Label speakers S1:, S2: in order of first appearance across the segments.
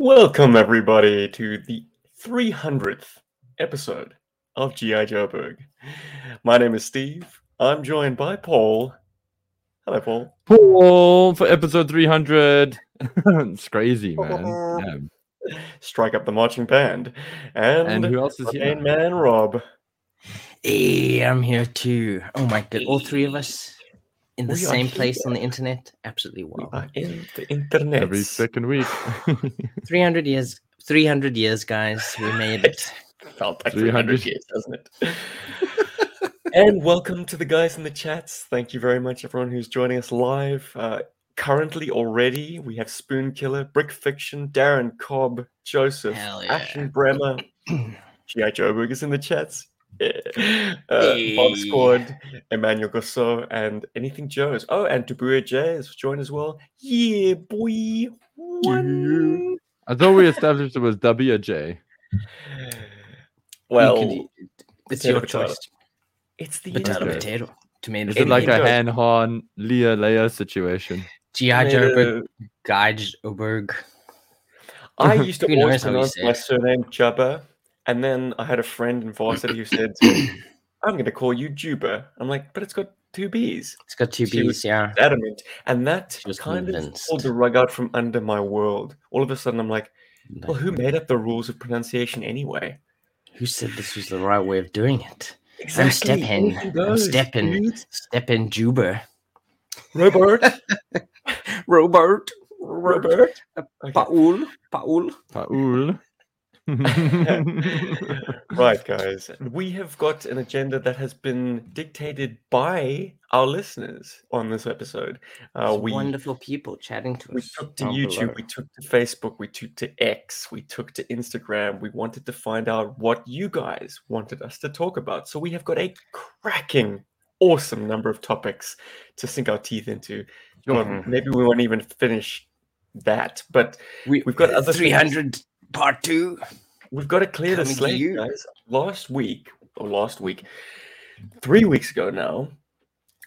S1: Welcome, everybody, to the 300th episode of G.I. Joburg. My name is Steve. I'm joined by Paul. Hello, Paul.
S2: Paul for episode 300. it's crazy, man. Yeah.
S1: Strike up the marching band. And,
S2: And who else is here?
S1: main man, Rob.
S3: Hey, I'm here too. Oh my god, all three of us in the
S1: We
S3: same place on the internet. Absolutely
S1: We
S3: wow.
S1: are in the internet.
S2: Every second week.
S3: 300 years, 300 years, guys. We made it.
S1: Felt like
S2: 300
S1: 300 years, doesn't it? and welcome to the guys in the chats. Thank you very much, everyone who's joining us live. Uh, currently, already, we have Spoon Killer, Brick Fiction, Darren Cobb, Joseph,
S3: Hell yeah.
S1: Ashen Bremer, G.I. Joburg is in the chats. Yeah. Uh, Bob
S3: Hey.
S1: Squad, Emmanuel Gosso, and anything Joe's. Oh, and Tabuya J has joined as well. Yeah, boy. One.
S2: I thought we established it was W or J.
S1: Well,
S3: You can- it's
S1: potato,
S3: your
S1: potato.
S3: choice.
S1: it's the
S3: Potato,
S1: internet.
S3: potato. Tomato,
S2: Is it like a
S1: Anything goes.
S2: Han Han Leah Leia situation?
S3: G.I.
S1: Tomato-
S3: Joburg, Guy Oberg.
S1: I used to
S3: Who knows
S1: always
S3: how
S1: pronounce my surname Jubba, and then I had a friend in varsity who said, "I'm going to call you Juba." I'm like, "But it's got two B's."
S3: It's got two
S1: She
S3: B's, yeah.
S1: Adamant, and that
S3: She was
S1: kind of pulled the rug out from under my world. All of a sudden, I'm like, "Well, who made up the rules of pronunciation anyway?"
S3: Who said this was the right way of doing it? I'm stepping. I'm stepping.
S1: dude.
S3: Stepping Juba.
S1: Robert.
S3: Robert.
S1: Robert. Uh, okay.
S3: Paul. Paul.
S2: Paul.
S1: right, guys. We have got an agenda that has been dictated by our listeners on this episode. Uh, we
S3: wonderful people chatting to
S1: we
S3: us.
S1: took to YouTube,
S3: below.
S1: we took to Facebook, we took to X, we took to Instagram. We wanted to find out what you guys wanted us to talk about. So we have got a cracking, awesome number of topics to sink our teeth into.
S3: Mhm.
S1: maybe we won't even finish that, but
S3: we,
S1: we've got other things.
S3: 300 part two.
S1: We've got to clear the
S3: Coming
S1: slate, guys. Last week, or last week, three weeks ago now,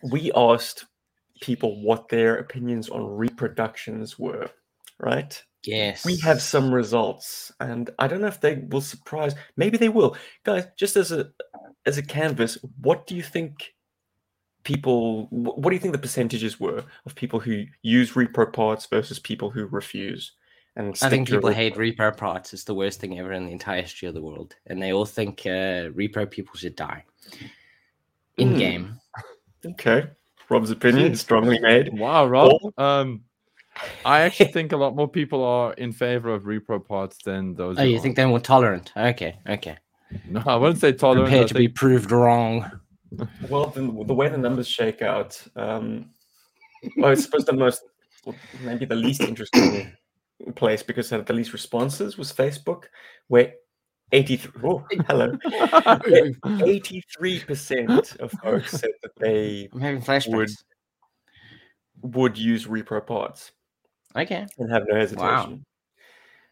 S1: we asked people what their opinions on reproductions were, right?
S3: Yes.
S1: We have some results, and I don't know if they will surprise. Maybe they will, guys. Just as a as a canvas, what do you think? People, what do you think the percentages were of people who use repro parts versus people who refuse? And
S3: I think people
S1: repro-
S3: hate repro parts. It's the worst thing ever in the entire history of the world. And they all think uh, repro people should die. In
S1: Hmm.
S3: game.
S1: Okay, Rob's opinion strongly made.
S2: wow, Rob.
S1: Paul?
S2: Um, I actually think a lot more people are in favor of repro parts than those.
S3: Oh, you
S2: aren't.
S3: think they're more tolerant? Okay, okay.
S2: No, I wouldn't say tolerant. I
S3: Prepared to be proved wrong.
S1: Well, the, the way the numbers shake out, um, well, I suppose the most, well, maybe the least interesting place because it had the least responses was Facebook, where 83, oh, hello, 83% of folks said that they
S3: I'm having flashbacks.
S1: Would- would use repro parts
S3: Okay.
S1: and have no hesitation.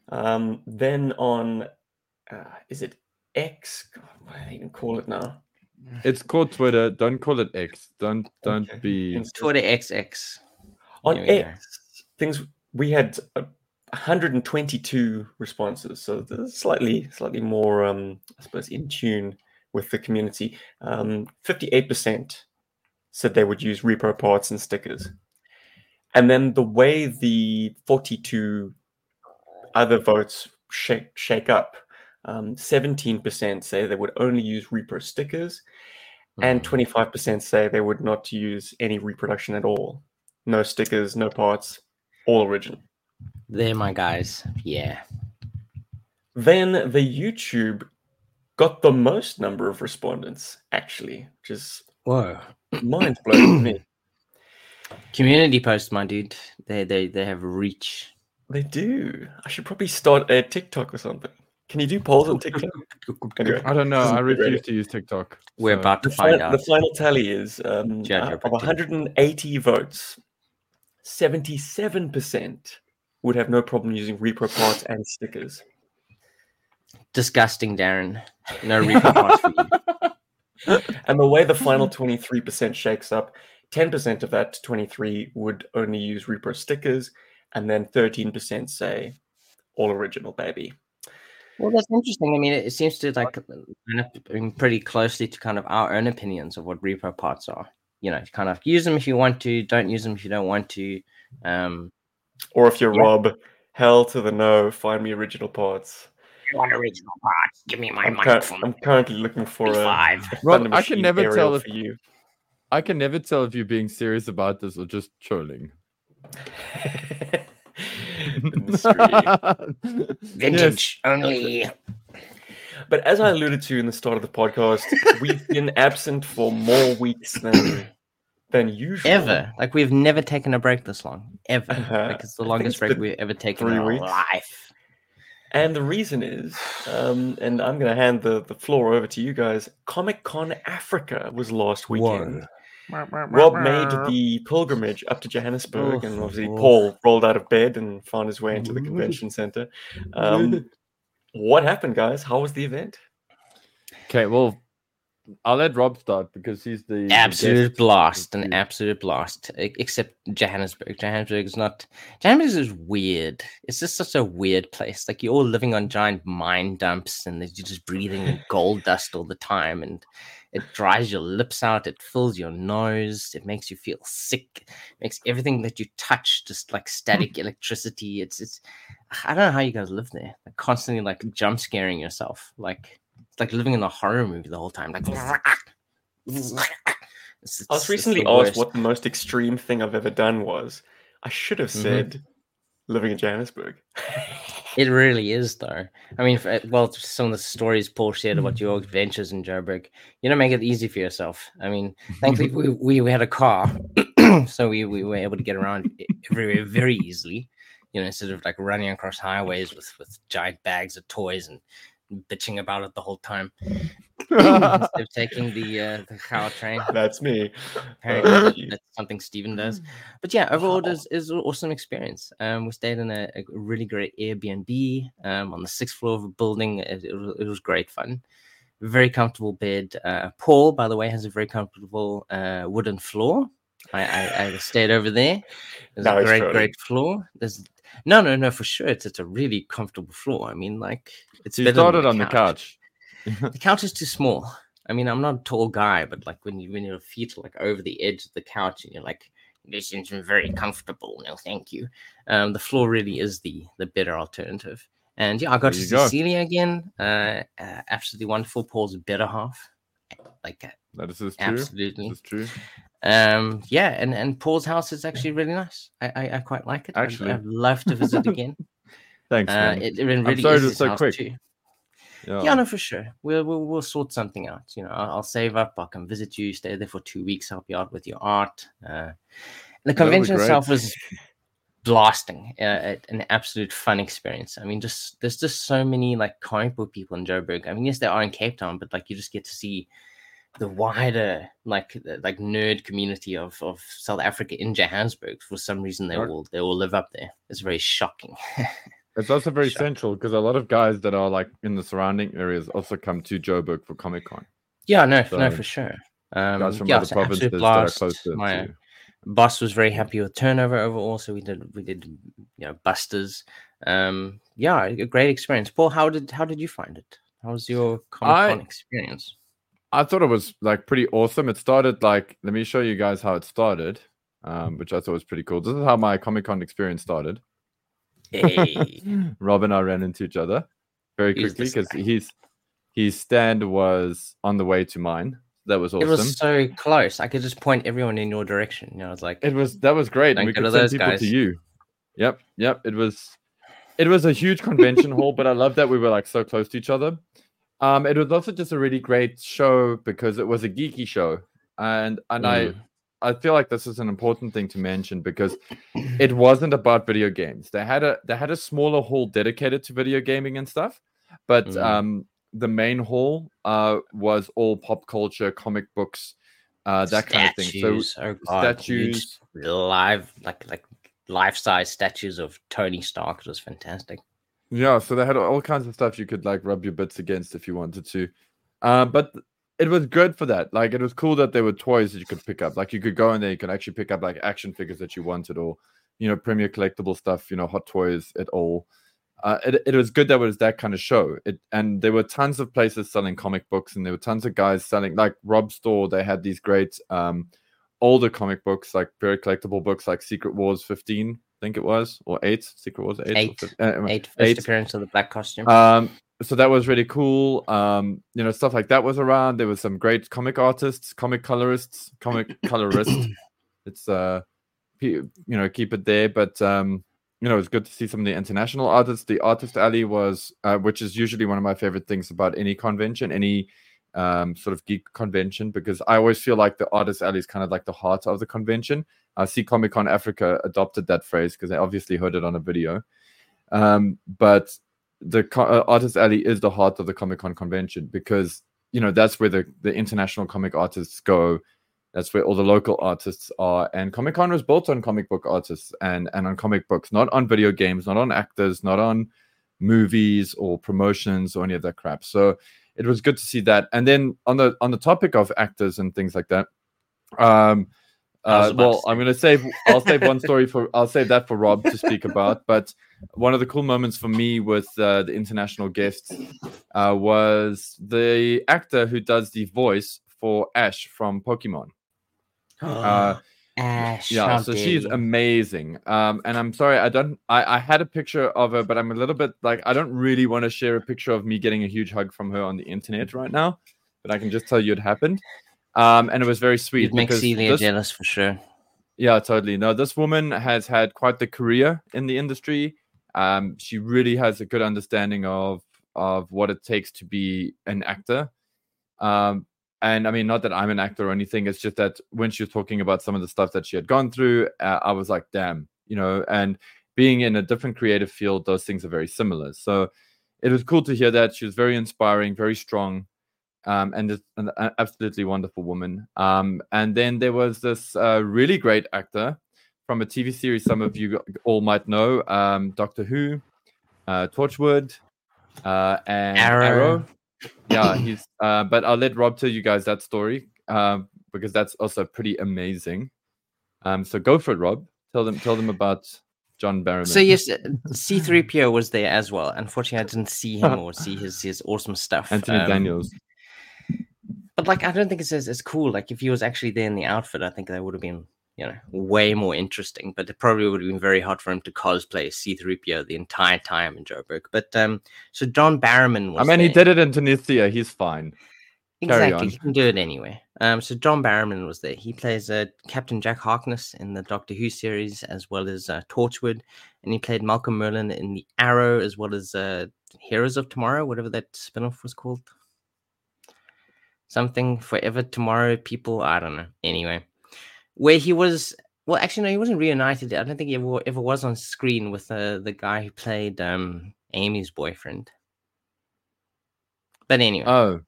S1: Um, then on, uh, is it X? God, what do they even call it now?
S2: It's called Twitter. Don't call it X. Don't don't
S1: Okay.
S2: be.
S1: Insta-
S3: Twitter XX.
S1: on
S3: There we go.
S1: X, things we had uh, 122 responses, so slightly slightly more, um, I suppose, in tune with the community. Um, 58% said they would use repro parts and stickers, and then the way the 42 other votes shake shake up. Um, 17% say they would only use repro stickers, and
S2: Hmm.
S1: 25% say they would not use any reproduction at all. No stickers, no parts, all original.
S3: They're my guys. Yeah.
S1: Then the YouTube got the most number of respondents, actually, which is
S3: Whoa.
S1: mind blowing to me.
S3: Community posts, my dude. They they they have reach.
S1: They do. I should probably start a TikTok or something. Can you do polls on TikTok? Anyway,
S2: I don't know.
S1: this is
S2: I
S1: great.
S2: refuse to use TikTok.
S3: We're
S2: so-
S3: about to
S1: the,
S3: find
S1: fi-
S3: out.
S1: the final tally is um, uh, of 180 votes, 77% would have no problem using repro parts and stickers.
S3: Disgusting, Darren. No repro parts for you.
S1: And the way the final 23% shakes up, 10% of that 23 would only use repro stickers, and then 13% say all original, baby.
S3: Well, that's interesting. I mean, it, seems to like line up pretty closely to kind of our own opinions of what repro parts are. You know, kind of use them if you want to, don't use them if you don't want to. Um,
S1: Or if you're
S3: Yeah.
S1: Rob, hell to the no, find me original parts.
S4: I want original parts. Give me my
S1: I'm,
S4: money
S1: cur-
S4: from
S1: I'm currently looking for a,
S4: five.
S1: a
S2: Rob, I can never tell if-
S1: you.
S2: I can never tell if you're being serious about this or just trolling.
S1: Mystery.
S4: Vintage only.
S1: But as I alluded to in the start of the podcast, we've been absent for more weeks than than usual.
S3: ever. Like we've never taken a break this long. Ever.
S1: Uh-huh.
S3: Like it's the longest
S1: it's
S3: break we've ever taken in our
S1: weeks.
S3: life.
S1: And the reason is, um, and I'm going to hand the, the floor over to you guys. Comic Con Africa was last weekend. Rob made the pilgrimage up to Johannesburg, and obviously
S3: oof.
S1: Paul rolled out of bed and found his way into the convention center. Um, what happened, guys? How was the event?
S2: Okay, well, I'll let Rob start because he's the the
S3: absolute
S2: guest.
S3: blast, an absolute blast. Except Johannesburg. Johannesburg is not. Johannesburg is weird. It's just such a weird place. Like you're all living on giant mine dumps, and you're just breathing in gold dust all the time, and it dries your lips out. It fills your nose. It makes you feel sick. makes everything that you touch just like static electricity. It's it's. I don't know how you guys live there. Like constantly like jump scaring yourself. Like like living in a horror movie the whole time. Like. Mm. It's-
S1: I was recently asked
S3: worst.
S1: what the most extreme thing I've ever done was. I should have
S3: Mhm.
S1: said living in Johannesburg.
S3: It really is, though. I mean, for, uh, well, some of the stories Paul shared about mm. your adventures in Joburg, you don't make it easy for yourself. I mean, thankfully, we, we, we had a car, so we, we were able to get around everywhere very easily. You know, instead of like running across highways with, with giant bags of toys and bitching about it the whole time, instead of taking the uh, the car train.
S1: That's me.
S3: Apparently, that's something Steven does. But yeah, overall, it is, is an awesome experience. Um, we stayed in a, a really great Airbnb um, on the sixth floor of a building. It, it, was, it was great fun. Very comfortable bed. Uh, Paul, by the way, has a very comfortable uh, wooden floor. I, I, I stayed over there. There's a great, great floor. There's no, no, no, for sure. It's it's a really comfortable floor. I mean, like it's than
S2: started on the couch.
S3: the couch is too small. I mean, I'm not a tall guy, but like when you when your feet are like over the edge of the couch and you're like, this isn't very comfortable. No, thank you. Um, the floor really is the the better alternative. And yeah, I got
S2: There
S3: to
S2: you
S3: see
S2: go.
S3: Celia again. Uh, uh, absolutely wonderful. Paul's better half. Like uh,
S2: That is true.
S3: absolutely.
S2: This is true.
S3: Um, yeah, and and Paul's house is actually really nice. I I, I quite like it. I'd-
S2: Actually.
S3: I'd, love to visit again.
S2: Thanks,
S3: uh, it, it really
S2: sorry
S3: is
S2: it so quick.
S3: too.
S2: yeah.
S3: Yeah, no, for sure. We'll, we'll we'll sort something out. You know, I'll, I'll save up. I'll come visit you. Stay there for two weeks. Help you out with your art. Uh, the convention itself was blasting. Uh, an absolute fun experience. I mean, just there's just so many like comic book people in Joburg. I mean, yes, they are in Cape Town, but like you just get to see the wider like like nerd community of of South Africa in Johannesburg. For some reason, they all they all live up there. It's very shocking.
S2: It's also very
S3: Sure.
S2: central because a lot of guys that are like in the surrounding areas also come to Joburg for Comic Con.
S3: yeah, no, no, for sure. Um,
S2: Guys from
S3: yeah,
S2: other provinces
S3: absolute
S2: that are
S3: blast.
S2: closer
S3: My-
S2: to.
S3: boss was very happy with turnover overall so we did we did you know busters um yeah a great experience paul how did how did you find it how was your comic con experience
S2: I thought it was like pretty awesome. It started like let me show you guys how it started, um, which I thought was pretty cool. This is how my Comic Con experience started.
S3: hey
S2: Rob and I ran into each other very quickly because
S3: guy?
S2: his his stand was on the way to mine. That was awesome.
S3: it was so close i could just point everyone in your direction you know it's like
S2: It was that was great,
S3: Don't
S2: and we could
S3: to
S2: send
S3: those
S2: people
S3: guys.
S2: to you. Yep, yep. It was, it was a huge convention hall, but I love that we were like so close to each other. Um, it was also just a really great show because it was a geeky show, and and
S3: Mm.
S2: I I feel like this is an important thing to mention because it wasn't about video games. They had a they had a smaller hall dedicated to video gaming and stuff, but
S3: Mm.
S2: um, the main hall uh was all pop culture, comic books, uh, that kind of thing. So
S3: Statues, oh God,
S2: statues.
S3: live like like life size statues of tony stark it was fantastic
S2: Yeah, so they had all kinds of stuff you could like rub your bits against if you wanted to. Uh, but it was good for that. Like it was cool that there were toys that you could pick up. Like you could go in there, you could actually pick up like action figures that you wanted, or you know, premier collectible stuff. You know, hot toys at all. uh, it, it was good that it was that kind of show. It and there were tons of places selling comic books, and there were tons of guys selling like Rob Store. They had these great um, older comic books, like very collectible books, like Secret Wars 15, I think it was, or eight. Secret Wars eight. or
S3: Eight.
S2: 15 uh,
S3: Eight first
S2: eight.
S3: appearance of the black costume.
S2: Um, so that was really cool. Um, you know, stuff like that was around. There was some great comic artists, comic colorists, comic colorist. It's uh, you know, keep it there. But um, you know, it's good to see some of the international artists. The artist alley was, uh, which is usually one of my favorite things about any convention, any um, sort of geek convention, because I always feel like the artist alley is kind of like the heart of the convention. I see Comic Con Africa adopted that phrase because they obviously heard it on a video. Um, but the uh, artist alley is the heart of the Comic Con convention because you know that's where the the international comic artists go. That's where all the local artists are, and Comic Con was built on comic book artists and and on comic books, not on video games, not on actors, not on movies or promotions or any of that crap. So it was good to see that. And then on the on the topic of actors and things like that, um, uh, well, I'm gonna save. I'll save one story for. I'll save that for Rob to speak about. But one of the cool moments for me with uh, the international guests uh, was the actor who does the voice for Ash from Pokemon.
S3: Ash.
S2: yeah, so she's amazing. Um, and I'm sorry, I don't. I, I had a picture of her, but I'm a little bit like I don't really want to share a picture of me getting a huge hug from her on the internet right now. But I can just tell you it happened. Um, and it was very sweet.
S3: You'd make Celia
S2: this-
S3: jealous for sure.
S2: yeah, totally. No, this woman has had quite the career in the industry. Um, she really has a good understanding of of what it takes to be an actor. Um, and I mean, not that I'm an actor or anything. It's just that when she was talking about some of the stuff that she had gone through, uh, I was like, damn, you know. And being in a different creative field, those things are very similar. So it was cool to hear that. She was very inspiring, very strong um, and just an absolutely wonderful woman. Um, and then there was this uh, really great actor from a TV series some of you all might know, um, Doctor Who, uh, Torchwood, uh, and
S3: Arrow.
S2: Arrow. Yeah, he's. Uh, but I'll let Rob tell you guys that story um, because that's also pretty amazing. Um, so go for it, Rob. Tell them. Tell them about John Barrowman.
S3: So yes, C three PO was there as well. Unfortunately, I didn't see him or see his his awesome stuff.
S2: Anthony
S3: Um,
S2: Daniels.
S3: But like, I don't think it's as, as cool. Like, if he was actually there in the outfit, I think that would have been, you know, way more interesting. But it probably would have been very hard for him to cosplay C3PO the entire time in Joburg. But um, so John Barrowman was.
S2: I mean, he did it in Tunisia. He's fine.
S3: Exactly, he can do it anyway. Um, so John Barrowman was there. He plays uh, Captain Jack Harkness in the Doctor Who series, as well as uh, Torchwood, and he played Malcolm Merlyn in the Arrow, as well as uh, Heroes of Tomorrow, whatever that spin-off was called. Something Forever Tomorrow people. I don't know. Anyway, where he was. Well, actually, no, he wasn't reunited. I don't think he ever, ever was on screen with uh, the guy who played um, Amy's boyfriend. But anyway,
S2: Oh,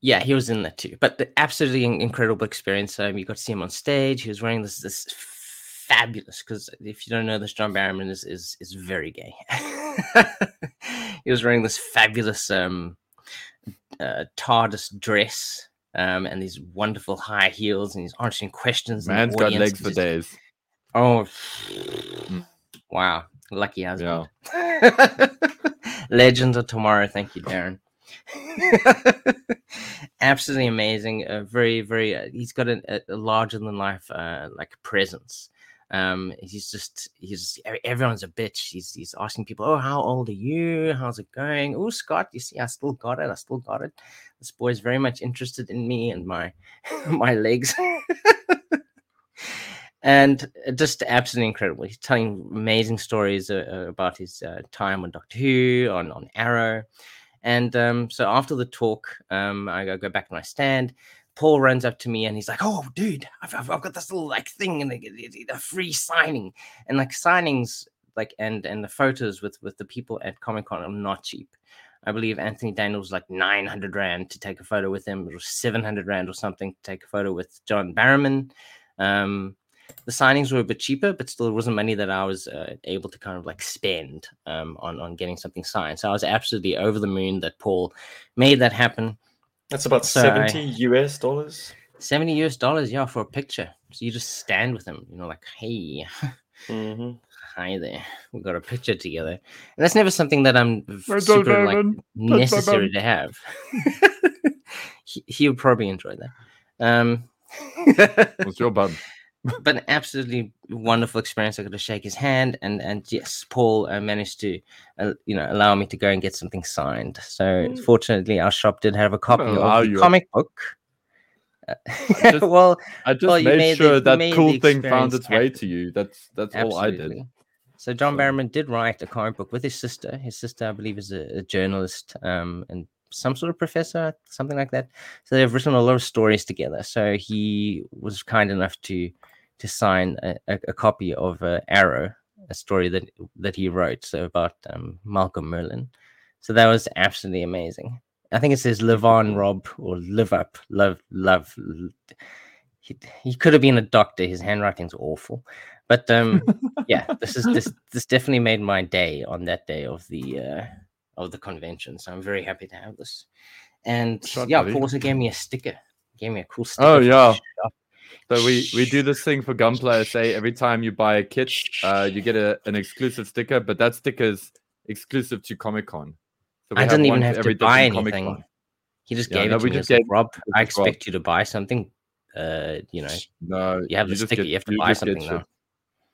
S3: yeah, he was in that too. But the absolutely incredible experience. Um, you got to see him on stage. He was wearing this this fabulous. Because if you don't know this, John Barrowman is is is very gay. he was wearing this fabulous um, uh, TARDIS dress. Um, and these wonderful high heels, and he's answering questions.
S2: man's got legs for
S3: just-
S2: days.
S3: Oh, wow! Lucky husband.
S2: Yeah.
S3: Legends of Tomorrow. Thank you, Darren. Absolutely amazing. Uh, very, very. Uh, he's got a, a- a larger than life uh, like presence. Um, he's just he's everyone's a bitch. He's he's asking people, "Oh, how old are you? How's it going? Oh, Scott, you see, I still got it. I still got it. This boy's very much interested in me and my my legs." and uh, just absolutely incredible. He's telling amazing stories uh, about his uh, time on Doctor Who, on on Arrow, and um, so after the talk, um, I go back to my stand. Paul runs up to me and he's like, "Oh, dude, I've, I've, got this little like thing and a free signing, and like signings like and and the photos with with the people at Comic Con are not cheap." I believe Anthony Daniels like 900 Rand to take a photo with him. Was 700 Rand or something to take a photo with John Barrowman. Um, the signings were a bit cheaper, but still it wasn't money that I was uh, able to kind of like spend um, on on getting something signed. So I was absolutely over the moon that Paul made that happen.
S1: That's about
S3: So
S1: 70 US dollars.
S3: 70 US dollars, yeah, for a picture. So you just stand with him, you know, like, hey,
S1: hmm
S3: Hi there. We got a picture together, and that's never something that I'm super like necessary to have. he, he would probably enjoy that. Um,
S2: What's your bum?
S3: But an absolutely wonderful experience. I got to shake his hand, and and yes, Paul uh, managed to, uh, you know, allow me to go and get something signed. So
S1: Mm.
S3: fortunately, our shop did have a copy of the
S2: you.
S3: comic book. Uh,
S2: just
S3: well,
S2: I just
S3: Well, you
S2: made,
S3: made the-
S2: sure
S3: you
S2: that
S3: made
S2: cool thing found
S3: experience
S2: its way to you. That's that's all I did.
S3: So John
S2: So-
S3: Barrowman did write a comic book with his sister. His sister, I believe, is a, a journalist um, and some sort of professor, something like that. So they've written a lot of stories together. So he was kind enough to to sign a, a, copy of uh, Arrow, a story that that he wrote, so about um, Malcolm Merlyn. So that was absolutely amazing. I think it says "Live on, Rob" or "Live up, love, love." He, he could have been a doctor. His handwriting's awful, but um, yeah, this is this this definitely made my day on that day of the uh, of the convention. So I'm very happy to have this. And
S2: Shot,
S3: yeah,
S2: buddy.
S3: Paul also gave me a sticker. Gave me a cool sticker.
S2: Oh, yeah. So we we do this thing for Gunplayer. Say every time you buy a kit, uh, you get a, an exclusive sticker, but that sticker is exclusive to Comic Con. So
S3: I didn't even have to buy anything.
S2: Comic-Con.
S3: He just
S2: Yeah,
S3: gave
S2: no,
S3: it to me.
S2: just
S3: like, Rob, I
S2: Rob.
S3: expect you to buy something. Uh, you know,
S2: No,
S3: You have the
S2: just
S3: sticker,
S2: get-
S3: you have to
S2: you
S3: buy something now.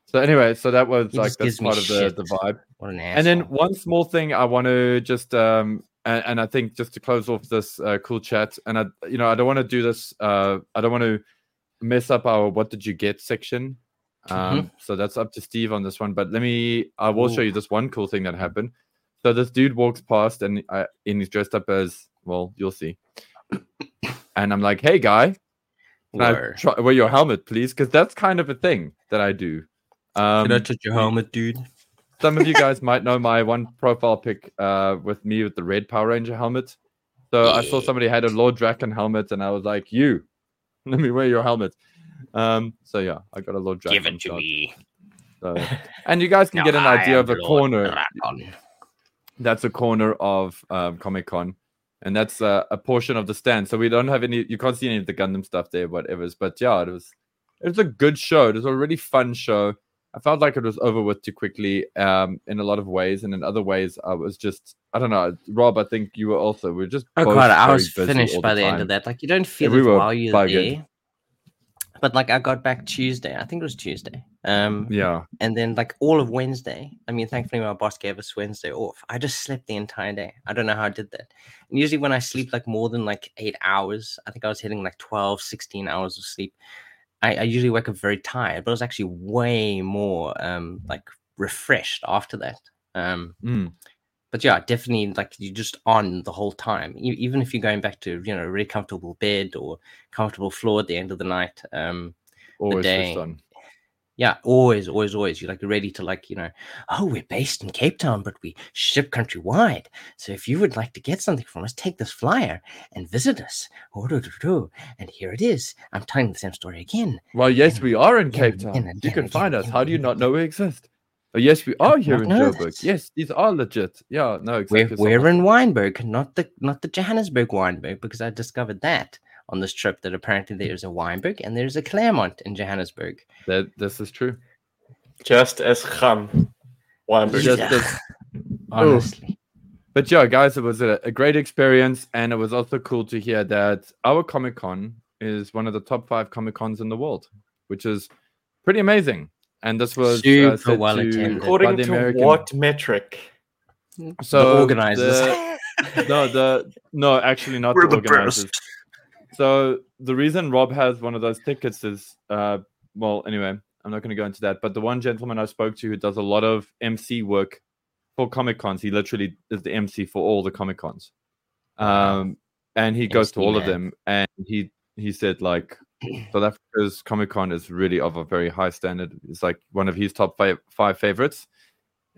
S2: So anyway, so that was
S3: He
S2: like that's part of the, the vibe.
S3: what an asshole.
S2: And then one small thing I want to just um and, and I think just to close off this uh, cool chat, and I you know I don't want to do this. Uh, I don't want to mess up our what did you get section. Um, so that's up to Steve on this one. But let me. I will show you this one cool thing that happened. So this dude walks past and I, and he's dressed up as well. You'll see. And I'm like, hey guy, can try, wear your helmet, please? Because that's kind of a thing that I do. Um,
S3: Can I touch your helmet, dude?
S2: some of you guys might know my one profile pic uh, with me with the red Power Ranger helmet. So I saw somebody had a Lord Drakkon helmet, and I was like, "You, let me wear your helmet." Um, so yeah, I got a Lord Drakkon.
S4: Give it to
S2: shot.
S4: me.
S2: So- and you guys can get an
S4: I
S2: idea of a
S4: Lord
S2: corner.
S4: Dragon.
S2: That's a corner of um, Comic Con, and that's uh, a portion of the stand. So we don't have any. You can't see any of the Gundam stuff there, whatever. But yeah, it was it was a good show. It was a really fun show. I felt like it was over with too quickly um, in a lot of ways, and in other ways, I was just I don't know. Rob, I think you were also. We were just
S3: Oh god, I was finished by the, end of that. Like you don't feel
S2: we
S3: it while you're
S2: buggered.
S3: there. But like I got back Tuesday. I think it was Tuesday. Um
S2: Yeah,
S3: and then like all of Wednesday. I mean, thankfully my boss gave us Wednesday off. I just slept the entire day. I don't know how I did that. And usually when I sleep like more than like eight hours, I think I was hitting like 12, 16 hours of sleep. I, I usually wake up very tired, but I was actually way more um like refreshed after that. Um
S2: Mm.
S3: but yeah, definitely like you're just on the whole time. E- even if you're going back to you know a really comfortable bed or comfortable floor at the end of the night. Um,
S2: always
S3: day.
S2: switched on.
S3: Yeah, always, always, always. You're like ready to like you know, oh, we're based in Cape Town, but we ship countrywide. So if you would like to get something from us, take this flyer and visit us. And here it is. I'm telling the same story again.
S2: Well, yes, we are in Cape
S3: again,
S2: Town.
S3: and
S2: You
S3: again,
S2: can find
S3: again,
S2: us. How do you not know we exist? Oh, yes, we are here in Joburg.
S3: this.
S2: Yes, these are legit. Yeah, no,
S3: We're, we're in Wynberg, not the not the Johannesburg Wynberg, because I discovered that on this trip that apparently there's a Wynberg and there's a Claremont in Johannesburg.
S2: That this is true.
S1: Just as Cham. Wynberg.
S2: Just
S3: Yeah.
S2: as-
S3: Honestly,
S2: but yeah, guys, it was a, a great experience, and it was also cool to hear that our Comic Con is one of the top five Comic Cons in the world, which is pretty amazing. And this was uh,
S3: Super
S2: said
S3: well
S2: to-
S3: attended.
S2: by
S1: According
S2: the
S1: to
S2: American-
S1: what metric?
S2: So
S3: the organizers.
S2: the- no, the no, actually not
S1: We're
S2: the
S1: the
S2: organizers. So the reason Rob has one of those tickets is, uh, well, anyway, I'm not going to go into that. But the one gentleman I spoke to who does a lot of MC work for Comic Cons, he literally is the MC for all the Comic Cons, um, and he goes to
S3: MC
S2: all of them. And he he said like South Africa's Comic Con is really of a very high standard. It's like one of his top five five favorites.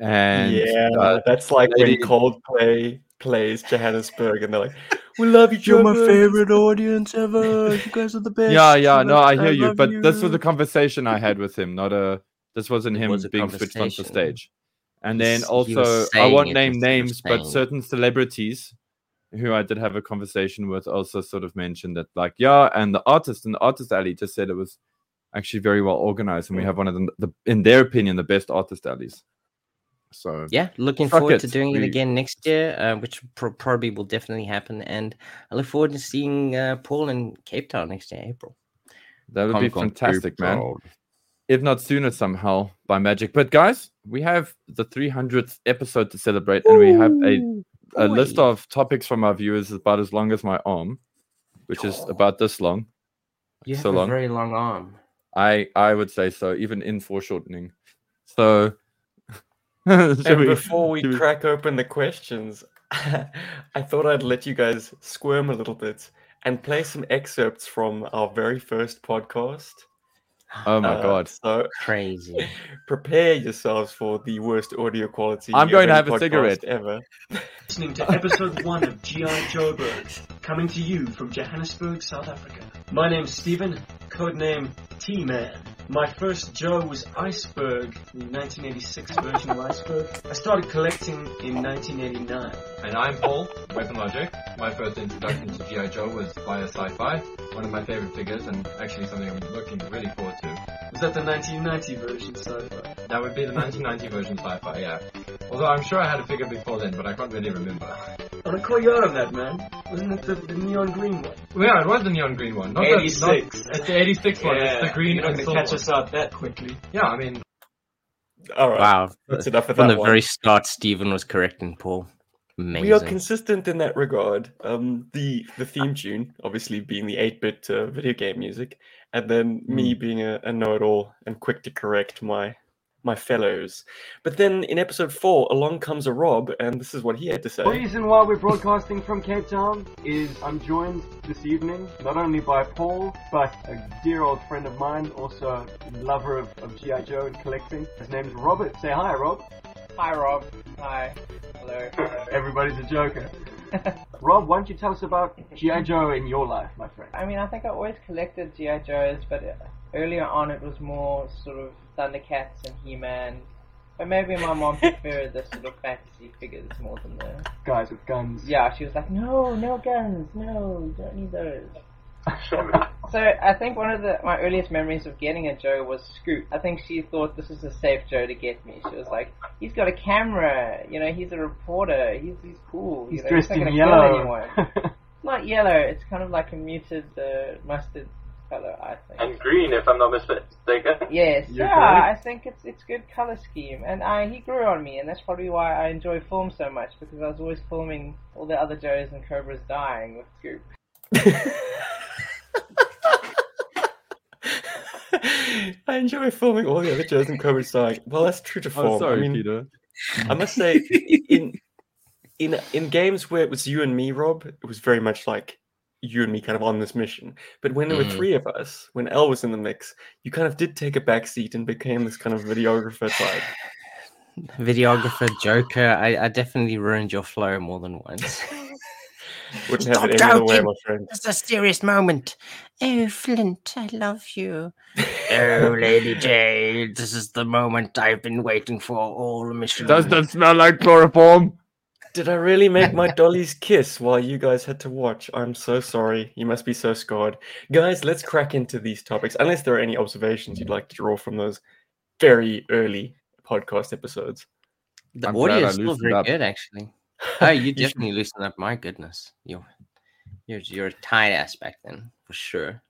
S2: And
S1: yeah,
S2: uh,
S1: that's like
S2: lady-
S1: when Coldplay plays Johannesburg, and they're like, "We love each You're other."
S3: You're my favorite audience ever. You guys are the best.
S2: yeah, yeah, no, I hear you. But this was a conversation I had with him, not a. This wasn't
S3: It
S2: him
S3: was
S2: being switched onto
S3: conversation.
S2: stage. And then
S3: He's- he was
S2: also, I won't name names, but certain celebrities who I did have a conversation with also sort of mentioned that, like, yeah, and the artist in the artist alley just said it was actually very well organized, and we
S1: Mm.
S2: have one of the, the in their opinion, the best artist alleys. So
S3: Yeah, looking
S2: Fuck
S3: forward to
S2: it,
S3: doing it again next year, uh, which pro- probably will definitely happen. And I look forward to seeing uh, Paul in Cape Town next year, April.
S2: that would be
S3: Comic-Con
S2: fantastic,
S3: Cape
S2: man.
S3: Town.
S2: If not sooner somehow by magic. But guys, we have the 300th episode to celebrate, and we have a a list of topics from our viewers about as long as my arm, which is about this long.
S3: You have
S2: so
S3: a
S2: long.
S3: very long arm.
S2: I I would say so, even in foreshortening. So, should
S1: And
S2: we-
S1: before we
S2: should we-
S1: crack open the questions, I thought I'd let you guys squirm a little bit and play some excerpts from our very first podcast.
S2: oh my
S1: Uh,
S2: god,
S1: So
S3: Crazy.
S1: prepare yourselves for the worst audio quality.
S2: I'm going to have a cigarette.
S1: ever.
S5: listening to episode one of G.I. Joburg, coming to you from Johannesburg, South Africa. My name's Stephen, codename T-Man. My first Joe was Iceberg, the 1986 version of Iceberg. I started collecting in 1989.
S6: And I'm Paul, Weapon Logic. My first introduction to G.I. Joe was via sci-fi, one of my favorite figures and actually something I'm looking really forward to.
S5: Was that the 1990 version sci-fi?
S6: That would be the 1990 version sci-fi, yeah. Although I'm sure I had a figure before then, but I can't really remember.
S5: I want to call you out on that, man. Wasn't it the, the neon green one?
S6: Well, yeah, it was the neon green one. Not
S5: 86.
S6: The, not, it's the 86 one. It's the green
S5: You're not
S6: and silver.
S5: catch us out that quickly.
S6: Yeah, I mean,
S1: All right.
S3: Wow.
S1: That's enough of
S3: From
S1: that
S3: the
S1: one.
S3: very start, Stephen was correcting Paul. Amazing.
S1: We are consistent in that regard. Um, the the theme tune, obviously being the eight bit uh, video game music, and then me being a, a know it all and quick to correct my my fellows. But then in episode four, along comes a Rob, and this is what he had to say.
S5: The reason why we're broadcasting from Cape Town is I'm joined this evening not only by Paul, but a dear old friend of mine, also a lover of, of G.I. Joe and collecting. His name's Robert. Say hi, Rob.
S7: Hi, Rob. Hi. Hello.
S5: Everybody's a joker. Rob, why don't you tell us about G.I. Joe in your life, my friend?
S7: I mean, I think I always collected GI Joes, but uh, earlier on it was more sort of Thundercats and He-Man. But maybe my mom preferred the sort of fantasy figures more than the.
S5: Guys with guns.
S7: Yeah, she was like, no, no guns, no, you don't need those. So I think one of the my earliest memories of getting a Joe was Scoop. I think she thought this is a safe Joe to get me. She was like, he's got a camera, you know, he's a reporter, he's he's cool.
S5: He's
S7: you know,
S5: dressed
S7: not
S5: in
S7: gonna kill
S5: yellow.
S7: anyone. It's not yellow. It's kind of like a muted uh, mustard color, I think.
S8: And green, if I'm not mistaken.
S7: Yes,
S5: You're
S7: yeah,
S5: correct.
S7: I think it's it's good color scheme, and I he grew on me, and that's probably why I enjoy film so much because I was always filming all the other Joes and Cobras dying with Scoop.
S1: I enjoy filming all the other Joes and Cobras dying. Well, that's true to form.
S2: oh, sorry,
S1: I mean,
S2: Peter.
S1: I must say, in in in games where it was you and me, Rob, it was very much like you and me kind of on this mission. But when there were
S3: Mm.
S1: three of us, when Elle was in the mix, you kind of did take a back seat and became this kind of videographer type.
S3: Videographer, Joker. I, I definitely ruined your flow more than once.
S1: Wouldn't have
S4: Stop
S1: it any other way,
S4: joking.
S1: my friend.
S4: It's a serious moment. Oh, Flint, I love you.
S3: oh, Lady Jaye, this is the moment I've been waiting for all the mission.
S2: Does that smell like chloroform?
S1: Did I really make my dollies kiss while you guys had to watch? I'm so sorry. You must be so scarred. Guys, let's crack into these topics. Unless there are any observations you'd like to draw from those very early podcast episodes.
S3: The
S2: I'm
S3: audio
S2: glad I
S3: is still very
S2: up.
S3: good, actually. Oh, you
S1: should-
S3: definitely loosened up. My goodness, you're you're you're a tight ass back then for sure.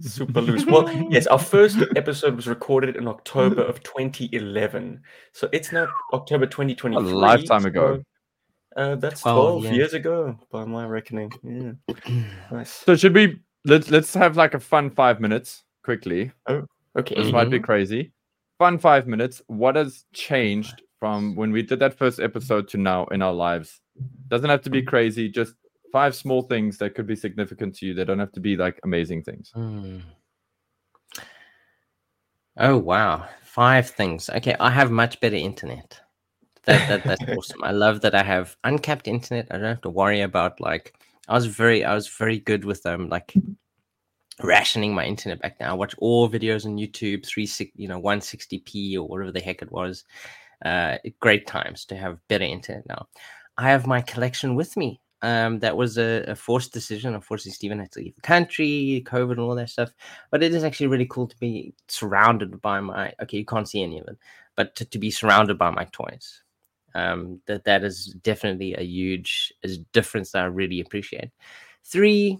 S1: super loose. Well, yes, our first episode was recorded in October of 2011. So it's now October 2023.
S2: A lifetime ago.
S1: So, uh, that's
S3: 12,
S1: 12
S3: yeah.
S1: years ago, by my reckoning. Yeah. Nice.
S2: So should we let's let's have like a fun five minutes quickly.
S1: Oh, Okay.
S2: This might
S3: Mm-hmm.
S2: be crazy. Fun five minutes. What has changed from when we did that first episode to now in our lives? Doesn't have to be crazy. Just five small things that could be significant to you. They don't have to be like amazing things.
S3: Hmm. Oh wow, five things. Okay, I have much better internet. That, that that's awesome. I love that I have uncapped internet. I don't have to worry about like I was very I was very good with um like rationing my internet back then. I watch all videos on YouTube, three six you know one sixty p or whatever the heck it was. Uh, great times to have better internet now. I have my collection with me. Um, that was a, a forced decision. Unfortunately, Stephen had to leave the country, COVID, and all that stuff. But it is actually really cool to be surrounded by my. Okay, you can't see any of it, but to, to be surrounded by my toys. Um, that that is definitely a huge difference that I really appreciate. Three,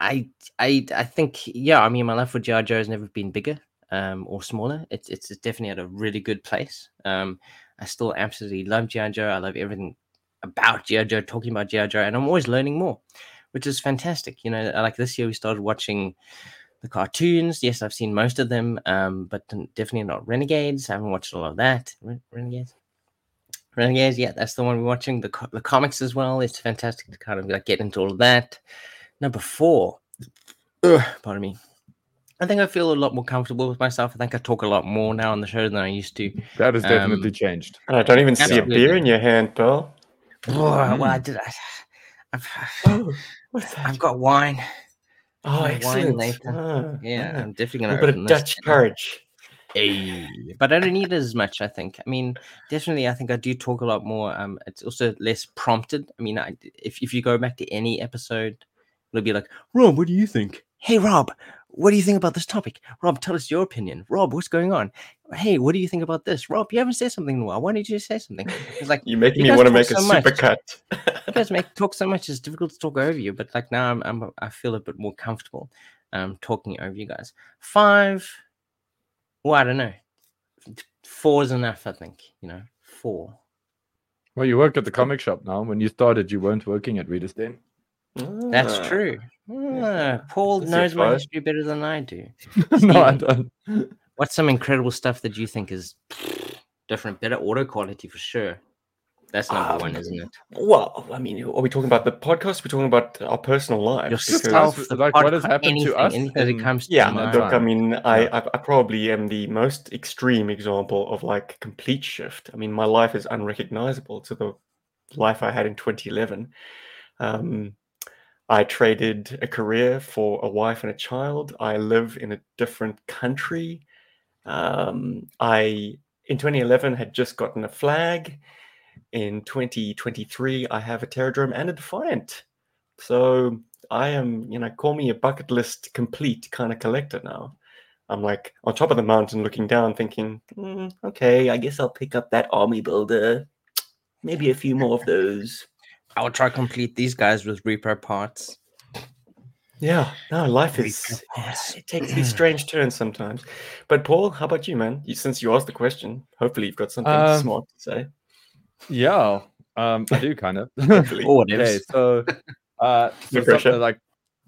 S3: I I I think yeah. I mean, my love for GI has never been bigger um, or smaller. It's it's definitely at a really good place. Um, I still absolutely love GI. I love everything about GI talking about GI and I'm always learning more, which is fantastic. You know, like this year we started watching the cartoons. Yes, I've seen most of them, um, but definitely not Renegades. I haven't watched all of that. Re- Renegades. Renegades, yeah, that's the one we're watching. The co- the comics as well. It's fantastic to kind of like get into all of that. Number four, ugh, pardon me. I think I feel a lot more comfortable with myself. I think I talk a lot more now on the show than I used to.
S2: That has definitely
S3: Um,
S2: changed.
S1: And I don't even see a beer in your hand, Pearl.
S3: Oh, well, I did. I, I've,
S1: Oh, what's that?
S3: I've got wine.
S1: oh,
S3: my wine
S1: excellent.
S3: later.
S1: Ah,
S3: Yeah,
S1: ah.
S3: I'm definitely
S1: a
S3: gonna
S1: bit
S3: open
S1: of
S3: this.
S1: Dutch courage.
S3: Hey, but I don't need it as much. I think. I mean, definitely, I think I do talk a lot more. Um, it's also less prompted. I mean, I, if if you go back to any episode, it'll be like, Rob, what do you think? Hey, Rob, what do you think about this topic? Rob, tell us your opinion. Rob, what's going on? Hey, what do you think about this? Rob, you haven't said something in a while. Why don't you say something? It's like
S1: You're making
S3: You
S1: me want to make a
S3: so much.
S1: supercut.
S3: you guys make talk so much it's difficult to talk over you but like now i'm, I'm i feel a bit more comfortable um talking over you guys five well i don't know four is enough i think you know four
S2: Well, you work at the comic shop now. When you started, you weren't working at Reader's Den.
S3: that's
S1: Ah.
S3: true Ah, paul
S1: That's
S3: knows my history better than i do
S2: no, I don't.
S3: what's some incredible stuff that you think is different better auto quality for sure that's number one
S1: Um,
S3: isn't it
S1: Well, I mean, are we talking about the podcast? We're talking about our personal lives. because-
S3: yourself
S2: because,
S3: the
S2: like, what has
S3: podca-
S2: happened to
S3: anything,
S2: us
S3: anything that it comes to
S1: Yeah,
S3: mind.
S1: look, I mean, I, I I probably am the most extreme example of like complete shift. I mean, my life is unrecognizable to the life I had in 2011. Um, I traded a career for a wife and a child. I live in a different country. Um, I in 2011 had just gotten a Flagg. In 2023, I have a Terrordrome and a Defiant. So I am, you know, call me a bucket list complete kind of collector now. I'm like on top of the mountain looking down, thinking, "Mm, okay, I guess I'll pick up that army builder. Maybe a few more of those.
S3: I will try complete these guys with repo parts.
S1: Yeah, no, life is
S3: parts.
S1: it takes these strange turns sometimes. But Paul, how about you, man? You, since you asked the question, hopefully you've got something
S2: Um,
S1: smart to say.
S2: Yeah, um, I do kind of.
S1: Hopefully.
S3: Or
S2: okay, so, uh, so some, like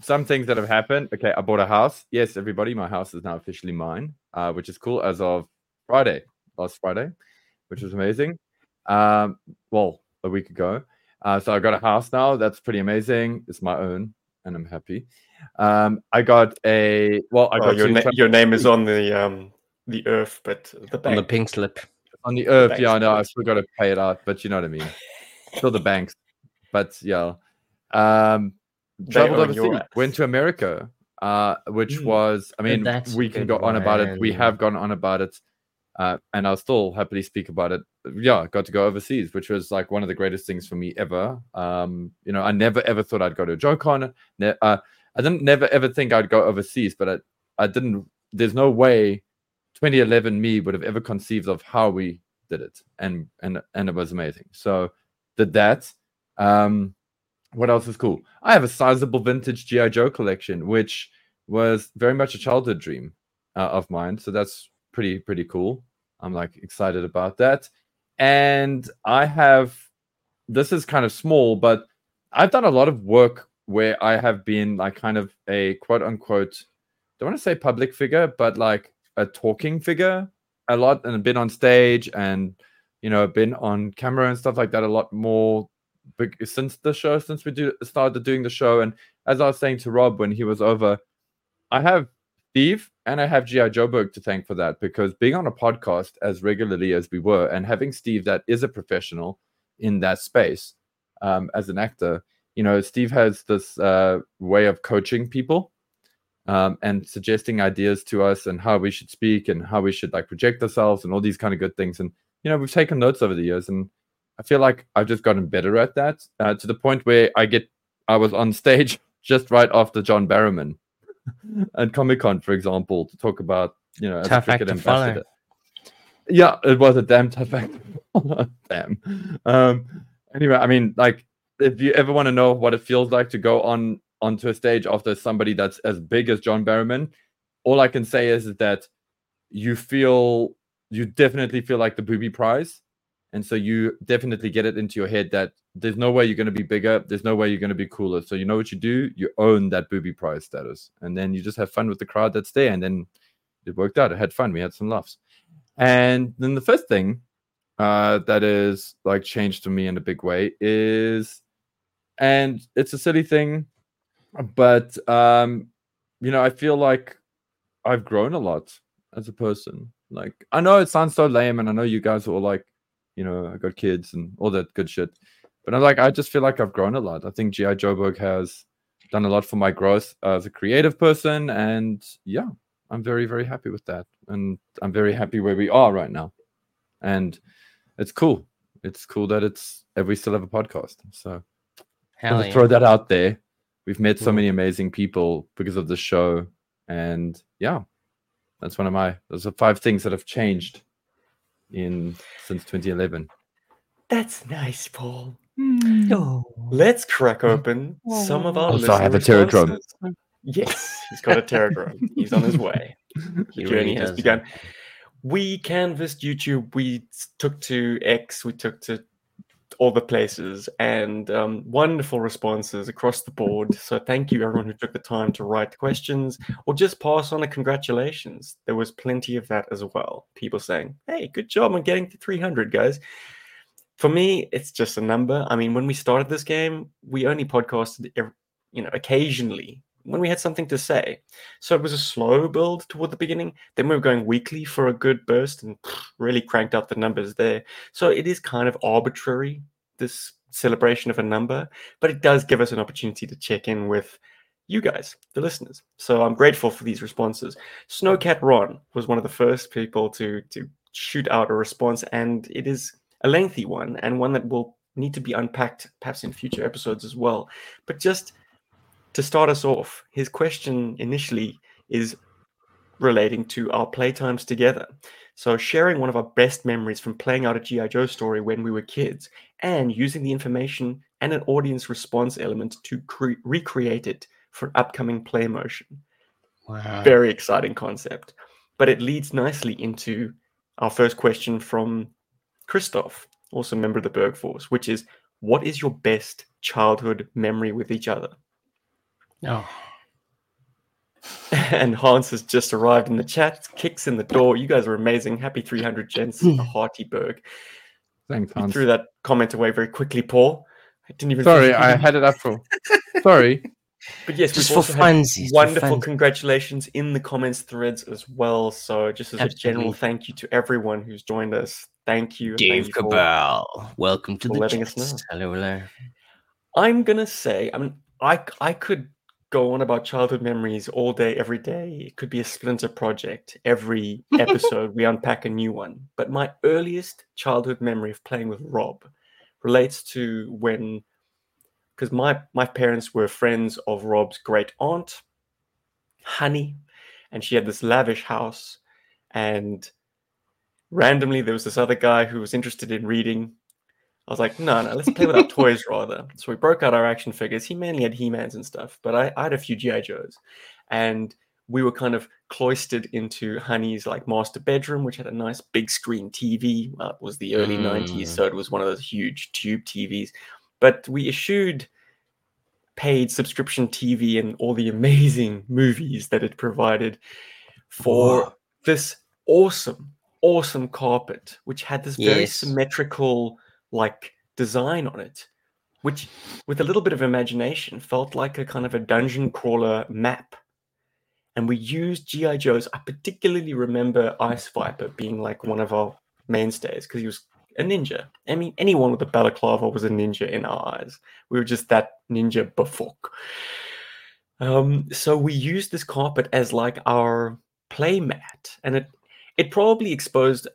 S2: some things that have happened. Okay, I bought a house. Yes, everybody, my house is now officially mine, uh, which is cool as of Friday, last Friday, which was amazing. Um, well, a week ago. Uh, so I got a house now. That's pretty amazing. It's my own, and I'm happy. Um, I got a well. I
S1: Oh,
S2: got
S1: your, na- your name is on the um the earth, but the
S3: on the pink slip.
S2: On the earth.
S1: bank
S2: Yeah, I know. I
S1: statements.
S2: still got to pay it out, but you know what I mean. Still the banks, but yeah. Um, traveled overseas, went to America, uh, which
S1: Mm.
S2: was. I mean,
S3: that's
S2: we can go on about it. We have gone on about it, uh, and I'll still happily speak about it. Yeah, got to go overseas, which was like one of the greatest things for me ever. Um, you know, I never ever thought I'd go to JoeCon. Ne- uh, I didn't never ever think I'd go overseas, but I, I didn't. There's no way 2011 me would have ever conceived of how we did it, and and and it was amazing. So did that. Um, what else is cool? I have a sizable vintage GI Joe collection, which was very much a childhood dream uh, of mine. So that's pretty pretty cool. I'm like excited about that, and I have. This is kind of small, but I've done a lot of work where I have been like kind of a quote unquote, don't want to say public figure, but like a talking figure a lot and been on stage and you know been on camera and stuff like that a lot more since the show since we do started doing the show. And as I was saying to Rob when he was over I have Steve and I have GI Joburg to thank for that because being on a podcast as regularly as we were and having Steve that is a professional in that space um, as an actor you know Steve has this uh, way of coaching people um, and suggesting ideas to us and how we should speak and how we should like project ourselves and all these kind of good things. And you know, we've taken notes over the years, and I feel like I've just gotten better at that uh, to the point where I get I was on stage just right after John Barrowman at Comic Con, for example, to talk about you know as a
S3: Tough act
S2: cricket
S3: to follow.
S2: Yeah, it was a damn tough act. damn. Um, anyway, I mean, like, if you ever want to know what it feels like to go on onto a stage after somebody that's as big as John Barrowman, all I can say is that you feel you definitely feel like the booby prize. And so you definitely get it into your head that there's no way you're going to be bigger. There's no way you're going to be cooler. So you know what you do? You own that booby prize status. And then you just have fun with the crowd that's there. And then it worked out. It had fun. We had some laughs. And then the first thing uh, that is like changed for me in a big way is, and it's a silly thing, but um, you know, I feel like I've grown a lot as a person. Like I know it sounds so lame, and I know you guys are all like, you know, I got kids and all that good shit. But I'm like, I just feel like I've grown a lot. I think GI Joburg has done a lot for my growth as a creative person, and yeah, I'm very, very happy with that. And I'm very happy where we are right now. And it's cool. It's cool that it's we still have a podcast. So
S3: Hell yeah.
S2: throw that out there. We've met so
S1: Mm.
S2: many amazing people because of the show, and yeah, that's one of my. Those are five things that have changed in since 2011.
S1: That's nice, Paul.
S3: Oh.
S1: Let's crack open some of our
S2: Also, I
S1: listener
S2: have a Terrordrome.
S1: responses. Yes, he's got a Terrordrome. he's on his way.
S3: He
S1: The
S3: really
S1: journey has begun. We canvassed YouTube. We took to X. We took to all the places, and um, wonderful responses across the board. So thank you, everyone who took the time to write questions or just pass on a congratulations. There was plenty of that as well. People saying, "Hey, good job on getting to 300, guys." For me, it's just a number. I mean, when we started this game, we only podcasted, you know, occasionally when we had something to say. So it was a slow build toward the beginning. Then we were going weekly for a good burst and really cranked up the numbers there. So it is kind of arbitrary, this celebration of a number, but it does give us an opportunity to check in with you guys, the listeners. So I'm grateful for these responses. Snowcat Ron was one of the first people to to shoot out a response, and it is a lengthy one and one that will need to be unpacked perhaps in future episodes as well. But just to start us off, his question initially is relating to our playtimes together. So, sharing one of our best memories from playing out a G.I. Joe story when we were kids and using the information and an audience response element to cre- recreate it for upcoming play motion.
S3: Wow.
S1: Very exciting concept. But it leads nicely into our first question from Christoph, also a member of the Berg Force, which is what is your best childhood memory with each other?
S3: Oh.
S1: and Hans has just arrived in the chat, kicks in the door. You guys are amazing. Happy 300 gents, a hearty hmm. Berg.
S2: Thanks,
S1: You
S2: Hans.
S1: threw that comment away very quickly, Paul. I didn't even
S2: Sorry, I had it up for. Sorry.
S1: But yes,
S3: Just for
S1: also had
S3: funsies, for
S1: wonderful
S3: funsies.
S1: congratulations in the comments threads as well. So just as a general thank you to everyone who's joined us. Thank you.
S3: Dave
S1: thank you for-
S3: Cabal. Welcome to
S1: for
S3: the
S1: letting us know.
S3: Hello, hello.
S1: I'm gonna say, I mean, I I could go on about childhood memories all day, every day. It could be a splinter project. Every episode we unpack a new one. But my earliest childhood memory of playing with Rob relates to when because my my parents were friends of Rob's great aunt, Honey, and she had this lavish house, and randomly there was this other guy who was interested in reading. I was like, no, no, let's play with our toys rather. So we broke out our action figures. He mainly had He-Mans and stuff, but I, I had a few GI Joes, and we were kind of cloistered into Honey's like master bedroom, which had a nice big screen TV. Well, it was the early
S3: Mm.
S1: '90s, so it was one of those huge tube TVs. But we issued paid subscription TV and all the amazing movies that it provided for this awesome, awesome carpet, which had this very
S3: Yes.
S1: symmetrical like design on it, which with a little bit of imagination felt like a kind of a dungeon crawler map. And we used GI Joes. I particularly remember Ice Viper being like one of our mainstays because he was a ninja. I mean, anyone with a balaclava was a ninja in our eyes. We were just that ninja before. Um, so we used this carpet as like our play mat, and it it probably exposed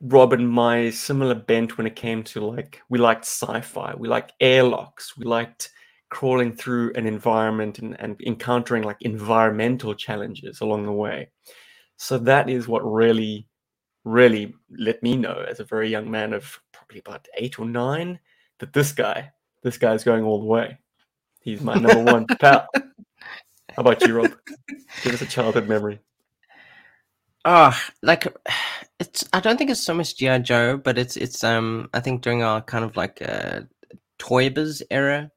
S1: Rob and my similar bent when it came to like we liked sci-fi, we liked airlocks, we liked crawling through an environment and, and encountering like environmental challenges along the way. So that is what really, really let me know as a very young man of probably about eight or nine that this guy, this guy's going all the way. He's my number one pal. How about you, Rob? Give us a childhood memory.
S3: Oh, like it's. I don't think it's so much GI Joe, but it's it's. Um, I think during our kind of like uh, Toy Biz era,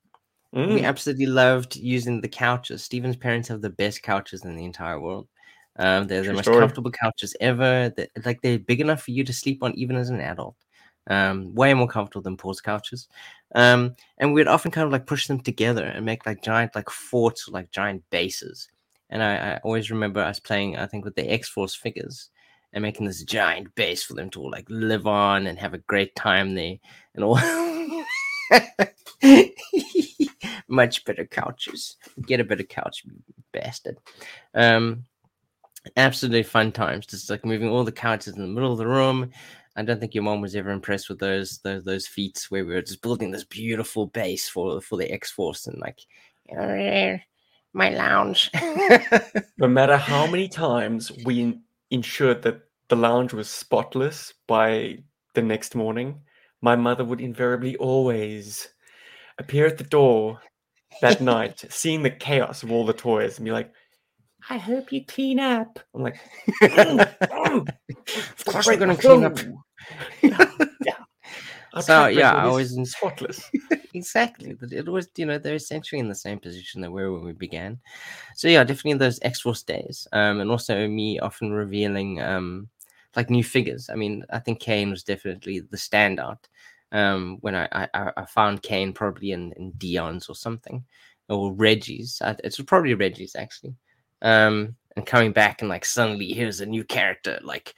S3: we
S1: Mm,
S3: absolutely loved using the couches. Steven's parents have the best couches in the entire world. Um, they're the most
S1: story.
S3: comfortable couches ever. They're, like they're big enough for you to sleep on even as an adult. Um, way more comfortable than Paul's couches. Um, and we'd often kind of like push them together and make like giant like forts or like giant bases. And I, I always remember us playing, I think, with the X Force figures and making this giant base for them to like live on and have a great time there and all. Much better couches. Get a better couch, bastard. Um, absolutely fun times. Just like moving all the couches in the middle of the room. I don't think your mom was ever impressed with those those those feats where we were just building this beautiful base for for the X Force and like
S4: My lounge.
S1: no matter how many times we ensured that the lounge was spotless by the next morning, my mother would invariably always appear at the door that night, seeing the chaos of all the toys, and be like, I hope you clean up. I'm like, mm, mm,
S3: Of course we're gonna clean up.
S1: yeah. Our
S3: So, yeah, I was en-
S1: spotless.
S3: exactly. It was, you know, they're essentially in the same position they were when we began. So yeah, definitely those X Force days. Um, and also me often revealing um like new figures. I mean, I think Kane was definitely the standout. Um, when I I, I- found Kane probably in, in Dion's or something, or Reggie's. I, it was probably Reggie's actually. Um, and coming back and like suddenly here's a new character like,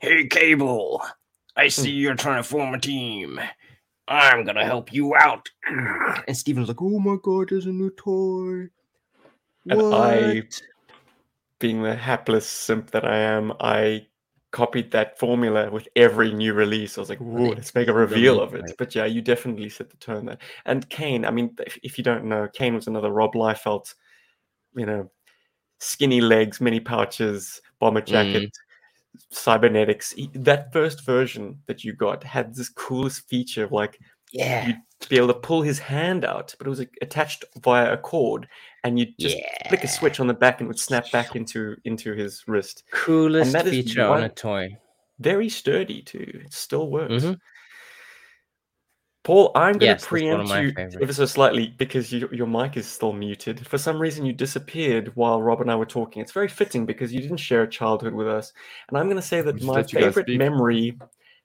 S3: hey Cable, I see hmm. you're trying to form a team. I'm gonna help you out. And Steven's like, oh my god, there's a new toy.
S1: And I, being the hapless simp that I am, I copied that formula with every new release. I was like, "Ooh, let's make a reveal of it." But yeah, you definitely set the tone there. And Kane, I mean, if, if you don't know, Kane was another Rob Liefeld, you know, skinny legs, mini pouches, bomber hmm. jacket, cybernetics. That first version that you got had this coolest feature of like
S3: Yeah.
S1: you'd be able to pull his hand out, but it was attached via a cord, and you'd just flick a switch on the back and it would snap back into into his wrist.
S3: Coolest feature on a toy.
S1: Very sturdy too. It still works.
S3: Mhm.
S1: Paul, I'm going to
S3: Yes, of
S1: preempt you ever so slightly because you, your mic is still muted. For some reason, you disappeared while Rob and I were talking. It's very fitting because you didn't share a childhood with us. And I'm going to say that my
S2: let you guys
S1: favorite memory.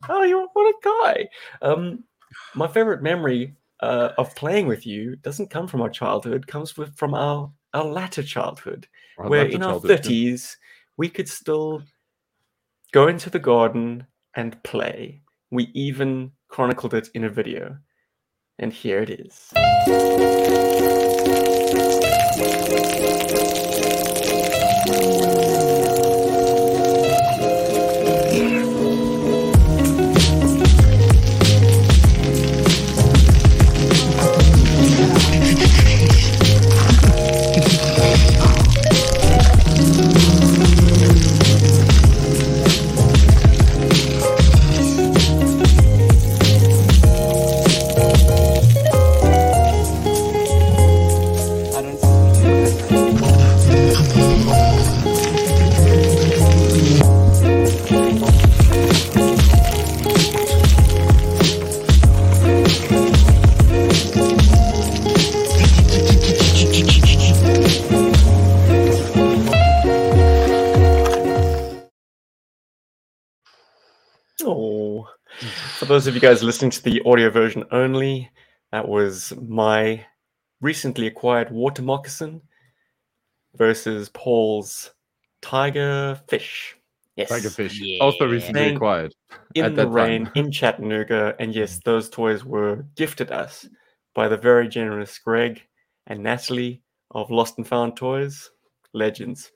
S1: Oh, you what a guy! Um, my favorite memory uh, of playing with you doesn't come from our childhood. Comes with, from our our latter childhood,
S2: Our
S1: where
S2: latter
S1: in our thirties we could still go into the garden and play. We even chronicled it in a video. And here it is. You guys listening to the audio version only, that was my recently acquired water moccasin versus Paul's tiger fish. Yes,
S2: Tiger fish. Also recently
S1: Playing
S2: acquired.
S1: in
S2: at
S1: the
S2: that time.
S1: rain in Chattanooga, and yes, those toys were gifted us by the very generous Greg and Natalie of Lost and Found Toys, legends.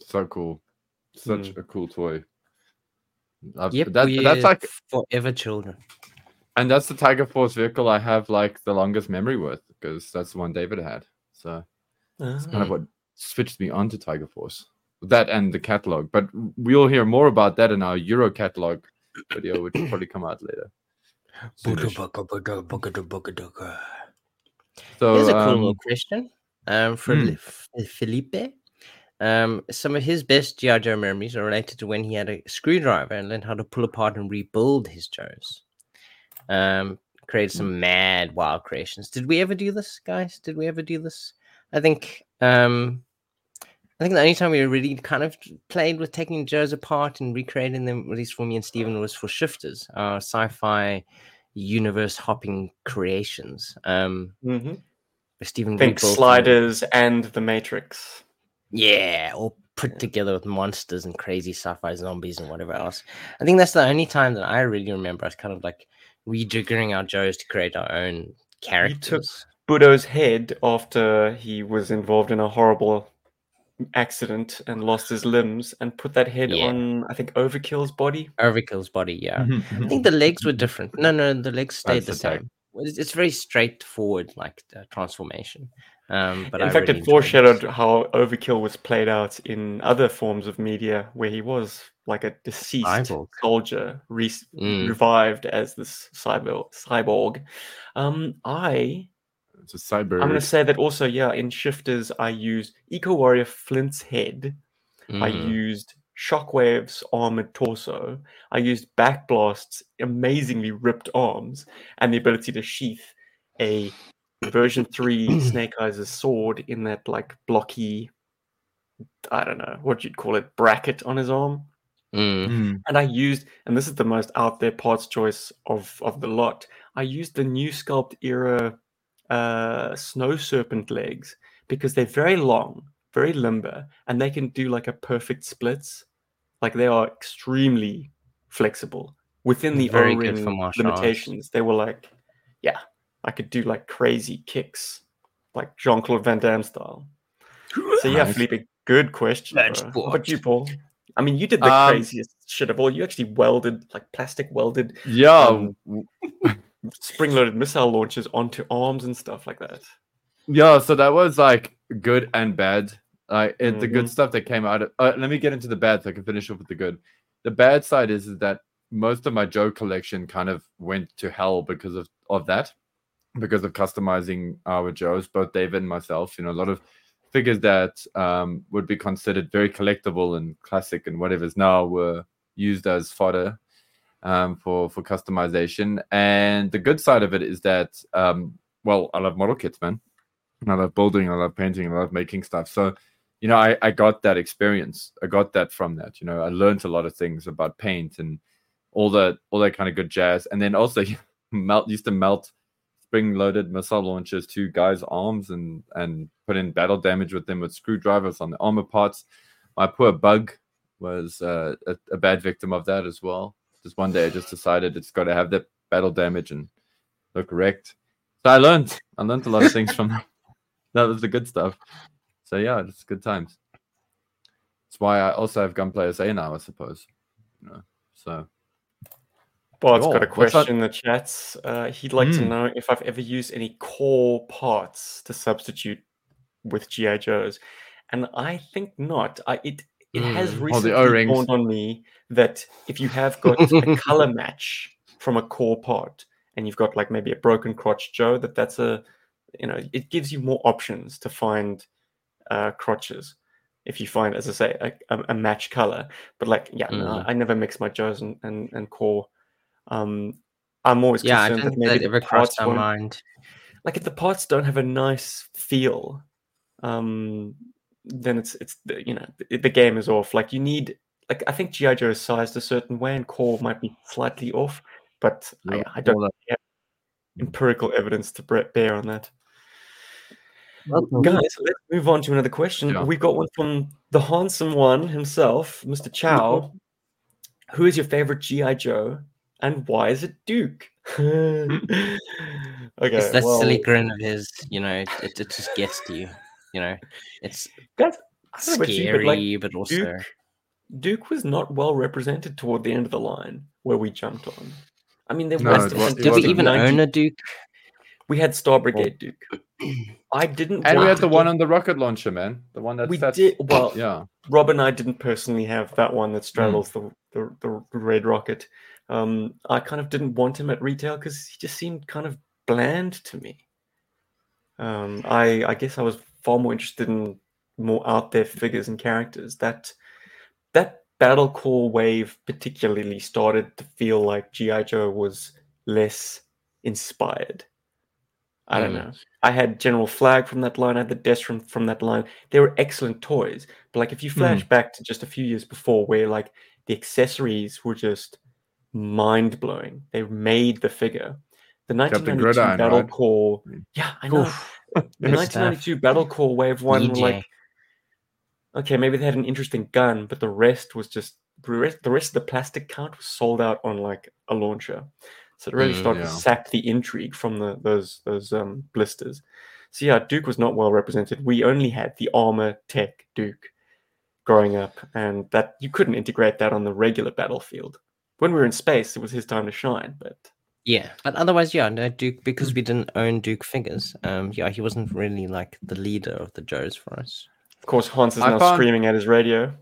S2: So cool. Such
S1: Mm.
S2: a cool toy. I've-
S3: Yep,
S2: that, that's like,
S3: forever children.
S2: And that's the Tiger Force vehicle I have like the longest memory with because that's the one David had. So it's kind of
S3: Mm.
S2: what switched me onto Tiger Force. That and the catalog, but we'll hear more about that in our Euro catalog video, which will probably come out later. So
S3: Here's a cool
S2: um,
S3: little question um, for
S2: hmm.
S3: F- Felipe. Um, some of his best GI Joe memories are related to when he had a screwdriver and learned how to pull apart and rebuild his Joes. Um, created some mad wild creations. Did we ever do this, guys? Did we ever do this? I think. Um, I think the only time we really kind of played with taking Joes apart and recreating them, at least for me and Steven, was for Shifters, our sci-fi universe hopping creations. Um,
S1: Mhm.
S3: where Steven
S1: Think sliders and the Matrix.
S3: Yeah, all put together with monsters and crazy sci-fi zombies and whatever else. I think that's the only time that I really remember us kind of like rejiggering our Joes to create our own characters.
S1: Budo's head after he was involved in a horrible accident and lost his limbs and put that head
S3: Yeah.
S1: on I think Overkill's body.
S3: Overkill's body, yeah.
S2: mhm,
S3: I think the legs were different. No, no, the legs stayed
S2: That's
S3: the
S2: the
S3: same. It's, it's very straightforward, like transformation. Um, but
S1: in
S3: I
S1: fact,
S3: really
S1: it foreshadowed
S3: this.
S1: how Overkill was played out in other forms of media, where he was like a deceased
S3: Cyborg.
S1: soldier, re-
S3: Mm.
S1: revived as this cyborg. cyborg. Um, I
S2: it's a cyber.
S1: I'm going to say that also, yeah. In shifters, I used Eco Warrior Flint's head. I
S3: Mm.
S1: used Shockwave's armored torso. I used Backblast's amazingly ripped arms and the ability to sheath a version 3 Snake Eyes' sword in that like blocky, I don't know what you'd call it, bracket on his arm.
S3: Mm.
S2: Mm,
S1: And I used, and this is the most out there parts choice of of the lot. I used the new sculpt era uh, snow serpent legs because they're very long, very limber, and they can do like a perfect splits. Like they are extremely flexible within the
S3: Very good
S1: O-ring
S3: for martial arts.
S1: limitations. They were like, yeah, I could do like crazy kicks, like Jean Claude Van Damme style. So yeah,
S2: Nice.
S1: Felipe, good question.
S3: Bad
S1: Bro. How
S3: sport.
S1: about you, Paul? I mean, you did the
S2: Um,
S1: craziest shit of all. You actually welded, like plastic welded
S2: yeah,
S1: um, spring-loaded missile launchers onto arms and stuff like that.
S2: Yeah, so that was like good and bad. Like it, the good stuff that came out. Of, uh, let me get into the bad, so I can finish off with the good. The bad side is, is that most of my Joe collection kind of went to hell because of of that, because of customizing our Joes, both David and myself. You know, a lot of figures that um, would be considered very collectible and classic and whatever's now were used as fodder um, for for customization. And the good side of it is that, um, well, I love model kits, man. I love building, I love painting, I love making stuff. So, you know, I, I got that experience. I got that from that. You know, I learned a lot of things about paint and all that all that kind of good jazz. And then also melt used to melt spring loaded missile launchers to guys' arms and and put in battle damage with them with screwdrivers on the armor parts. My poor bug was uh, a, a bad victim of that as well. Just one day I just decided it's got to have that battle damage and look wrecked. So I learned. I learned a lot of things from that. That was the good stuff. So yeah, it's good times. That's why I also have Gunpla SA now, I suppose. You know, so
S1: Bart's got a question in the chats. Uh, he'd like to
S2: Mm.
S1: know if I've ever used any Corps parts to substitute with GI Joes, and I think not. I it it has
S3: Mm.
S2: Oh,
S1: recently
S2: O-rings.
S1: dawned on me that if you have got a color match from a Corps part, and you've got like maybe a broken crotch Joe, that that's a you know it gives you more options to find uh, crotches if you find, as I say, a, a, match color. But like, yeah, no,
S3: Mm.
S1: I never mix my Joes and, and, and Corps. Um, I'm always
S3: Yeah, I
S1: concerned
S3: don't
S1: that maybe
S3: that ever crossed our mind.
S1: like if the parts don't have a nice feel, um, then it's it's you know the, the game is off. Like you need like I think GI Joe is sized a certain way, and Corps might be slightly off, but I,
S2: Yeah,
S1: I don't
S2: all that-
S1: have empirical evidence to bear on that.
S3: Well,
S1: Guys, let's move on to another question.
S2: Yeah.
S1: We've got one from the handsome one himself, Mr. Chow. Who is your favorite GI Joe, and why is it Duke? okay,
S3: It's that
S1: well,
S3: silly grin of his, you know, it, it just gets to you. You know, it's
S1: That's, I don't know about you, but, like,
S3: scary, but also
S1: Duke, Duke was not well represented toward the end of the line where we jumped on. I mean, there
S2: No,
S1: was
S3: Did we even
S1: 90
S3: own a Duke?
S1: We had Star Brigade Duke. I didn't.
S2: And we had the one on the rocket launcher, man. The one that
S1: We
S2: sat-
S1: did- well,
S2: yeah.
S1: Rob and I didn't personally have that one
S2: Hmm.
S1: that straddles the, the the red rocket. Um, I kind of didn't want him at retail because he just seemed kind of bland to me. Um, I I guess I was far more interested in more out there figures and characters. That that Battle Corps wave particularly started to feel like GI Joe was less inspired. I don't
S3: Mm.
S1: know. I had General Flagg from that line. I had the Death from, from that line. They were excellent toys. But like if you flash back to just a few years before, where like the accessories were just mind blowing. They made the figure. The 1992
S2: Gridiron,
S1: Battle
S2: right?
S1: Corps. Yeah, I know. The
S3: Good
S1: 1992 Battle Corps Wave One were like okay, maybe they had an interesting gun, but the rest was just the rest, the rest of the plastic count was sold out on like a launcher. So it really
S3: Mm,
S1: started to sap the intrigue from the those those um, blisters. So yeah, Duke was not well represented. We only had the armor tech Duke growing up, and that you couldn't integrate that on the regular battlefield. When we were in space, it was his time to shine. But
S3: Yeah, but otherwise, yeah, no Duke because we didn't own Duke figures. Um, yeah, he wasn't really like the leader of the Joes for us.
S1: of course, Hans is
S2: I
S1: now
S2: found-
S1: screaming at his radio.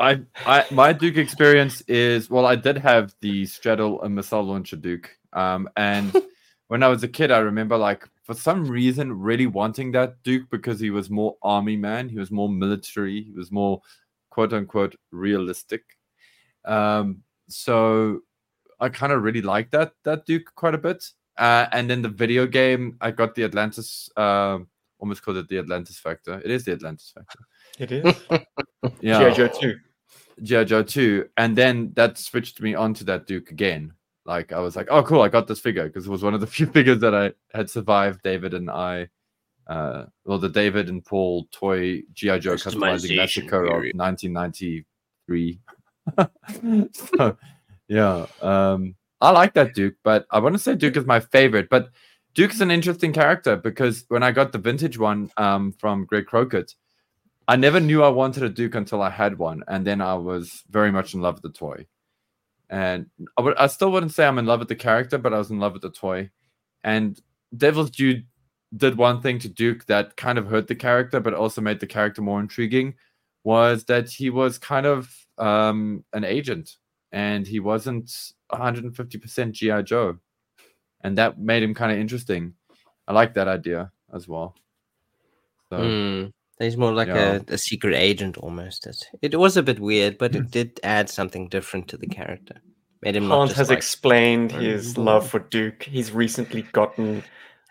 S2: I, I my Duke experience is well, I did have the straddle a missile launcher Duke. Um, and when I was a kid, I remember like for some reason really wanting that Duke because he was more army man, he was more military, he was more quote unquote realistic. Um, so I kind of really liked that that Duke quite a bit. Uh, and then the video game, I got the Atlantis. Uh, almost called it the Atlantis Factor. It is the Atlantis Factor.
S1: It is
S2: Yeah.
S1: GI Joe too.
S2: G.I. Joe 2. And then that switched me onto that Duke again. Like I was like, oh cool, I got this figure because it was one of the few figures that I had survived David and I uh well the David and Paul toy G.I. Joe customizing
S3: Customization
S2: massacre of 1993. so yeah. Um I like that Duke, but I want to say Duke is my favorite. But Duke is an interesting character because when I got the vintage one um from Greg Crockett, I never knew I wanted a Duke until I had one, and then I was very much in love with the toy. And I still wouldn't say I'm in love with the character, but I was in love with the toy. And Devil's Due did one thing to Duke that kind of hurt the character, but also made the character more intriguing. Was that he was kind of um, an agent, and he wasn't 150% GI Joe, and that made him kind of interesting. I like that idea as well. So.
S3: Mm, he's more like
S2: Yeah.
S3: a, a secret agent almost. It, it was a bit weird, but it did add something different to the character. Made him not
S1: Hans
S3: just
S1: has
S3: like,
S1: explained
S2: Very
S1: his love for Duke. He's recently gotten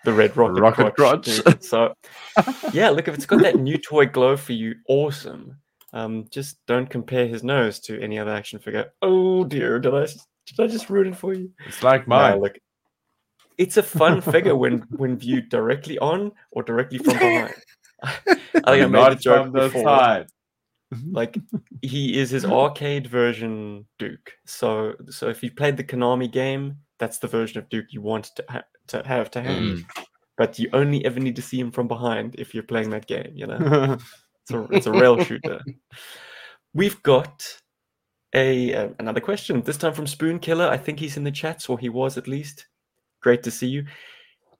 S1: the red rocket,
S2: Rocket
S1: crotch.
S2: crotch.
S1: Duke. So yeah, look if it's got that new toy glow for you, awesome. Um, just don't compare his nose to any other action figure. Oh dear, did I did I just ruin it for you?
S2: It's like
S1: No,
S2: mine.
S1: look, it's a fun figure when when viewed directly on or directly from behind. I think I made
S2: Not
S1: joke before.
S2: side.
S1: Like he is his arcade version Duke. So so if you played the Konami game, that's the version of Duke you want to ha- to have to hand. But you only ever need to see him from behind if you're playing that game. You know, it's a it's a rail shooter. We've got a uh, another question. This time from Spoon Killer. I think he's in the chats, or he was at least. Great to see you.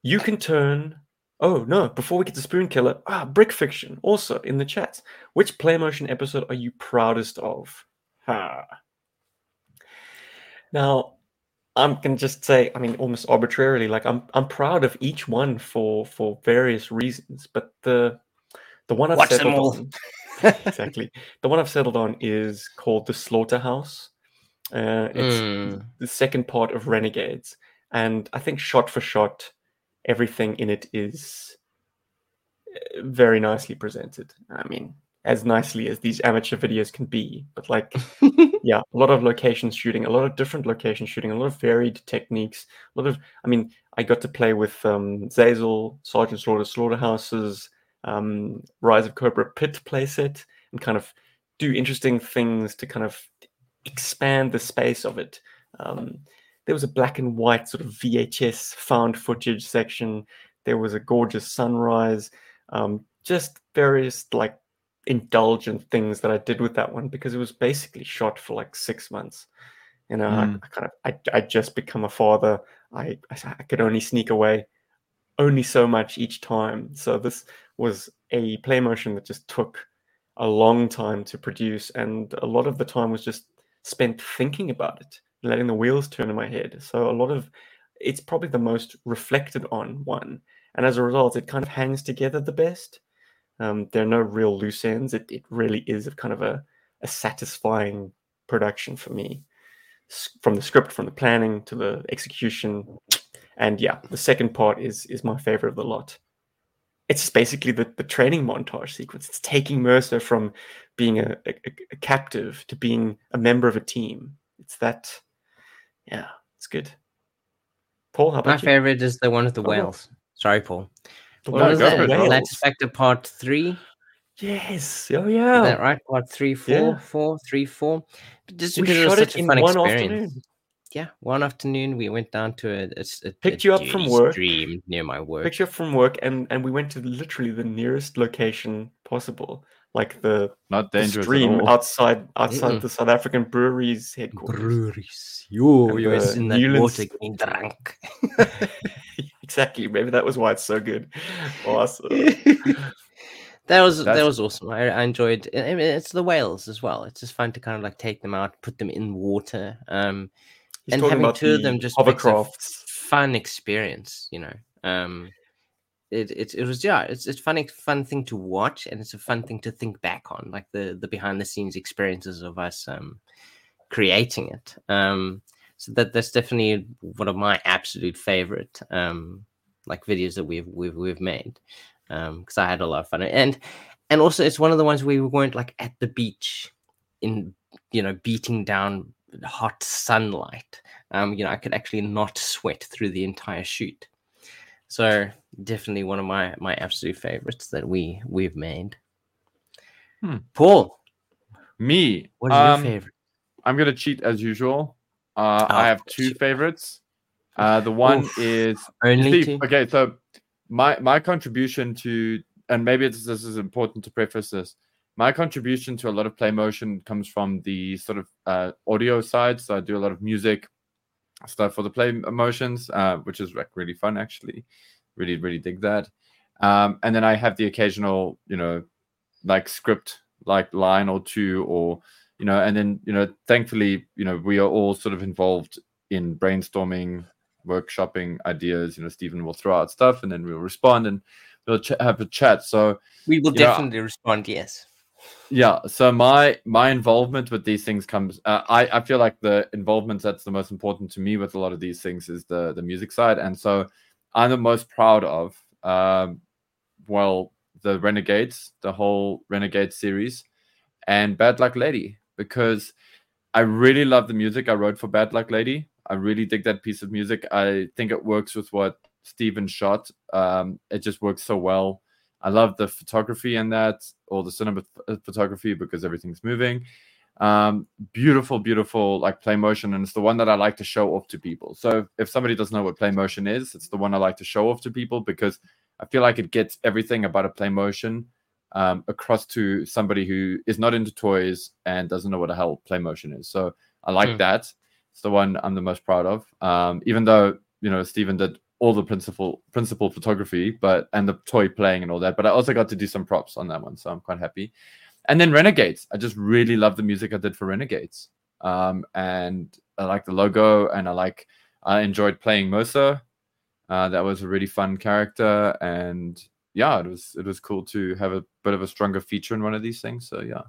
S1: You can turn. Oh no! Before we get to Spoon Killer, ah, Brick Fiction also in the chats. Which PlayMotion episode are you proudest of? Ha. Now, I'm gonna just say, I mean, almost arbitrarily, like I'm I'm proud of each one for for various reasons, but the the one I've
S3: Watch
S1: settled on, exactly, the one I've settled on is called the Slaughterhouse. Uh, it's
S3: Mm.
S1: the second part of Renegades, and I think shot for shot, everything in it is uh, very nicely presented. I mean, as nicely as these amateur videos can be, but like yeah, a lot of location shooting, a lot of different location shooting, a lot of varied techniques, a lot of. I mean, I got to play with um, Zazel, Sergeant Slaughter, Slaughterhouses, um, Rise of Cobra Pit playset, and kind of do interesting things to kind of expand the space of it. Um, there was a black and white sort of VHS found footage section. There was a gorgeous sunrise. Um, just various like indulgent things that I did with that one because it was basically shot for like six months. You know,
S2: Mm.
S1: I, I kind of I I just become a father. I I could only sneak away only so much each time. So this was a play motion that just took a long time to produce, and a lot of the time was just spent thinking about it, letting the wheels turn in my head. So a lot of it's probably the most reflected on one, and as a result, it kind of hangs together the best. Um, there are no real loose ends. It it really is a kind of a, a satisfying production for me, S- from the script, from the planning to the execution, and yeah, the second part is is my favorite of the lot. It's basically the, the training montage sequence. It's taking Mercer from being a, a, a captive to being a member of a team. It's that, yeah, it's good. Paul, how
S3: My
S1: about you?
S3: favorite is the one with the
S1: Oh.
S3: whales. Sorry, Paul.
S1: The
S3: What was that?
S1: whales.
S3: Factor Part Three.
S1: Yes. Oh
S3: Is
S1: yeah.
S3: that right? Part three, four,
S1: Yeah.
S3: four, three, four. Just
S1: We
S3: because it was such a
S1: in
S3: fun
S1: one
S3: experience.
S1: afternoon.
S3: Yeah, one afternoon we went down to a, a, s- a-
S1: Picked
S3: a
S1: you up from work.
S3: stream near my work.
S1: Picked you up from work, and and we went to literally the nearest location possible, like the,
S2: Not
S1: the
S2: dangerous
S1: stream outside outside
S3: Mm-mm.
S1: the South African breweries headquarters.
S3: Breweries. Yo,
S1: And
S3: we were in that
S1: Newlands-
S3: water getting drunk.
S1: exactly. Maybe that was why it's so good. Awesome.
S3: that was that was awesome. I, I enjoyed. I mean, it's the whales as well. It's just fun to kind of like take them out, put them in water, um,
S1: He's
S3: and having two of them
S1: the
S3: just makes a f-
S1: hovercrafts.
S3: fun experience. You know, um, it, it it was yeah, it's it's funny fun thing to watch, and it's a fun thing to think back on, like the the behind the scenes experiences of us um, creating it. Um, so that that's definitely one of my absolute favorite um, like videos that we've we've we've made because I had a lot of fun and and also it's one of the ones where we weren't like at the beach in you know beating down hot sunlight. Um, you know, I could actually not sweat through the entire shoot. So definitely one of my my absolute favorites that we we've made.
S2: Hmm.
S3: Paul,
S2: Me.
S3: what is
S2: um,
S3: your favorite?
S2: I'm gonna cheat as usual. Uh,
S3: Oh,
S2: I have two favorites. Uh, the one
S3: Oof.
S2: is
S3: Only
S2: Steve, okay, so my my contribution to and maybe it's, this is important to preface this. My contribution to a lot of play motion comes from the sort of uh, audio side. So I do a lot of music stuff for the play motions, uh, which is like really fun actually. Really, really dig that. Um, and then I have the occasional, you know, like script like line or two or you know and then you know thankfully you know we are all sort of involved in brainstorming workshopping ideas you know stephen will throw out stuff and then we'll respond and we'll ch- have a chat so
S3: We will
S2: you know,
S3: definitely respond. Yes.
S2: Yeah so my my involvement with these things comes uh, i i feel like the involvement that's the most important to me with a lot of these things is the the music side. And so i'm the most proud of um well the renegades the whole renegade series and bad luck lady because i really love the music i wrote for bad luck lady. I really dig that piece of music. I think it works with what steven shot. Um it just works so well I love the photography in that, or the cinema th- photography because everything's moving. Um, beautiful, beautiful, like play motion, and it's the one that I like to show off to people. So if somebody doesn't know what play motion is, it's the one I like to show off to people because I feel like it gets everything about a play motion um, across to somebody who is not into toys and doesn't know what the hell play motion is. So I like
S3: Mm.
S2: that. It's the one I'm the most proud of. Um, even though you know Stephen did all the principal principal photography, but and the toy playing and all that. But I also got to do some props on that one, so I'm quite happy. And then Renegades, I just really love the music I did for Renegades, um, and I like the logo, and I like I enjoyed playing Mercer. Uh, that was a really fun character, and yeah, it was it was cool to have a bit of a stronger feature in one of these things. So yeah,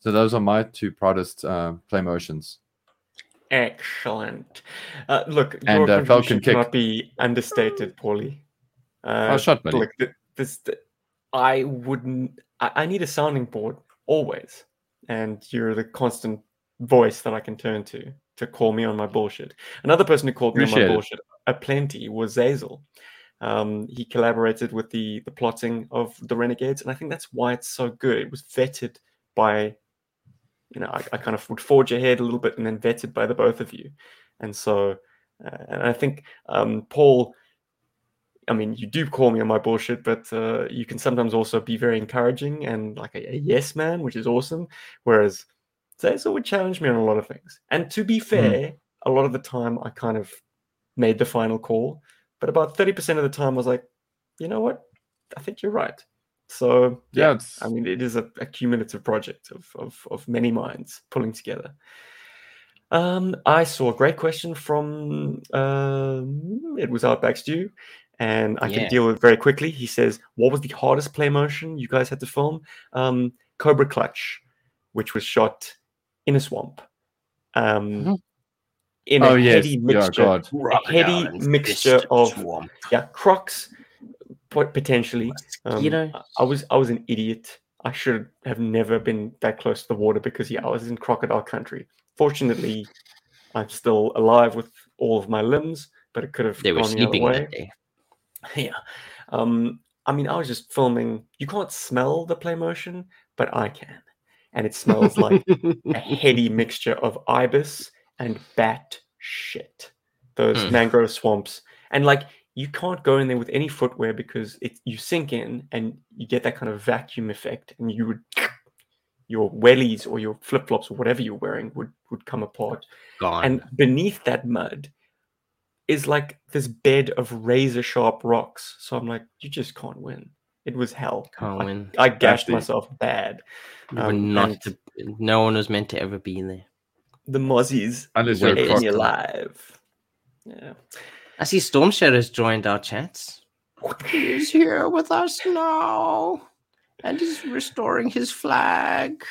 S2: so those are my two proudest uh, play motions.
S1: Excellent. Uh, look,
S2: And,
S1: your
S2: uh, Falcon Kick.
S1: cannot be understated, Paulie. Uh,
S2: Oh, buddy.
S1: Look, th- this, I wouldn't. I, I need a sounding board always, and you're the constant voice that I can turn to to call me on my bullshit. Another person who called me on
S2: Appreciate
S1: my
S2: it.
S1: bullshit aplenty was Zazel. Um, he collaborated with the the plotting of the Renegades, and I think that's why it's so good. It was vetted by you know, I, I kind of would forge ahead a little bit and then vetted by the both of you. And so, uh, and I think um, Paul, I mean, you do call me on my bullshit, but uh, you can sometimes also be very encouraging and like a, a yes man, which is awesome. Whereas Zazel would challenge me on a lot of things. And to be fair, a lot of the time I kind of made the final call, but about 30% of the time I was like, you know what? I think you're right. So
S2: Yeah,
S1: yeah,
S2: it's
S1: I mean, it is a, a cumulative project of, of, of many minds pulling together. Um, I saw a great question from um, it was Outback Stew, and I
S3: Yeah.
S1: can deal with it very quickly. He says, "What was the hardest play motion you guys had to film?" Um, Cobra Clutch, which was shot in a swamp. Um,
S3: Mhm.
S1: in a
S2: Oh, yes.
S1: heady
S2: Yeah,
S1: mixture,
S2: God.
S1: a heady mixture of yeah, Crocs, but potentially. Um,
S3: Mosquitoes.
S1: I- I was I was an idiot. I should have never been that close to the water because yeah, I was in crocodile country. Fortunately, I'm still alive with all of my limbs, but it could have
S3: They were
S1: gone the other
S3: sleeping
S1: way. yeah. Um, I mean, I was just filming. You can't smell the play motion, but I can, and it smells like a heady mixture of ibis and bat shit. Those
S3: Mm.
S1: mangrove swamps, and like you can't go in there with any footwear because it you sink in and you get that kind of vacuum effect, and you would your wellies or your flip flops or whatever you're wearing would would come apart.
S3: Gone.
S1: And beneath that mud is like this bed of razor sharp rocks. So I'm like, you just can't win. It was hell.
S3: Can't
S1: I,
S3: win.
S1: I gashed
S2: the-
S1: myself bad.
S3: You were
S1: um,
S3: not to, no one was meant to ever be in there.
S1: The mozzies
S2: Unless
S1: were
S2: you're a
S1: eating
S2: croc.
S1: you alive. Yeah.
S3: I see Storm Shadow's joined our chats. He's here with us now. And he's restoring his flag.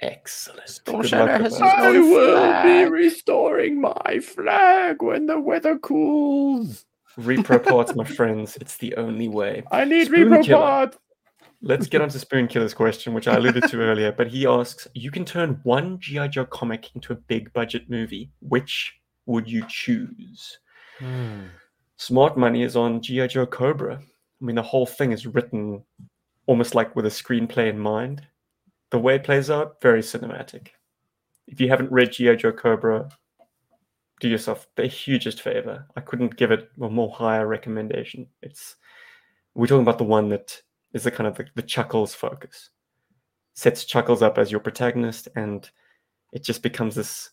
S1: Excellent.
S3: Storm
S1: Good
S3: Shadow has his
S1: that.
S3: own flag.
S2: restoring my flag when the weather cools.
S1: Repro parts, my friends. It's the only way.
S2: I need
S1: Spoon
S2: repro
S1: killer.
S2: part.
S1: Let's get on to Spoon Killer's question, which I alluded to earlier. But he asks, you can turn one G.I. Joe comic into a big budget movie. Which would you choose?
S3: Hmm.
S1: Smart money is on G.I. Joe Cobra. I mean, the whole thing is written almost like with a screenplay in mind. The way it plays out, very cinematic. If you haven't read G.I. Joe Cobra, do yourself the hugest favor. I couldn't give it a more higher recommendation. It's we're talking about the one that is the kind of the, the Chuckles focus. Sets Chuckles up as your protagonist, and it just becomes this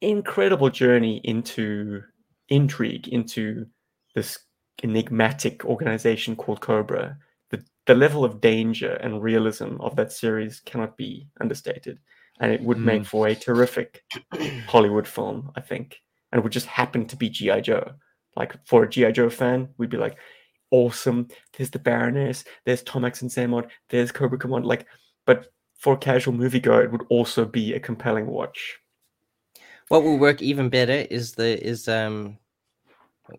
S1: incredible journey into intrigue, into this enigmatic organization called Cobra. The, the level of danger and realism of that series cannot be understated. And it would make
S2: Mm.
S1: for a terrific Hollywood film, I think. And it would just happen to be G.I. Joe. Like for a G.I. Joe fan, we'd be like, awesome. There's the Baroness, there's Tomax and Xamot, there's Cobra Command. Like, but for a casual moviegoer, it would also be a compelling watch.
S3: What will work even better is the is um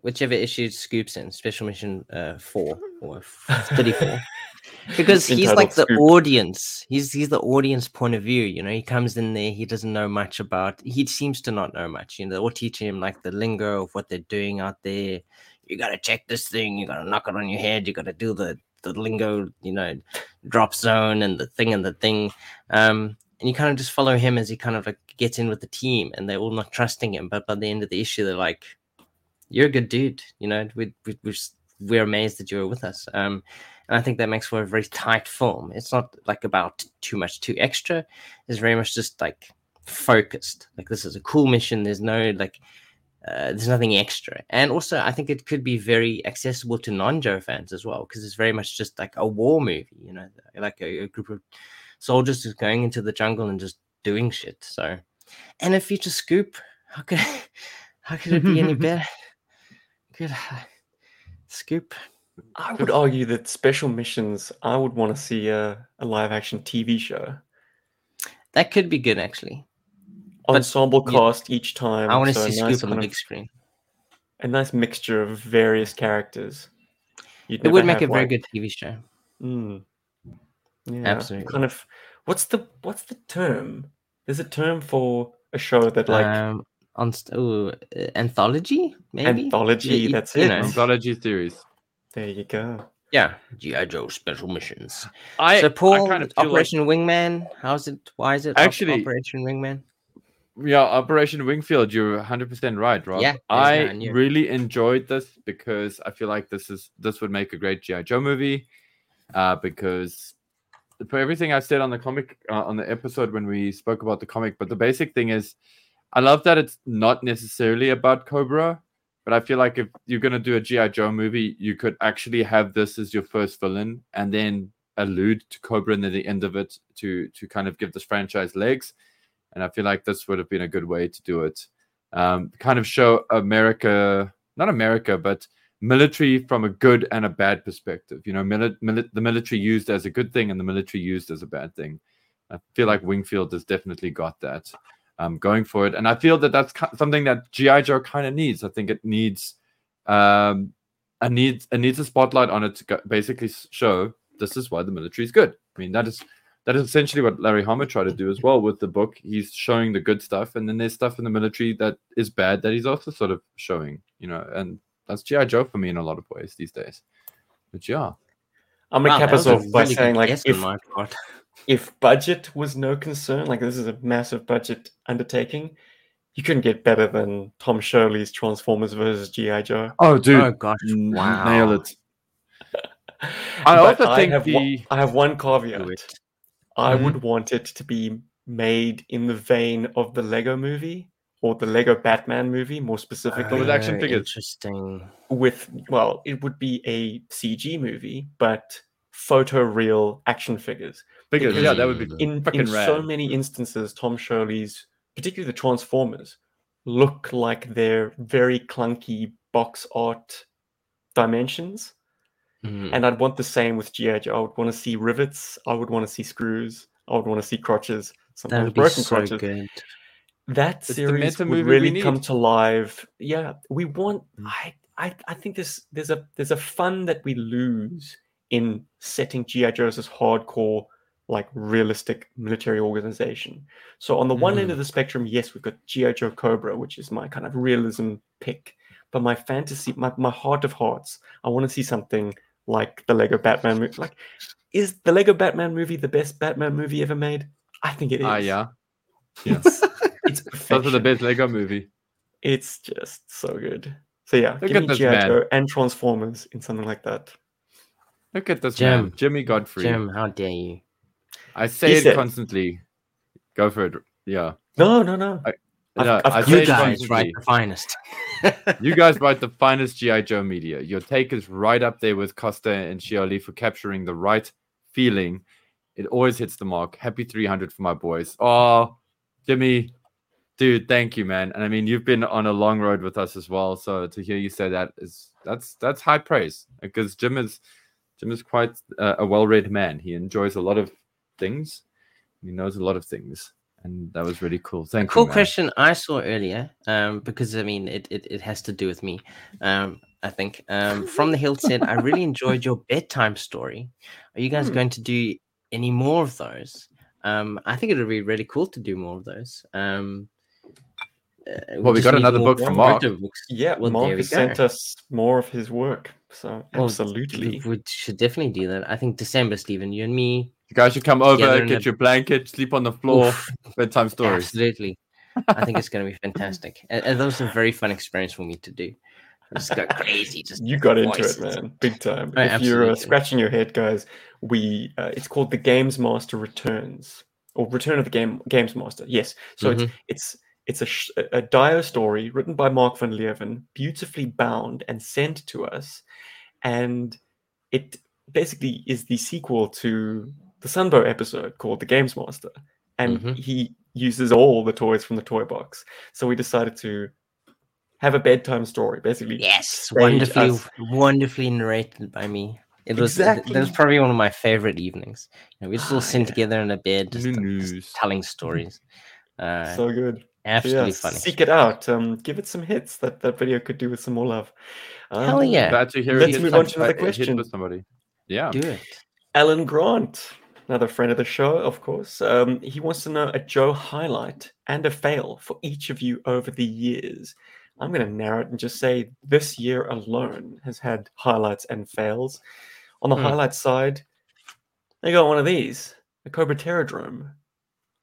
S3: whichever issue Scoops in, Special Mission uh four or thirty four. because he's like the
S1: Scoop.
S3: audience. He's he's the audience point of view. You know, he comes in there, he doesn't know much about. He seems to not know much. You know, all teaching him like the lingo of what they're doing out there. You gotta check this thing. You gotta knock it on your head. You gotta do the the lingo. You know, drop zone and the thing and the thing. Um, and you kind of just follow him as he kind of like gets in with the team, and they're all not trusting him. But by the end of the issue, they're like, "You're a good dude." You know, we we we're, we're amazed that you're with us. Um, and I think that makes for a very tight film. It's not like about too much too extra. It's very much just like focused. Like this is a cool mission. There's no like uh, there's nothing extra. And also I think it could be very accessible to non-Joe fans as well, because it's very much just like a war movie, you know, like a, a group of soldiers just going into the jungle and just doing shit. So and a future scoop, how could how could it be any better? Good scoop.
S1: I would argue that special missions, I would want to see a, a live action TV show.
S3: That could be good actually.
S1: Ensemble
S3: you-
S1: cast each time.
S3: I want to
S1: so a
S3: see
S1: nice
S3: Scoop on the big
S1: of-
S3: screen.
S1: A nice mixture of various characters. You'd
S3: It would make a
S1: have,
S3: very good TV show.
S1: Mm. Yeah,
S3: Absolutely.
S1: Kind of. What's the what's the term? There's a term for a show that like
S3: um, on st- ooh, uh, anthology, maybe
S1: anthology.
S3: you-
S1: that's
S3: you
S1: it.
S3: know.
S2: Anthology series.
S1: There you go.
S3: Yeah, GI Joe special missions.
S2: I
S3: so Paul,
S2: I kind of feel like
S3: Operation Wingman. How's it? Why is it
S2: Actually-
S3: Operation Wingman?
S2: yeah, Operation Wingfield, you're 100% right, Rob.
S3: Yeah,
S2: I really enjoyed this because I feel like this is this would make a great GI Joe movie. Uh, because for everything I said on the comic uh, on the episode when we spoke about the comic, but the basic thing is, I love that it's not necessarily about Cobra, but I feel like if you're gonna do a GI Joe movie, you could actually have this as your first villain, and then allude to Cobra near the end of it to to kind of give this franchise legs and I feel like this would have been a good way to do it. Um, kind of show America, not America, but military from a good and a bad perspective. You know, mili- mili- the military used as a good thing and the military used as a bad thing. I feel like Wingfield has definitely got that um, going for it, and I feel that that's ki- something that GI Joe kind of needs. I think it needs, um, it needs, it needs a spotlight on it to go- basically show this is why the military is good. I mean, that is that is essentially what Larry Hama tried to do as well with the book. He's showing the good stuff, and then there's stuff in the military that is bad that he's also sort of showing, you know, and that's GI Joe for me in a lot of ways these days. But yeah,
S1: I'm gonna
S3: Wow,
S1: cap us
S3: a
S1: off by
S3: really
S1: saying like if
S3: my part.
S1: if budget was no concern, like this is a massive budget undertaking, you couldn't get better than Tom Scioli's Transformers versus GI Joe.
S2: oh dude,
S3: oh gosh, wow.
S2: nail it.
S1: I
S2: also think
S1: have one, I have one caveat.
S3: it.
S1: I
S2: Mhm.
S1: would want it to be made in the vein of the Lego movie or the Lego Batman movie, more specifically.
S2: with action
S3: Oh,
S2: figures.
S3: Interesting.
S1: with well, it would be a CG movie, but photoreal action figures.
S2: Figures, yeah, that would be
S1: In, in
S2: fucking
S1: so many instances, Tom Scioli's, particularly the Transformers, look like they're very clunky box art dimensions.
S3: Mhm.
S1: And I'd want the same with GI Joe. I would want to see rivets. I would want to see screws. I would want to see crotches.
S3: That
S1: Sometimes
S3: would be
S1: broken
S3: so
S1: crotches.
S3: good.
S1: That series would really come to life. Yeah, we want.
S2: Mm.
S1: I, I, I think there's there's a there's a fun that we lose in setting GI Joes as hardcore, like realistic military organization. So on the one end
S3: Mm.
S1: of the spectrum, yes, we've got GI Joe Cobra, which is my kind of realism pick. But my fantasy, my, my heart of hearts, I want to see something like the Lego Batman movie. Like, is the Lego Batman movie the best Batman movie ever made? I think it is.
S2: Ah, yeah,
S1: It's, it's
S2: those are the best Lego movie.
S1: It's just so good. So yeah,
S2: Look
S1: give
S2: at
S1: me
S2: this
S1: G.I. Joe and Transformers in something like that.
S2: Look at this man, Jimmy Godfrey.
S3: Jim, how dare you?
S2: I say
S1: He
S2: it constantly. Go for it. Yeah,
S1: No, no, no.
S2: I-
S1: I've-
S2: no,
S1: I've
S2: I
S1: got
S2: say
S3: You guys write the finest.
S2: You guys write the finest GI Joe media. Your take is right up there with Costa and Scioli for capturing the right feeling. It always hits the mark. Happy 300 for my boys. Oh, Jimmy, dude, thank you, man. And I mean, you've been on a long road with us as well. So to hear you say that is that's that's high praise because Jim is Jim is quite uh, a well-read man. He enjoys a lot of things. He knows a lot of things, and that was really cool. Thank
S3: cool
S2: you. man.
S3: question I saw earlier, um, because I mean it, it, it has to do with me. Um, I think um, from the hill said I really enjoyed your bedtime story. Are you guys
S1: Hmm.
S3: going to do any more of those? Um, I think it would be really cool to do more of those. Um,
S2: Well, we
S3: just
S2: got another book from Mark.
S3: books.
S1: Yeah,
S3: Well, there
S1: Mark
S3: we
S1: has sent us more of his work. So
S3: Well,
S1: absolutely.
S3: We, we should definitely do that. I think December, Stephen, you and me.
S2: You guys should come over, get
S3: a-
S2: your blanket, sleep on the floor,
S3: Oof,
S2: bedtime stories.
S3: Absolutely. I think it's going to be fantastic. And, and that was a very fun experience for me to do. Just go crazy. Just
S1: you got into
S3: voices.
S1: it, man, big time.
S3: Oh,
S1: if you're uh, scratching your head, guys, we uh, it's called the Games Master Returns or Return of the Game Games Master. Yes, so
S3: Mhm.
S1: it's it's it's a sh- a Dio story written by Mark van Leeuwen, beautifully bound and sent to us, and it basically is the sequel to the Sunbow episode called the Games Master, and
S3: Mhm.
S1: he uses all the toys from the toy box. So we decided to have a bedtime story, basically.
S3: Yes, wonderfully,
S1: us-
S3: wonderfully narrated by me. It was th- that was probably one of my favorite evenings. You know, we just all
S1: Ah,
S3: sitting
S1: yeah.
S3: together in a bed, just, just telling stories. Uh,
S1: so good. So
S3: absolutely
S1: yeah,
S3: funny.
S1: seek it out. Um, give it some hits. That that video could do with some more love.
S3: Hell
S1: Um,
S3: yeah.
S2: Glad to hear
S1: Let's
S2: it
S1: move on to another
S2: uh, it hit
S1: question.
S2: with somebody. Yeah.
S3: Do it.
S1: Alan Grant, another friend of the show, of course. Um, he wants to know a Joe highlight and a fail for each of you over the years. I'm going to narrow it and just say this year alone has had highlights and fails. On the
S3: Hmm.
S1: highlight side, they got one of these, a Cobra Terrordrome.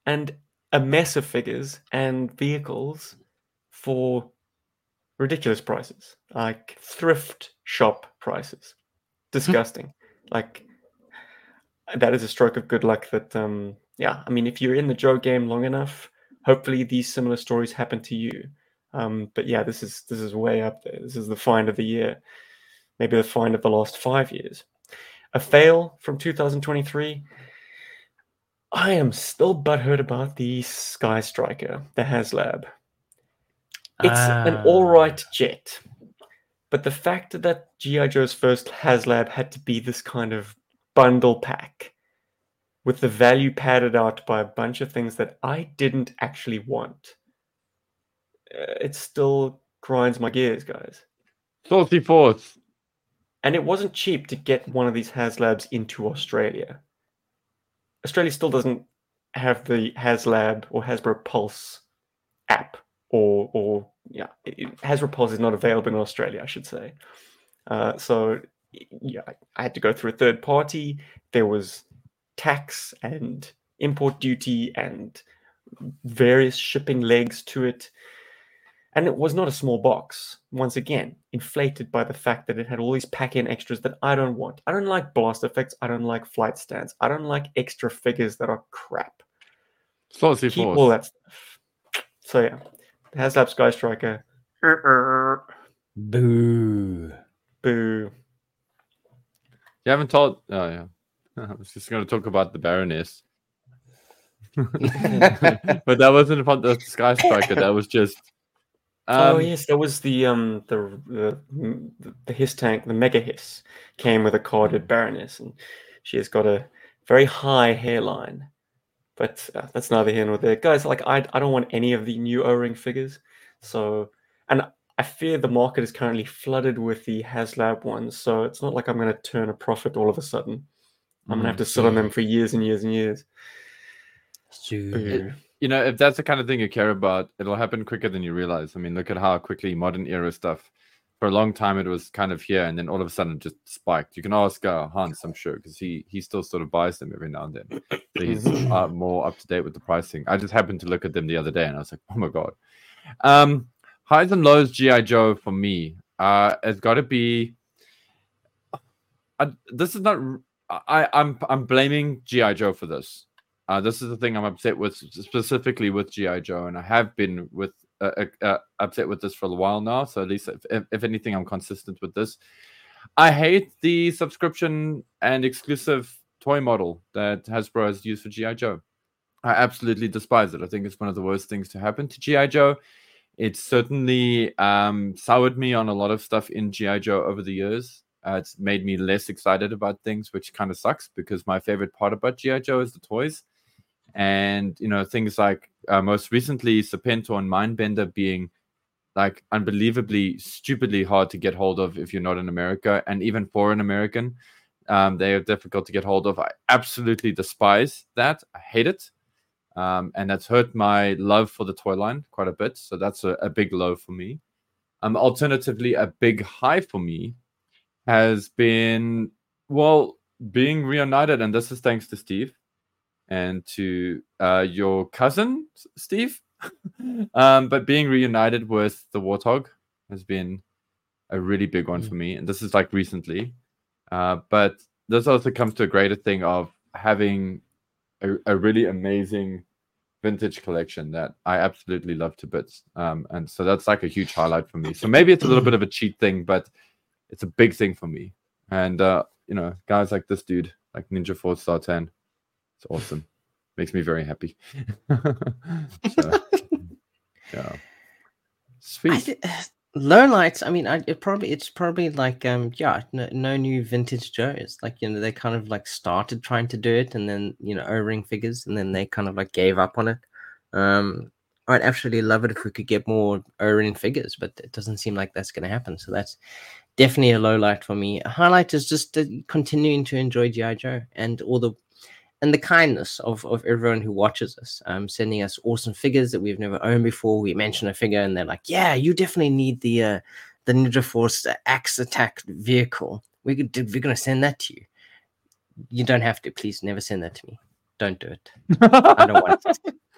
S1: And a mess of figures and vehicles for ridiculous prices, like thrift shop prices. Disgusting. like that is a stroke of good luck. That um, yeah, I mean, if you're in the Joe game long enough, hopefully these similar stories happen to you. Um, but yeah, this is this is way up there. This is the find of the year, maybe the find of the last five years. A fail from 2023. I am still butthurt about the Sky Striker, the HasLab. It's an
S3: Ah.
S1: all right jet, but the fact that GI Joe's first HasLab had to be this kind of bundle pack with the value padded out by a bunch of things that I didn't actually want, uh, it still grinds my gears, guys.
S2: Saucy Force.
S1: And it wasn't cheap to get one of these HasLabs into Australia. Australia still doesn't have the HasLab or Hasbro Pulse app, or or yeah, it- Hasbro Pulse is not available in Australia, I should say. Uh, so yeah, I had to go through a third party. There was tax and import duty and various shipping legs to it. And it was not a small box, once again, inflated by the fact that it had all these pack in extras that I don't want. I don't like blast effects. I don't like flight stands. I don't like extra figures that are crap.
S2: Saucy
S1: Keep
S2: Force.
S1: all that stuff. So, yeah, HasLab Sky Striker. er,
S3: Boo.
S1: Boo.
S2: You haven't told. Oh yeah, I was just going to talk about the Baroness, but that wasn't about the Sky Striker. That was just. Um,
S1: oh yes, that was the um the the mm, the, hiss tank, the mega hiss came with a carded Baroness, and she has got a very high hairline. But uh, that's neither here nor there, guys. Like I I don't want any of the new O-ring figures. So and I fear the market is currently flooded with the HasLab ones. So it's not like I'm going to turn a profit all of a sudden. I'm gonna have
S2: Mm.
S1: to sit on them for years and years and years.
S3: Boo.
S2: You know, if that's the kind of thing you care about, it'll happen quicker than you realize. I mean, look at how quickly modern era stuff. For a long time, it was kind of here, and then all of a sudden, it just spiked. You can ask uh, Hans, I'm sure, because he he still sort of buys them every now and then. So he's uh, more up to date with the pricing. I just happened to look at them the other day, and I was like, oh my god. Um, highs and lows, GI Joe for me. Uh, it's got to be. I, this is not. I I'm I'm blaming GI Joe for this. Uh, this is the thing I'm upset with specifically with GI Joe, and I have been with uh, uh, uh, upset with this for a while now. So at least, if, if, anything, I'm consistent with this. I hate the subscription and exclusive toy model that Hasbro has used for GI Joe. I absolutely despise it. I think it's one of the worst things to happen to GI Joe. It certainly um, soured me on a lot of stuff in GI Joe over the years. Uh, it's made me less excited about things, which kind of sucks because my favorite part about GI Joe is the toys and you know things like uh, most recently Serpentor and Mindbender being like unbelievably stupidly hard to get hold of if you're not in America and even for an American um, they are difficult to get hold of. I absolutely despise that. I hate it. Um, and that's hurt my love for the toy line quite a bit so that's a, a big low for me. Um, alternatively a big high for me has been well being reunited and this is thanks to Steve and to uh, your cousin Steve. um, but being reunited with the Warthog has been a really big one for me, and this is like recently. Uh, but this also comes to a greater thing of having a, a really amazing vintage collection that I absolutely love to bits. Um, and so that's like a huge highlight for me. So maybe it's a little bit of a cheat thing, but it's a big thing for me. And uh, you know, guys like this dude, like Ninja Force Star 10, it's awesome. Makes me very happy. so, yeah. Sweet.
S3: thi- low lights. I mean, I, it probably it's probably like um yeah, no, no new vintage Joes. Like you know, they kind of like started trying to do it, and then you know, O-ring figures, and then they kind of like gave up on it. Um, I'd absolutely love it if we could get more O-ring figures, but it doesn't seem like that's going to happen. So that's definitely a low light for me. A highlight is just uh, continuing to enjoy GI Joe and all the and the kindness of, of everyone who watches us, um, sending us awesome figures that we've never owned before. We mention a figure and they're like, "Yeah, you definitely need the uh, the Ninja Force axe attack vehicle. We could, we're going to send that to you. You don't have to. Please never send that to me. Don't do it. I don't want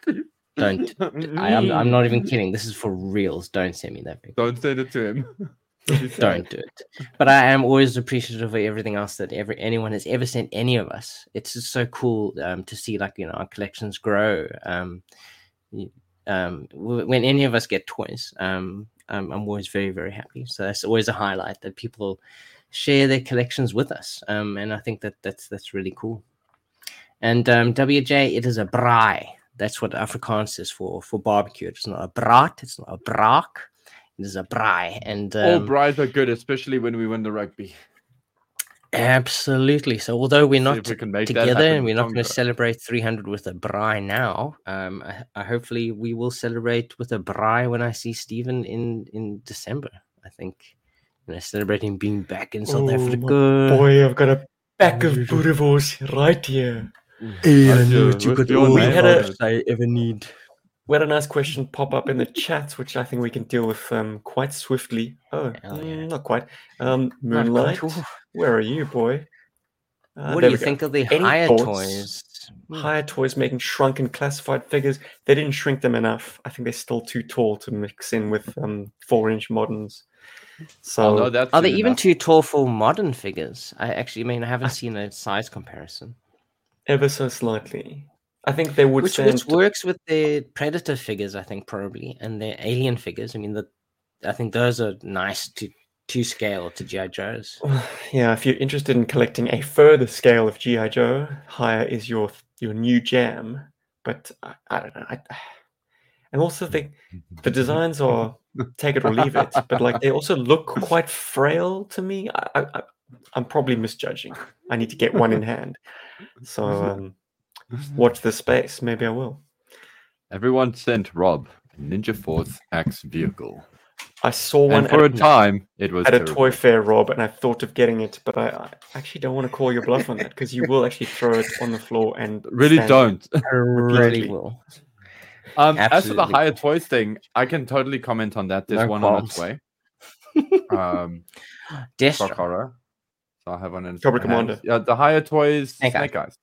S3: it. Don't. I am. I'm not even kidding. This is for reals. Don't send me that.
S2: Don't send it to him.
S3: Don't do it. But I am always appreciative of everything else that every anyone has ever sent any of us. It's just so cool um, to see like you know our collections grow. Um, um, when any of us get toys, um, I'm, I'm always very very happy. So that's always a highlight that people share their collections with us. Um, and I think that that's that's really cool. And um, WJ, it is a braai. That's what Afrikaans is for for barbecue. It's not a brat. It's not a braak. It is a braai. And
S2: All
S3: um,
S2: brides are good, especially when we win the rugby.
S3: Absolutely. So although we're not
S2: we can make
S3: together and we're not going to celebrate 300 with a braai now, um, I, I hopefully we will celebrate with a braai when I see Stephen in in December. I think you know, celebrating being back in South
S1: Oh, my
S3: Africa.
S1: Boy, I've got a pack of boerewors right here.
S3: Hey,
S2: I know what you got all
S1: We
S2: the
S1: had a-
S3: vibes I ever need.
S1: We had a nice question pop up in the chat, which I think we can deal with um, quite swiftly. Oh,
S3: yeah.
S1: mm, not quite. Um,
S3: Not quite.
S1: Moonlight,
S3: Oof.
S1: where are you, boy? Uh,
S3: what do you think of the
S1: Any
S3: Hiya
S1: thoughts?
S3: toys? Hmm.
S1: Hiya toys making shrunken classified figures. They didn't shrink them enough. I think they're still too tall to mix in with um, four-inch moderns. So
S2: Oh, no, that's
S3: Are they
S2: soon
S3: even too tall for modern figures? I actually I mean I haven't seen a size comparison.
S1: ever so slightly. I think they would
S3: which, which works with their predator figures i think probably and their alien figures i mean the i think those are nice to to scale to gi joes
S1: Yeah, if you're interested in collecting a further scale of GI Joe, Hiya is your your new jam. But I, I don't know. I, and also the the designs are take it or leave it, but like they also look quite frail to me. I, I, I I'm probably misjudging. I need to get one in hand. So um, watch the space. Maybe I will.
S2: Everyone sent Rob a Ninja Force Axe vehicle.
S1: I saw one
S2: And for a
S1: at,
S2: time, it was
S1: at a toy fair, Rob, and I thought of getting it, but I, I actually don't want to call your bluff on that because you will actually throw it on the floor and
S2: Really don't.
S3: i really will
S2: Um, as for the Hiya toys thing, I can totally comment on that. There's
S3: No
S2: one on its way. Um,
S3: Destro.
S2: Horror. So I have one in
S1: Cobra. Commander.
S2: Yeah, the Hiya toys,
S3: Snake
S2: Snake,
S3: Eyes.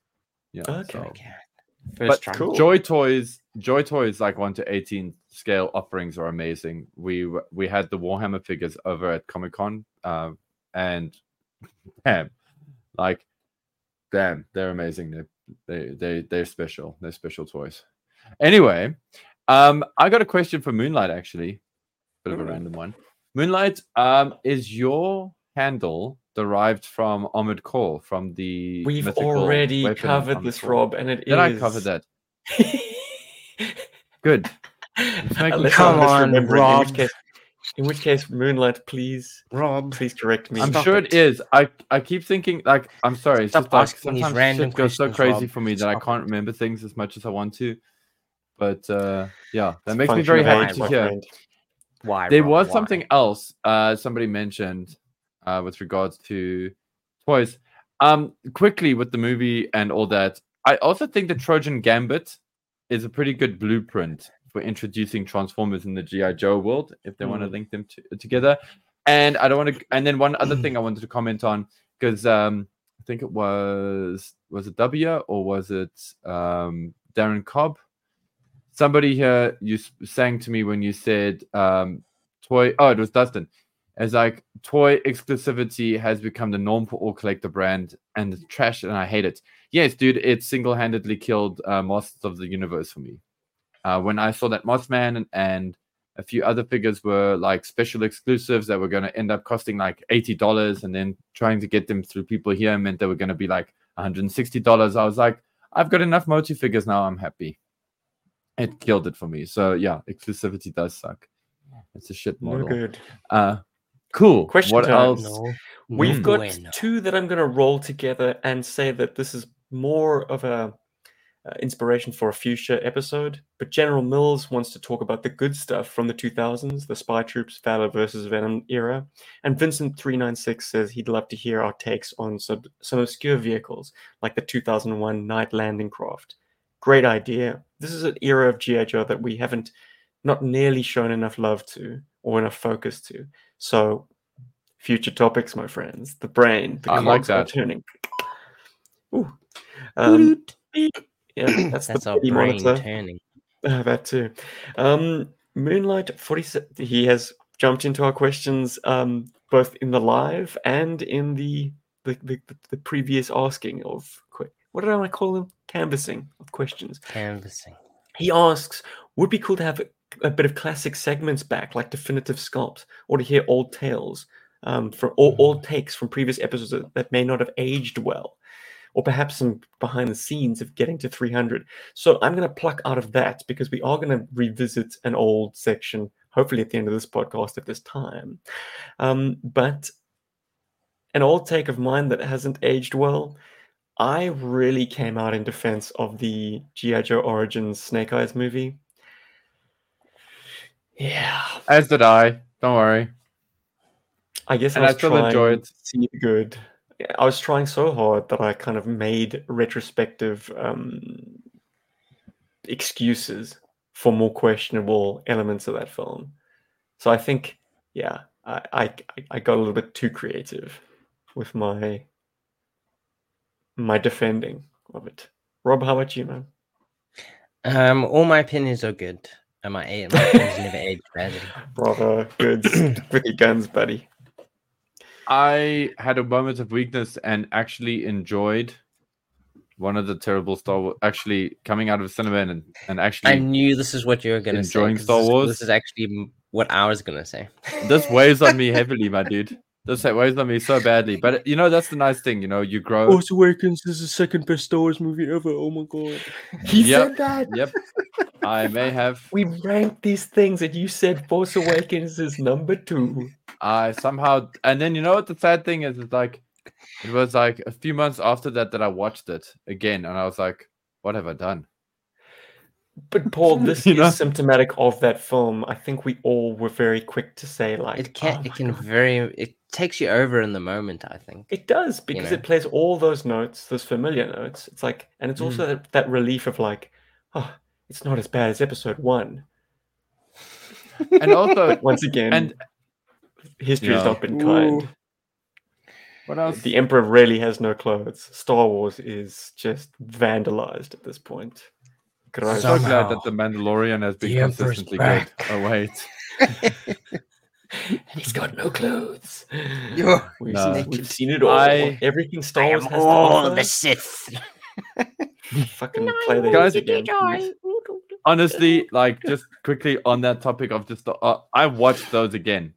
S2: Eyes. Yeah.
S1: Okay.
S2: so-
S3: first
S2: But
S3: try
S1: cool.
S2: Joy Toys, Joy Toys, like one to eighteen scale offerings are amazing. We we had the Warhammer figures over at Comic Con, uh, and damn, like, damn, they're amazing. They they they they're special. They're special toys. Anyway, um, I got a question for Moonlight. Actually, bit of a
S1: Mm.
S2: random one. Moonlight, um, is your handle derived from Ahmed Core from the
S1: We've already covered this,
S2: Core?
S1: Rob, and it is.
S2: Did I cover that? Good. making
S1: Unless
S3: sure.
S1: I'm
S3: Come on,
S1: misremembering, In
S3: Rob.
S1: which case, in which case, Moonlight, please,
S3: rob
S1: please correct me.
S2: I'm
S3: Stop
S2: sure
S3: it.
S2: it is. I I keep thinking like I'm sorry. It's
S3: Stop
S2: just like
S3: asking these
S2: sometimes
S3: random
S2: shit goes so crazy
S3: Rob.
S2: for me that I can't remember things as much as I want to. But uh yeah, that
S1: It's
S2: makes me very happy to hear.
S3: why
S2: There
S3: Rob?
S2: was
S3: Why?
S2: something else uh somebody mentioned uh with regards to toys. Um quickly with the movie and all that. I also think the Trojan Gambit is a pretty good blueprint for introducing Transformers in the GI Joe world if they want to
S1: Mm.
S2: link them to, together. And I don't want to. And then one other thing I wanted to comment on because um, I think it was was it W or was it um, Darren Cobb? Somebody here you sang to me when you said um, toy. Oh, it was Dustin. As like toy exclusivity has become the norm for all collector brand and it's trash, and I hate it. Yes, dude, it single-handedly killed uh, Masters of the Universe for me. Uh, when I saw that Mossman and, and a few other figures were like special exclusives that were going to end up costing like $80 and then trying to get them through people here meant they were going to be like $160 i was like i've got enough multi figures now i'm happy it killed it for me so yeah exclusivity does suck it's a shit
S1: No
S2: model
S1: good.
S2: uh cool
S1: Question
S2: what
S1: time.
S2: else
S3: no
S1: We've
S3: no
S1: got
S3: bueno.
S1: two that I'm going to roll together and say that this is more of a uh, inspiration for a future episode. But General Mills wants to talk about the good stuff from the 2000s, the Spy Troops, Valor versus Venom era. And Vincent396 says he'd love to hear our takes on some, some obscure vehicles, like the 2001 Night Landing Craft. Great idea. This is an era of G.I. Joe that we haven't not nearly shown enough love to or enough focus to. So future topics, my friends. The brain, the
S2: I like
S1: are
S2: that.
S1: turning. Ooh. Um, yeah, that's,
S3: that's
S1: the
S3: our brain
S1: monitor.
S3: turning
S1: Uh, that too. Um, Moonlight 47. He has jumped into our questions um, both in the live and in the the, the, the previous asking of what did I want to call them? Canvassing of questions.
S3: Canvassing.
S1: He asks, would be cool to have a, bit of classic segments back, like definitive sculpt, or to hear old tales um, from or old takes from previous episodes that, that may not have aged well, or perhaps some behind the scenes of getting to 300. So I'm going to pluck out of that because we are going to revisit an old section, hopefully at the end of this podcast at this time. Um, but an old take of mine that hasn't aged well. I really came out in defense of the G.I. Joe Origins Snake Eyes movie. Yeah,
S2: As did I. Don't worry.
S1: I guess
S2: And
S1: I
S2: I
S1: was
S2: still
S1: trying
S2: enjoyed-
S1: to see the good. I was trying so hard that I kind of made retrospective um, excuses for more questionable elements of that film. So I think, yeah, I, I I got a little bit too creative with my my defending of it. Rob, how about you, man?
S3: Um, all my opinions are good. And my, a- my opinions never age badly.
S1: Brother, good. Stick with your guns, buddy.
S2: I had a moment of weakness and actually enjoyed one of the terrible Star Wars. Actually, coming out of the cinema and, and actually,
S3: I knew this is what you were going to say.
S2: Enjoying
S3: 'cause
S2: Star
S3: this, is-
S2: Wars?
S3: This is actually what I was going to say.
S2: this weighs on me heavily, my dude. This weighs on me so badly. But you know, that's the nice thing. You know, you grow.
S1: Force Awakens is the second best Star Wars movie ever. Oh my god. He
S2: Yep.
S1: said that.
S2: Yep. I may have.
S1: We ranked these things and you said Force Awakens is number two.
S2: I somehow, and then you know what the sad thing is? It's like it was like a few months after that that I watched it again, and I was like, "What have I done?"
S1: But Paul, this
S2: You
S1: is
S2: know?
S1: symptomatic of that film. I think we all were very quick to say like
S3: It can,
S1: "Oh
S3: it can
S1: God."
S3: very, it takes you over in the moment, I think.
S1: It does because
S3: know?
S1: it plays all those notes, those familiar notes. It's like, and it's
S2: Mm.
S1: also that, that relief of like, oh, it's not as bad as episode one.
S2: And also,
S1: Once again,
S2: and
S1: history has
S2: Yeah.
S1: not been kind.
S2: what else?
S1: The Emperor really has no clothes. Star Wars is just vandalized at this point.
S2: I'm so glad that the Mandalorian has been
S3: The
S2: consistently
S3: back.
S2: good. Oh wait,
S1: and he's got no clothes.
S3: Yeah.
S1: We've,
S2: No.
S1: seen, we've seen it all.
S2: I-
S1: Everything
S4: I
S1: Star Wars
S4: am
S1: has to
S4: all the Sith.
S1: Fucking play that
S2: Guys-
S1: again.
S2: honestly, like just quickly on that topic of just the, uh, I watched those again,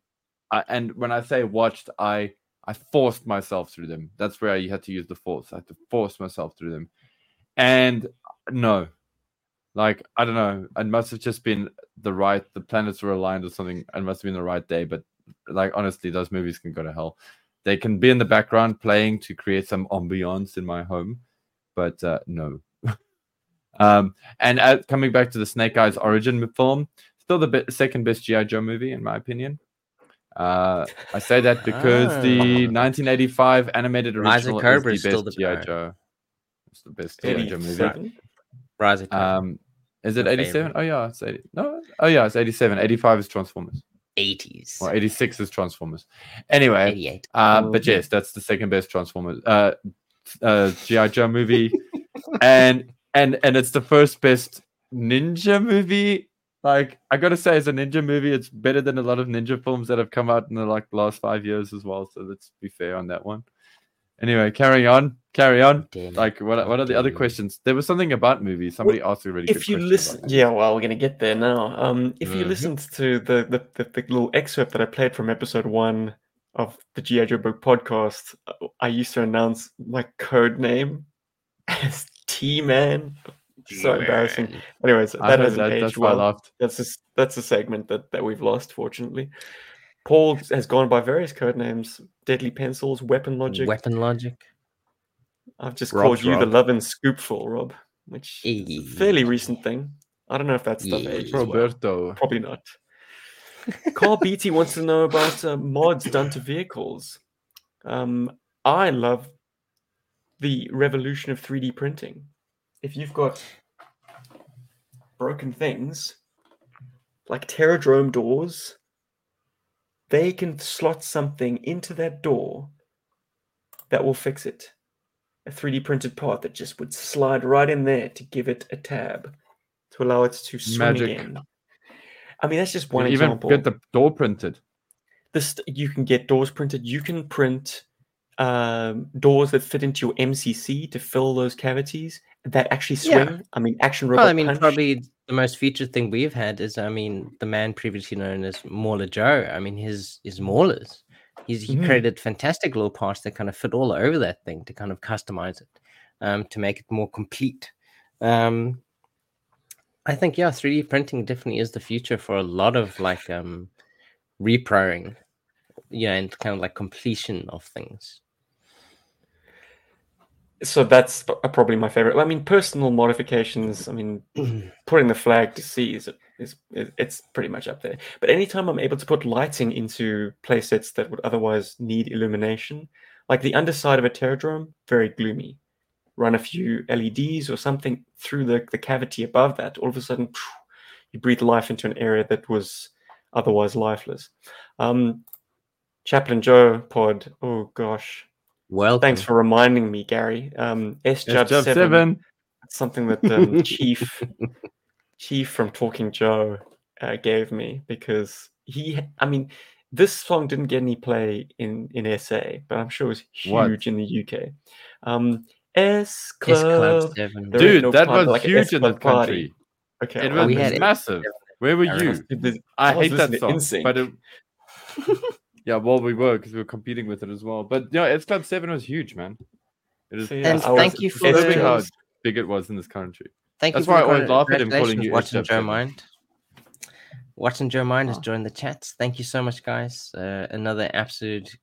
S2: I, and when I say watched, I I forced myself through them. That's where you had to use the force. I had to force myself through them, and no, like I don't know. It must have just been the right. The planets were aligned or something. It must have been the right day. But like honestly, those movies can go to hell. They can be in the background playing to create some ambiance in my home, but uh, no. um, and uh, coming back to the Snake Eyes origin film, still the be- second best GI Joe movie in my opinion. Uh, I say that because the
S3: Ah.
S2: 1985 animated original is
S3: is
S2: the
S3: still
S2: best
S3: the
S2: GI. Joe. It's the best GI Joe movie.
S1: 87?
S3: Rise of.
S2: Um, is it 87?
S3: favorite.
S2: Oh yeah, it's 80. No, oh yeah, it's 87. 85 is Transformers.
S3: 80s.
S2: Or 86 is Transformers. Anyway,
S3: 88.
S2: uh,
S1: Oh,
S2: but yes, that's the second best Transformers uh, uh, GI Joe movie, and and and it's the first best ninja movie. Like I gotta say, as a ninja movie, it's better than a lot of ninja films that have come out in the like last five years as well. So let's be fair on that one. Anyway, carry on, carry on.
S3: Damn.
S2: Like, what what are the other questions? There was something about movies. Somebody asked a really good
S1: if you listen, yeah, well, we're gonna get there now. Um, if you
S2: Mhm.
S1: listened to the, the the the little excerpt that I played from episode one of the GI Joe Book podcast, uh, I used to announce my code name as T Man. So embarrassing. Anyways, that hasn't
S2: that,
S1: aged
S2: that's why I
S1: well.
S2: laughed.
S1: That's a, s- that's a segment that, that we've lost, fortunately. Paul has gone by various code names: Deadly Pencils, Weapon Logic.
S3: Weapon Logic.
S1: I've just
S2: Rob's
S1: called you the
S2: Rob.
S1: Love and Scoopful, Rob, which is a fairly recent thing. I don't know if that stuff
S3: Yeah.
S1: aged well.
S2: Roberto.
S1: Probably not. Carl Beatty wants to know about uh, mods done to vehicles. Um, I love the revolution of 3D printing. If you've got broken things like Terrordrome doors, they can slot something into that door that will fix it. A 3D printed part that just would slide right in there to give it a tab to to allow it to swing
S2: Magic.
S1: again. I mean, that's just
S2: You
S1: one
S2: even get the door printed.
S1: this you can get doors printed. You can print um, doors that fit into your MCC to fill those cavities that actually
S3: Yeah.
S1: swing. I mean, action
S3: Well, I mean,
S1: punch.
S3: probably the most featured thing we've had is, I mean, the man previously known as Mauler Joe. I mean, his his Maulers. He's he
S1: Mhm.
S3: created fantastic little parts that kind of fit all over that thing to kind of customize it, um, to make it more complete. Um, I think yeah, 3D printing definitely is the future for a lot of like um, reproing, yeah, and kind of like completion of things.
S1: So that's probably my favorite. I mean, personal modifications. I mean, putting the Flagg to sea is, is is it's pretty much up there. But anytime I'm able to put lighting into playsets that would otherwise need illumination, like the underside of a Terrordrome, very gloomy. Run a few LEDs or something through the, the cavity above that, all of a sudden, you breathe life into an area that was otherwise lifeless. Um, Chaplain Joe pod. Oh gosh,
S3: Well,
S1: thanks for reminding me, Gary. Um, S
S2: Yes,
S1: Jub
S2: Jub
S1: seven.
S2: seven.
S1: That's something that um, Chief Chief from Talking Joe uh, gave me because he. I mean, this song didn't get any play in in SA, but I'm sure it was
S2: What?
S1: huge in the UK. Um, S
S3: S
S1: Club.
S3: Club Seven.
S1: There is
S2: Dude,
S1: no
S2: that was
S1: like
S2: huge in
S1: Club
S2: this
S1: party.
S2: country.
S1: Okay,
S2: It
S1: well,
S2: was
S3: we had it.
S2: massive. Where were
S3: I
S2: you?
S3: remember.
S2: I
S1: I
S2: hate that song, but it, yeah, well, we were because we were competing with it as well. But yeah, S Club Seven was huge, man. It is
S1: So, yeah,
S3: And
S1: I was-
S3: thank you for
S1: S
S2: disturbing how big it was in this country.
S3: Thank
S2: That's
S3: you for
S2: why I
S3: the
S2: always laugh at him calling you
S3: Watching
S2: H.
S3: Joe Mind. Watching Joe Mind has joined the chat. Thank you so much, guys. Uh, another absolute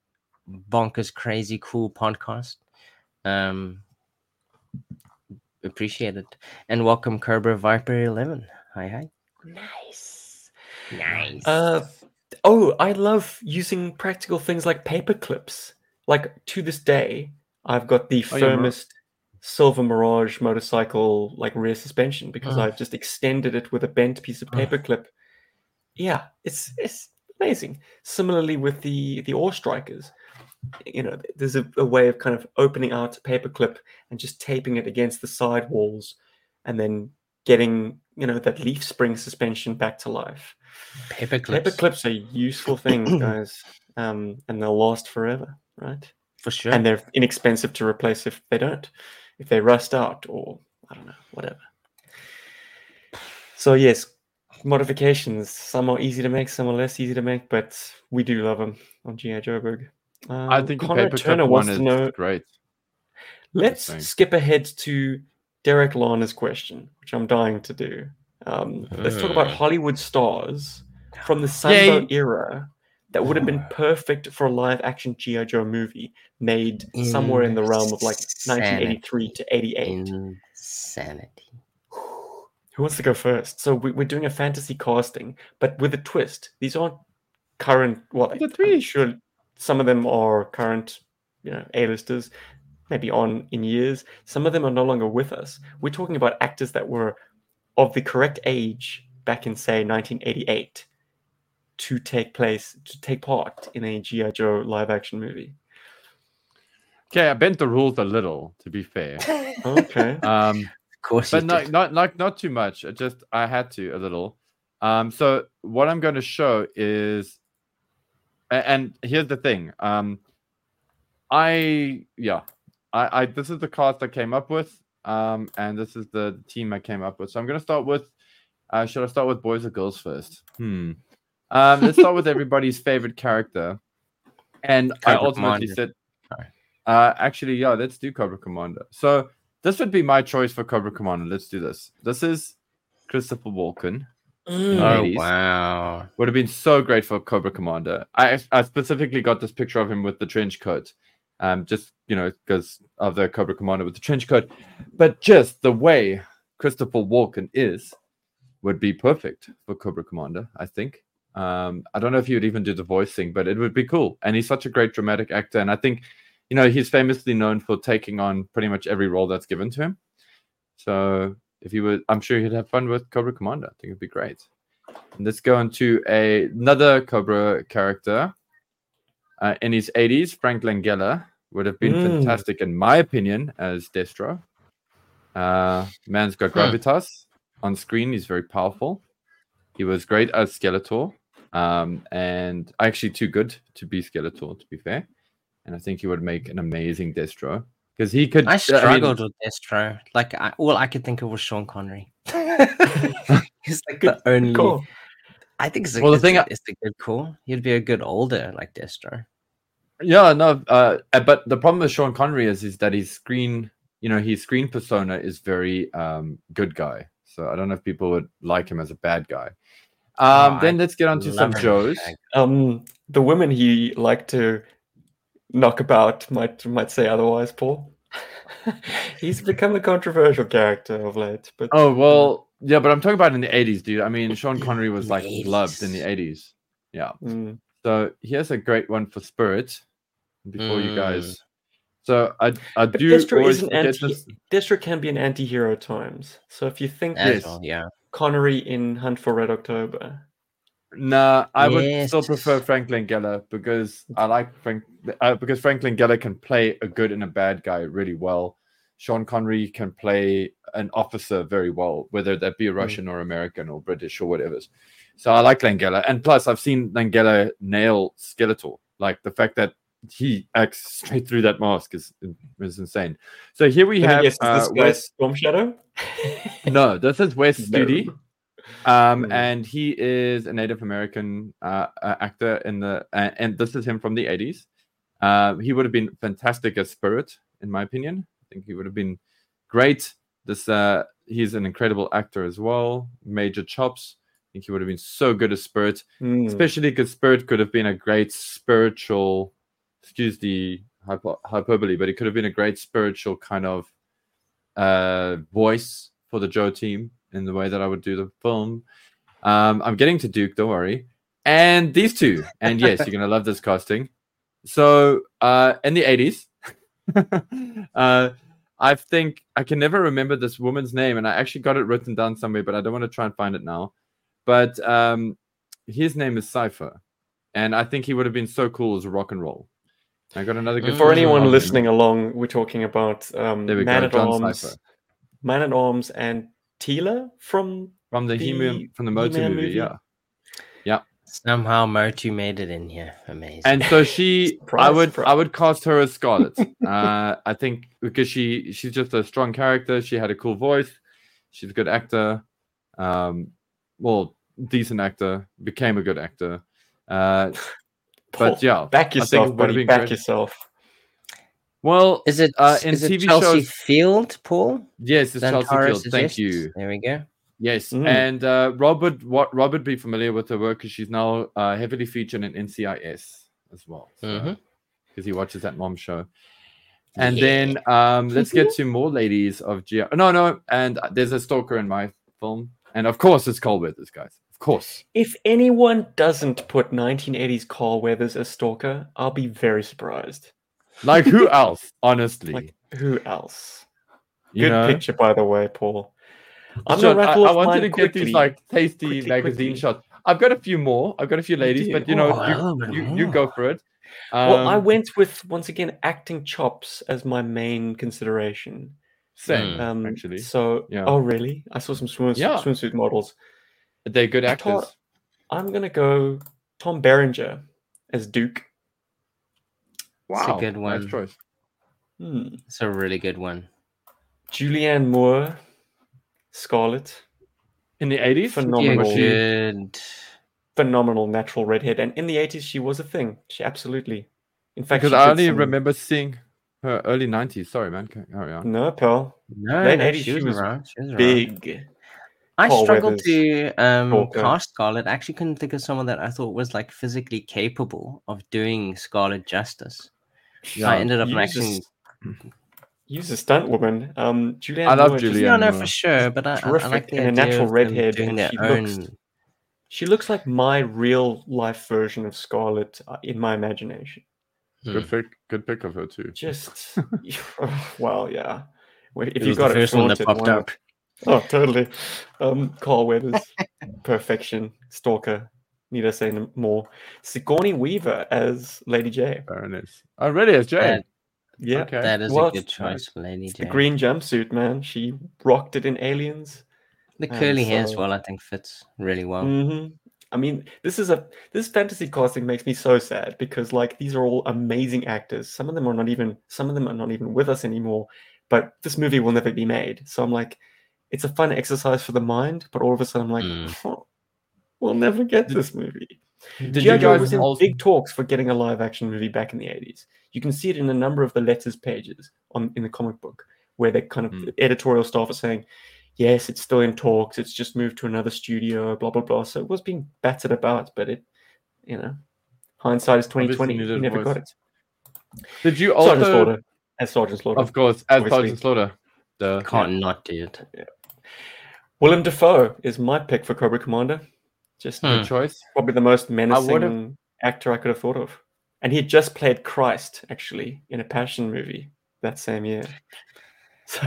S3: bonkers, crazy, cool podcast. Um, appreciate it, and welcome Kerber Viper Eleven. Hi, hi.
S1: Nice.
S3: Nice.
S1: Uh, oh, I love using practical things like paper clips. Like to this day, I've got the
S2: Oh, yeah,
S1: firmest Silver Mirage motorcycle like rear suspension because. I've just extended it with a bent piece of paper clip. Yeah, it's it's amazing. Similarly with the the AWE Strikers, you know, there's a, a way of kind of opening out a paper clip and just taping it against the side walls, and then getting you know that leaf spring suspension back to life.
S3: paper clips,
S1: Paper clips are useful things, guys, um, and they'll last forever, right?
S3: for sure.
S1: And they're inexpensive to replace if they don't, if they rust out or I don't know, whatever. So yes, modifications. Some are easy to make, some are less easy to make, but we do love them on GI Joburg. Um,
S2: I think the
S1: Connor
S2: paper
S1: Turner
S2: clip
S1: wants
S2: one
S1: to know.
S2: great.
S1: Let's skip ahead to Derek Lana's question, which I'm dying to do. Um, let's talk about
S3: Uh.
S1: Hollywood stars from the Sunbow
S2: Yay.
S1: era that would have been perfect for a live action G.I. Joe movie made somewhere in the realm of like 1983 to 88.
S3: Insanity.
S1: Who wants to go first? So we, we're doing a fantasy casting, but with a twist. These aren't current. Well,
S2: With a
S1: I'm
S2: twist.
S1: sure some of them are current, you know, A-listers, maybe on in years. Some of them are no longer with us. We're talking about actors that were of the correct age back in say 1988 to take place to take part in a GI Joe live action movie.
S2: Okay, I bent the rules a little, to be fair.
S1: Okay.
S2: Um,
S3: Of course,
S2: but not not not not too much. I just I had to a little. Um, so what I'm going to show is, and here's the thing. Um, I yeah, I I this is the cast I came up with. Um, and this is the team I came up with. So I'm going to start with. Uh, should I start with boys or girls first? Hmm. Um, let's start with everybody's favorite character. And I ultimately
S3: Commander.
S2: said, uh, actually, yeah, let's do Cobra Commander. So this would be my choice for Cobra Commander. Let's do this. This is Christopher Walken.
S1: Mm.
S2: Oh, ladies.
S3: wow!
S2: Would have been so great for Cobra Commander. I I specifically got this picture of him with the trench coat, um, just you know because of the Cobra Commander with the trench coat, but just the way Christopher Walken is would be perfect for Cobra Commander. I think. Um, I don't know if he would even do the voice thing, but it would be cool. And he's such a great dramatic actor, and I think, you know, he's famously known for taking on pretty much every role that's given to him. So if he would, I'm sure he'd have fun with Cobra Commander. I think it'd be great. And let's go on to a, another Cobra character. Uh, in his 80s, Frank Langella would have been
S1: Mm.
S2: fantastic, in my opinion, as Destro. Uh, man's got gravitas. on screen. He's very powerful. He was great as Skeletor, um, and actually too good to be Skeletor, to be fair. And I think he would make an amazing Destro because he could.
S3: I
S2: mean,
S3: struggled with Destro. Like I, all I could think of was Sean Connery. He's like the only.
S1: Cool.
S3: I think it's a,
S2: Well, the
S3: it's,
S2: thing
S3: a,
S2: I-
S3: it's a good call. He'd be a good older like Destro.
S2: Yeah, no, uh, but the problem with Sean Connery is is that his screen, you know, his screen persona is very um good guy. So I don't know if people would like him as a bad guy. Um,
S3: Oh,
S2: then
S3: I
S2: let's get on to some
S3: Love him.
S2: Joes.
S1: Um, the women he liked to knock about might might say otherwise, Paul. He's become a controversial character of late, but
S2: Oh well, yeah, but I'm talking about in the '80s, dude. I mean, Sean Connery was like
S3: the
S2: loved in the
S3: 80s.
S2: '80s. Yeah.
S1: mm,
S2: So here's a great one for Spirit. Before you
S3: Mm.
S2: guys, so I I
S1: but
S2: do
S1: Destro
S2: always
S1: is an anti.
S2: this.
S1: Destro can be an anti-hero at times. So if you think
S3: As
S2: Yes.
S3: well, yeah.
S1: Connery in Hunt for Red October,
S2: Nah, I would still prefer Frank Langella because I like Frank uh, because Frank Langella can play a good and a bad guy really well. Sean Connery can play an officer very well, whether that be a Russian or American or British or whatever. So I like Langella, and plus I've seen Langella nail Skeletor. Like the fact that he acts straight through that mask is is insane. So here we have uh,
S1: this guy
S2: Wes.
S1: Storm Shadow?
S2: No, this is Wes
S1: No.
S2: Studi. Um,
S1: Hmm.
S2: and he is a Native American uh, uh, actor in the, uh, and this is him from the 80s. Uh, he would have been fantastic as Spirit, in my opinion. I think he would have been great. This, uh, he's an incredible actor as well. Major chops. I think he would have been so good as Spirit,
S1: Mm,
S2: especially because Spirit could have been a great spiritual, excuse the hyper, hyperbole, but it could have been a great spiritual kind of uh, voice for the Joe team in the way that I would do the film. Um, I'm getting to Duke, don't worry. And these two, and yes, you're gonna love this casting. So, uh, in the 80s, uh, I think I can never remember this woman's name, and I actually got it written down somewhere, but I don't want to try and find it now. But um, his name is Cypher, and I think he would have been so cool as rock and roll. I got another good.
S3: Mm.
S1: For anyone listening along, we're talking about um,
S2: we go,
S1: Man at
S2: John
S1: Arms,
S2: Cypher.
S1: Man at Arms, and Teela from
S2: from the,
S1: the
S2: from the Motu
S1: He-Man
S2: movie,
S1: yeah,
S2: yeah.
S3: Somehow Motu made it in here. Amazing.
S2: And so she, I would,
S1: surprise.
S2: I would cast her as Scarlett. uh, I think because she, she's just a strong character. She had a cool voice. She's a good actor. Um, well, decent actor. Became a good actor. Uh,
S1: Paul,
S2: but yeah,
S1: back
S2: I think it
S1: yourself, buddy. Back
S2: great.
S1: yourself.
S2: Well,
S3: is it
S2: uh, in
S3: is it Chelsea
S2: shows-
S3: Field, Paul?
S2: yes, it's Chelsea
S3: Zantara
S2: Field. Thank you.
S3: There we go.
S2: Yes,
S1: Mm.
S2: and uh, Rob would what Rob would be familiar with her work because she's now uh, heavily featured in NCIS as well. Because
S3: Mhm.
S2: he watches that mom show. And then um, let's get to more ladies of G. No, no, and there's a stalker in my film, and of course it's Carl Weathers, guys. Of course.
S1: If anyone doesn't put 1980s Carl Weathers as Stalker, I'll be very surprised.
S2: Like who else? Honestly,
S1: Like, who else?
S2: you
S1: Good
S2: know.
S1: picture, by the way, Paul. I'm
S2: Sean,
S1: gonna
S2: I,
S1: rattle
S2: I
S1: off
S2: wanted
S1: mine
S2: to get these like tasty
S1: Quickly,
S2: magazine
S1: quickly.
S2: shots. I've got a few more. I've got a few ladies,
S1: do?
S2: but you know,
S3: Oh,
S2: you, you, you go for it.
S1: well, I
S2: Um,
S1: went with once again acting chops as my main consideration.
S2: same
S1: Um,
S2: actually.
S1: So,
S2: Yeah.
S1: oh really? I saw some swim-
S2: Yeah.
S1: swimsuit models.
S2: They're good actors.
S1: thought- I'm gonna go Tom Berenger as Duke.
S3: It's a
S2: Wow,
S3: good
S2: nice
S3: one.
S2: choice.
S1: Hmm.
S3: It's a really good one.
S1: Julianne Moore, Scarlett.
S2: In the eighties,
S1: Phenomenal.
S3: good.
S1: phenomenal natural redhead, and in the eighties she was a thing. She absolutely, in fact,
S2: because I only
S1: some-
S2: remember seeing her early nineties. Sorry, man. ca- Carry on.
S1: No, pal,
S3: No,
S1: Late
S3: no,
S1: 80s,
S3: she
S1: she
S3: was,
S1: was
S3: around. She was around.
S1: big.
S3: I
S1: Paul
S3: struggled
S1: Weathers,
S3: to um,
S1: Stalker.
S3: cast Scarlett. I actually couldn't think of someone that I thought was like physically capable of doing Scarlett justice. So I ended up
S1: use,
S3: actually.
S1: A, use a stunt woman. Um, Julianne
S2: I love
S1: Moore just-
S2: Julianne
S3: Yeah, no,
S2: Moore.
S3: for sure. But I, I, I like the
S1: and a
S3: idea
S1: natural
S3: of them
S1: redhead,
S3: doing
S1: and she
S3: own.
S1: looks- She looks like my real life version of Scarlett uh, in my imagination.
S2: Good
S3: Hmm.
S2: pick. Good pick of her too.
S1: Just, well, yeah. If you
S3: was
S1: got
S3: the
S1: it
S3: first one that popped
S1: why not?
S3: up.
S1: Oh, totally. Um, Carl Weathers, perfection, stalker. Need I say n- more? Sigourney Weaver as Lady Jaye.
S2: Baroness. Oh, really? As Jay.
S3: That,
S1: Yeah,
S2: Okay.
S3: that is
S1: Well,
S3: a good choice, for Lady
S1: the green jumpsuit, man. She rocked it in Aliens.
S3: The
S1: And
S3: curly hair as well, I think, fits really well.
S1: hmm I mean, this is a this fantasy casting makes me so sad because like these are all amazing actors. Some of them are not even some of them are not even with us anymore. But this movie will never be made. So I'm like, it's a fun exercise for the mind. But all of a sudden, I'm like,
S3: Mm.
S1: "Oh, we'll never get this movie.
S2: Did
S1: G.I.
S2: you
S1: Joe was in
S2: also?
S1: big talks for getting a live action movie back in the 80s. You can see it in a number of the letters pages on in the comic book where they kind of
S2: Mm.
S1: the editorial staff are saying, yes, it's still in talks, it's just moved to another studio, blah blah blah. So it was being battered about, but it you know, hindsight is twenty twenty.
S2: needed
S1: We never got it.
S2: Did you
S1: Sergeant
S2: also?
S1: Slaughter as Sergeant Slaughter.
S2: Of course, as
S1: Obviously.
S2: Sergeant Slaughter. The,
S3: Can't not do it.
S1: Willem Dafoe is my pick for Cobra Commander. Just
S3: Hmm.
S2: good choice.
S1: probably the most
S2: would've-
S1: menacing actor I could have thought of. And he just played Christ, actually, in a Passion movie that same year. So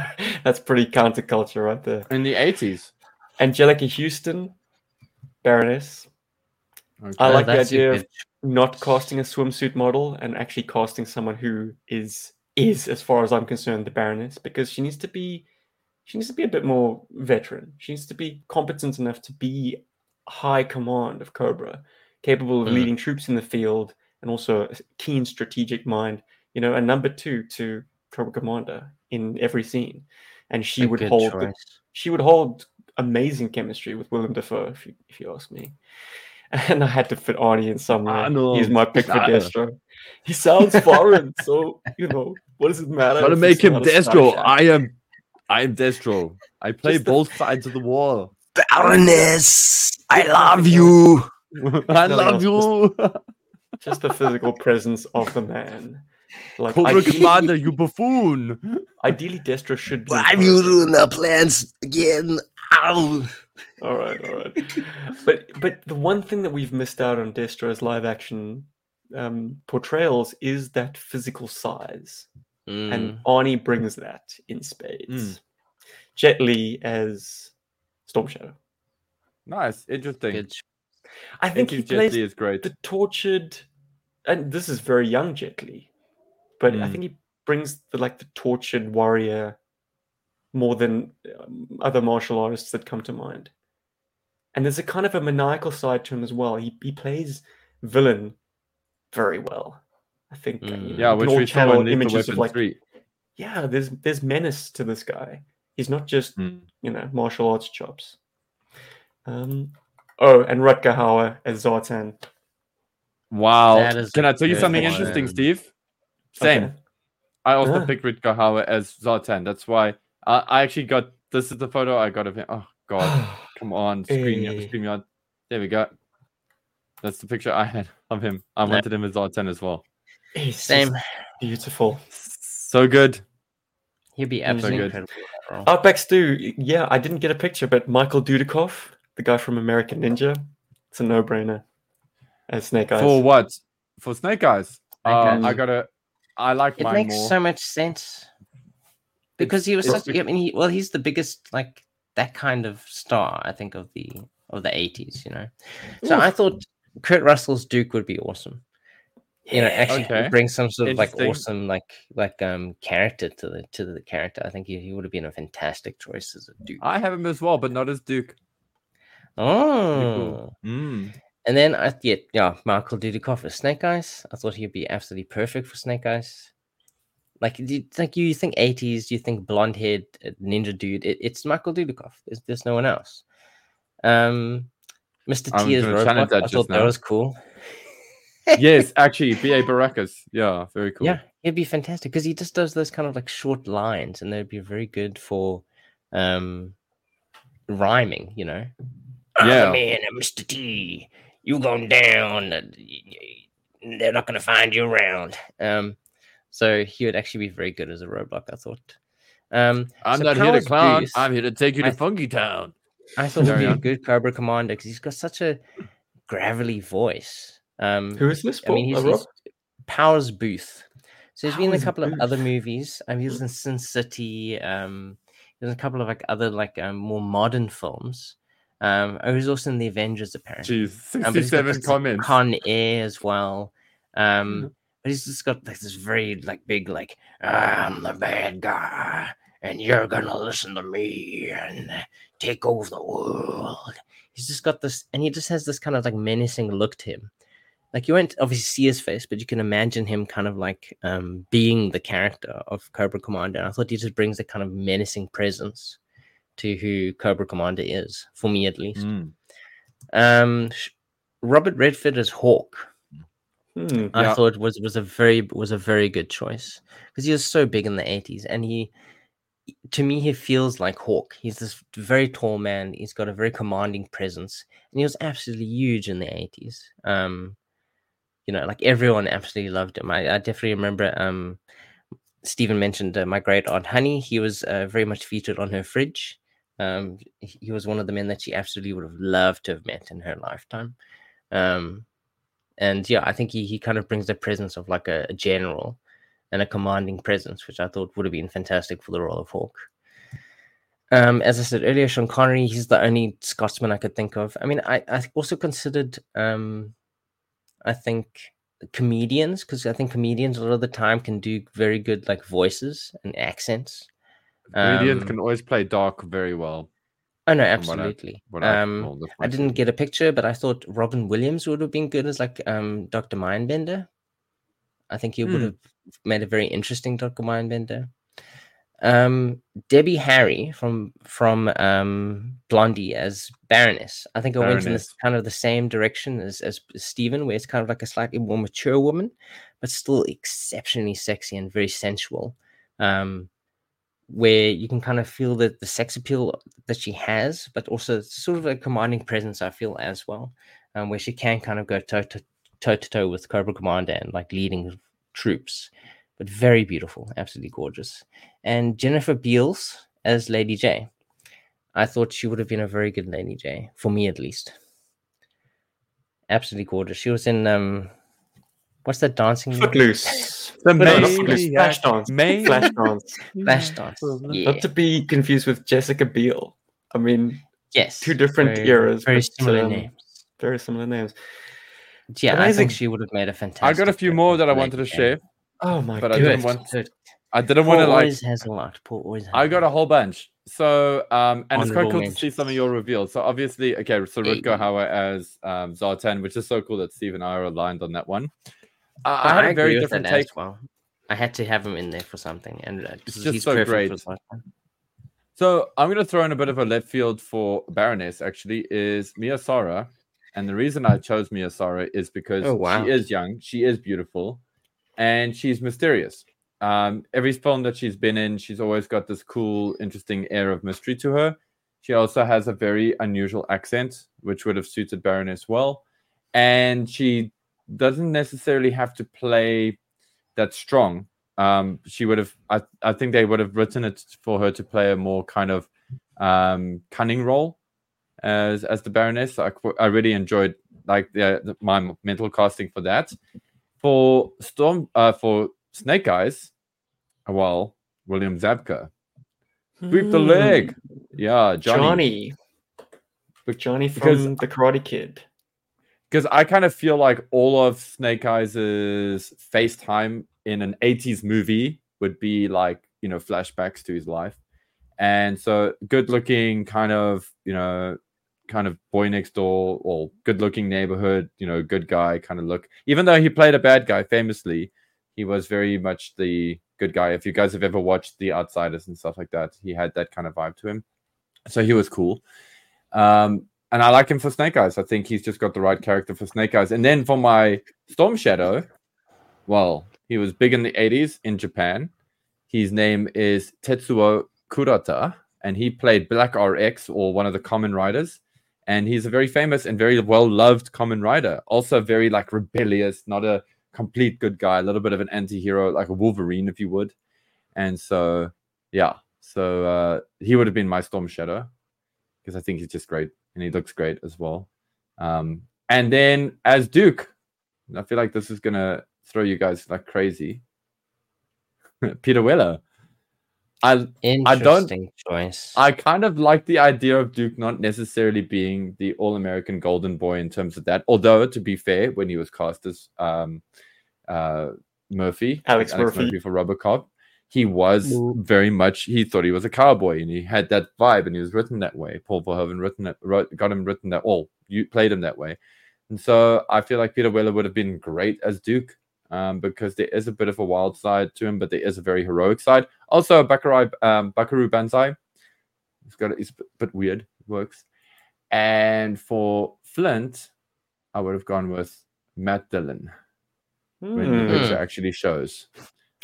S1: that's pretty counterculture right there.
S2: In the eighties.
S1: Anjelica Huston, Baroness. I
S3: Oh,
S1: like the idea of not casting a swimsuit model and actually casting someone who is is, as far as I'm concerned, the Baroness, because she needs to be she needs to be a bit more veteran. She needs to be competent enough to be high command of Cobra, capable of
S3: Mm.
S1: leading troops in the field, and also a keen strategic mind. You know, a number two to Cobra Commander in every scene, and she
S3: a
S1: would hold the, she would hold amazing chemistry with Willem Dafoe, if you, if you ask me. And I had to fit Arnie in somewhere. He's my pick for Destro. He sounds foreign, so you know what does it matter?
S2: Gotta make him Destro. I am. I am Destro. I play
S1: Just the-
S2: both sides of the wall.
S4: Baroness, I love you.
S2: I love you,
S1: just the physical presence of the man. Like
S2: Cobra
S1: ideally,
S2: Commander. You buffoon.
S1: ideally Destro should be.
S4: Why have you ruined our plans again? Ow.
S1: All right, all right. But but the one thing that we've missed out on Destro's live action um, portrayals is that physical size,
S3: Mm.
S1: and Arnie brings that in spades.
S2: Mm.
S1: Jet Li as Storm Shadow.
S2: Nice, interesting.
S3: Good.
S1: I
S2: I
S1: think he plays
S2: is great.
S1: the tortured, and this is very young Jet Li, but I
S2: Mm.
S1: think he brings the like the tortured warrior more than um, other martial artists that come to mind. And there's a kind of a maniacal side to him as well. He he plays villain very well. I think. uh, you
S3: Mm.
S1: know,
S2: Yeah, which we saw in
S1: images of like,
S2: Three.
S1: yeah, there's there's menace to this guy. He's not just
S2: Mm.
S1: you know martial arts chops. Um, oh, and Rutger Hauer as Zartan.
S2: Wow. Can I tell you something
S3: one.
S2: interesting, Steve? Same.
S1: Okay.
S2: I also
S1: Ah.
S2: picked Rutger Hauer as Zartan. That's why I, I actually got this is the photo I got of him. Oh god, come on, screen
S1: Eh.
S2: screen yard. There we go. That's the picture I had of him. I
S3: Nice.
S2: wanted him as Zartan as well.
S1: He's
S3: Same.
S1: beautiful.
S2: So good.
S3: He'd be absolutely
S2: good.
S3: incredible. in that.
S1: Outback Stew, yeah, I didn't get a picture, but Michael Dudikoff, the guy from American Ninja, it's a no-brainer as Snake Eyes.
S2: For what? For Snake Eyes. Uh,
S3: Eyes.
S2: I gotta. I like
S3: It
S2: mine
S3: makes
S2: more.
S3: so much sense because he was
S1: it's
S3: such. I mean, he, well, he's the biggest like that kind of star. I think of the of the eighties. You know, so I thought Kurt Russell's Duke would be awesome. You know, actually
S2: Okay.
S3: bring some sort of like awesome like like um character to the to the character. I think he, he would have been a fantastic choice as a Duke.
S2: I have him as well, but not as Duke.
S3: Oh,
S2: Mm.
S3: and then I yeah yeah Michael Dudikoff as Snake Eyes. I thought he'd be absolutely perfect for Snake Eyes. Like do you, like you think eighties, you think blonde haired ninja dude. It, it's Michael Dudikoff. There's, there's no one else. Um, Mr. T
S2: is
S3: robot. I thought that was cool.
S2: yes, actually, B.A. Baracus. Yeah, very cool.
S3: Yeah, it'd be fantastic because he just does those kind of like short lines, and they'd be very good for um rhyming. You know.
S2: Yeah.
S4: I'm in, Mr. T. You going down. uh, y- y- They're not going to find you around.
S3: Um, so he would actually be very good as a Roadblock, I thought. Um,
S2: I'm
S3: so
S2: not here to
S3: Powers
S2: clown.
S3: Booth,
S2: I'm here to take you
S3: I
S2: to Funky Town.
S3: I thought he'd be a good Cobra Commander because he's got such a gravelly voice. Um,
S1: Who is this
S3: I mean, he's,
S1: A
S3: Powers Boothe. So he's been in a
S1: Powers
S3: couple of other
S1: Booth.
S3: movies. Um, he was in Sin City. Um, there's a couple of like other like um, more modern films. Um, oh, he's also in the Avengers apparently.
S2: Jeez,
S3: Um, but he's got
S2: 67
S3: this
S2: comments.
S3: Con Air as well. Um,
S1: Mm-hmm.
S3: but he's just got like this very like big like I'm the bad guy
S4: and you're gonna listen to me and take over the world.
S3: He's just got this, and he just has this kind of like menacing look to him. Like you won't obviously see his face, but you can imagine him kind of like um, being the character of Cobra Commander. And I thought he just brings a kind of menacing presence to who Cobra Commander is, for me at least.
S2: Mm.
S3: Um, Robert Redford as Hawk.
S1: Hmm.
S3: I
S2: Yeah.
S3: thought was was a very was a very good choice because he was so big in the eighties, and he, to me, he feels like Hawk. He's this very tall man. He's got a very commanding presence, and he was absolutely huge in the eighties. Um, you know, like everyone absolutely loved him. I, I definitely remember. Um, Stephen mentioned uh, my great aunt Honey. He was uh, very much featured on her fridge. Um, he was one of the men that she absolutely would have loved to have met in her lifetime. Um, and yeah, I think he, he kind of brings the presence of like a, a general and a commanding presence, which I thought would have been fantastic for the role of Hawk. Um, as I said earlier, Sean Connery, he's the only Scotsman I could think of. I mean, I, I also considered, um, I think, comedians, because I think comedians a lot of the time can do very good like voices and accents.
S2: Comedians
S3: Um,
S2: can always play dark very well.
S3: Oh no,
S2: from what I-
S3: absolutely.
S2: What I,
S3: um,
S2: that's
S3: I didn't get a picture, but I thought Robin Williams would have been good as like um Dr. Mindbender. I think he would
S2: Hmm.
S3: have made a very interesting Dr. Mindbender. Um Debbie Harry from from um Blondie as Baroness. I think I went in
S2: Baroness.
S3: this kind of the same direction as as Stephen, where it's kind of like a slightly more mature woman, but still exceptionally sexy and very sensual. Um where you can kind of feel the, the sex appeal that she has, but also sort of a commanding presence, I feel as well, um, where she can kind of go toe to toe to toe with Cobra Commander and like leading troops, but very beautiful, absolutely gorgeous. And Jennifer Beals as Lady Jaye. I thought she would have been a very good Lady Jaye, for me at least. Absolutely gorgeous. She was in um, what's that dancing? movie?
S1: Footloose.
S2: The
S1: No, not
S2: Maniac.
S1: Footloose. Flashdance.
S2: Maniac.
S1: Flashdance.
S3: Flashdance. Yeah.
S1: Not to be confused with Jessica Biel. I mean,
S3: yes.
S1: two different
S3: very,
S1: eras,
S3: Very
S1: but,
S3: similar
S1: um,
S3: names.
S1: very similar names.
S3: Yeah, I think she would have made a fantastic.
S2: I got a few more that I
S3: Lady
S2: wanted to
S3: J.
S2: share,
S1: Oh my
S2: but I didn't want.
S3: good.
S2: I didn't
S3: Paul
S2: want to like.
S3: always has a lot. Paul always has
S2: I got a whole bunch. So, um, and it's quite
S3: Honorable
S2: cool to see some of your reveals. So, obviously, okay, so
S3: Hey.
S2: Rutger Hauer as um, Zartan, which is so cool that Steve and I are aligned on that one. Uh,
S3: I,
S2: I had a very different take.
S3: well. I had to have him in there for something, and uh,
S2: It's
S3: he's
S2: just so great. So, I'm going to throw in a bit of a left field for Baroness, actually, is Mia Sara. And the reason I chose Mia Sara is because
S3: Oh, wow.
S2: she is young, she is beautiful, and she's mysterious. Um, every film that she's been in, she's always got this cool, interesting air of mystery to her. She also has a very unusual accent, which would have suited Baroness well. And she doesn't necessarily have to play that strong. Um, she would have, I, I think they would have written it for her to play a more kind of um, cunning role as as the Baroness. I, I really enjoyed like the, the my mental casting for that. For Storm, uh, for Snake Eyes, well, William Zabka. Sweep the
S1: Hmm.
S2: leg. Yeah, Johnny.
S1: Johnny. Johnny from
S2: Because-
S1: The Karate Kid.
S2: Because I kind of feel like all of Snake Eyes' FaceTime in an 80s movie would be like, you know, flashbacks to his life. And so good looking, kind of, you know, kind of boy next door or good looking neighborhood, you know, good guy kind of look. Even though he played a bad guy famously, he was very much the good guy. If you guys have ever watched The Outsiders and stuff like that, he had that kind of vibe to him. So he was cool. Um, and I like him for Snake Eyes. I think he's just got the right character for Snake Eyes. And then for my Storm Shadow, well, he was big in the 80s in Japan. His name is Tetsuo Kurata, and he played Black RX or one of the Kamen Riders. And he's a very famous and very well loved Kamen Rider. Also, very like rebellious, not a complete good guy, a little bit of an anti hero, like a Wolverine, if you would. And so, yeah, so uh, he would have been my Storm Shadow because I think he's just great and he looks great as well. Um, and then as Duke, I feel like this is gonna throw you guys like crazy. Peter Weller. I I don't-
S3: choice.
S2: I kind of like the idea of Duke not necessarily being the All American Golden Boy in terms of that. Although, to be fair, when he was cast as um, uh, Murphy,
S1: Alex Murphy.
S2: for Robocop, he was
S3: Ooh.
S2: very much he thought he was a cowboy and he had that vibe and he was written that way. Paul Verhoeven written it, wrote, got him written that. Well, you played him that way, and so I feel like Peter Weller would have been great as Duke. Um, because there is a bit of a wild side to him, but there is a very heroic side. Also, Bakarai, um, Buckaroo Banzai, he's got he's a bit- bit weird, works. And for Flint, I would have gone with Matt Dillon when the
S1: Hmm.
S2: picture actually shows,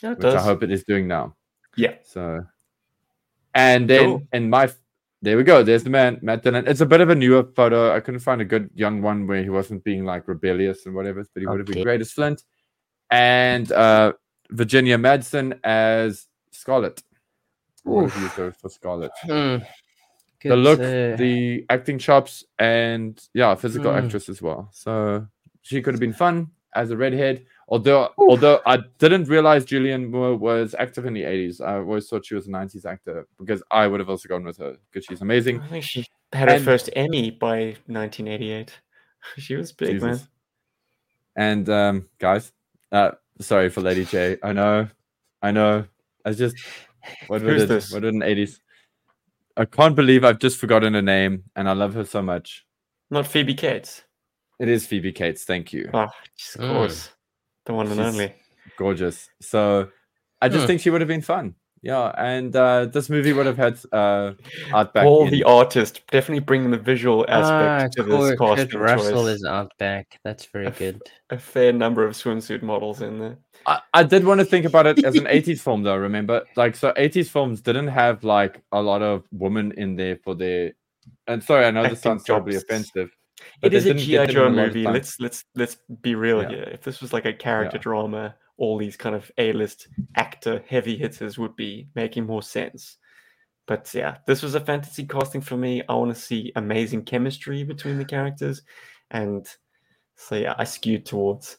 S1: Yeah, it
S2: which I hope it is doing now.
S1: Yeah.
S2: So, and then
S1: Cool.
S2: in my, there we go. There's the man, Matt Dillon. It's a bit of a newer photo. I couldn't find a good young one where he wasn't being like rebellious and whatever, but he would have been great as Flint. And uh, Virginia Madsen as Scarlett. What have you used for Scarlett?
S3: Hmm.
S2: the look,
S3: uh,
S2: the acting chops, and yeah, physical
S3: Mm.
S2: actress as well. So she could have been fun as a redhead. Although, although I didn't realize Julianne Moore was active in the eighties, I always thought she was a nineties actor because I would have also gone with her because she's amazing.
S1: I think she had her
S2: And-
S1: first Emmy by 1988. She was big, man.
S2: And um, guys, uh, sorry for Lady Jaye. I know, I know. I just what
S1: Who's
S2: was it?
S1: this?
S2: What in the eighties? I can't believe I've just forgotten her name, and I love her so much.
S1: Not Phoebe Cates.
S2: It is Phoebe Cates. Thank you.
S1: Oh, of
S3: Mm.
S1: Course. The one and
S2: She's-
S1: only.
S2: gorgeous. So I just
S3: Hmm.
S2: think she would have been fun. Yeah, and uh, this movie would have had uh, Outback.
S1: Paul
S2: in-
S1: the artist, definitely bringing the visual
S3: ah,
S1: aspect to this
S3: Kurt, Kurt
S1: casting
S3: Russell
S1: choice.
S3: is Outback. That's very
S1: F-
S3: good.
S1: A fair number of swimsuit models in there.
S2: I, I did want to think about it as an 80s film, though. Remember, like, so 80s films didn't have like a lot of women in there for their. And sorry, I know this
S1: Acting
S2: sounds probably offensive. But
S1: It is a GI Joe
S2: a lot of
S1: movie. Let's let's let's be real
S2: Yeah.
S1: here. If this was like a character
S2: Yeah.
S1: drama, all these kind of A-list actor heavy hitters would be making more sense. But yeah, this was a fantasy casting for me. I want to see amazing chemistry between the characters, and so yeah, I skewed towards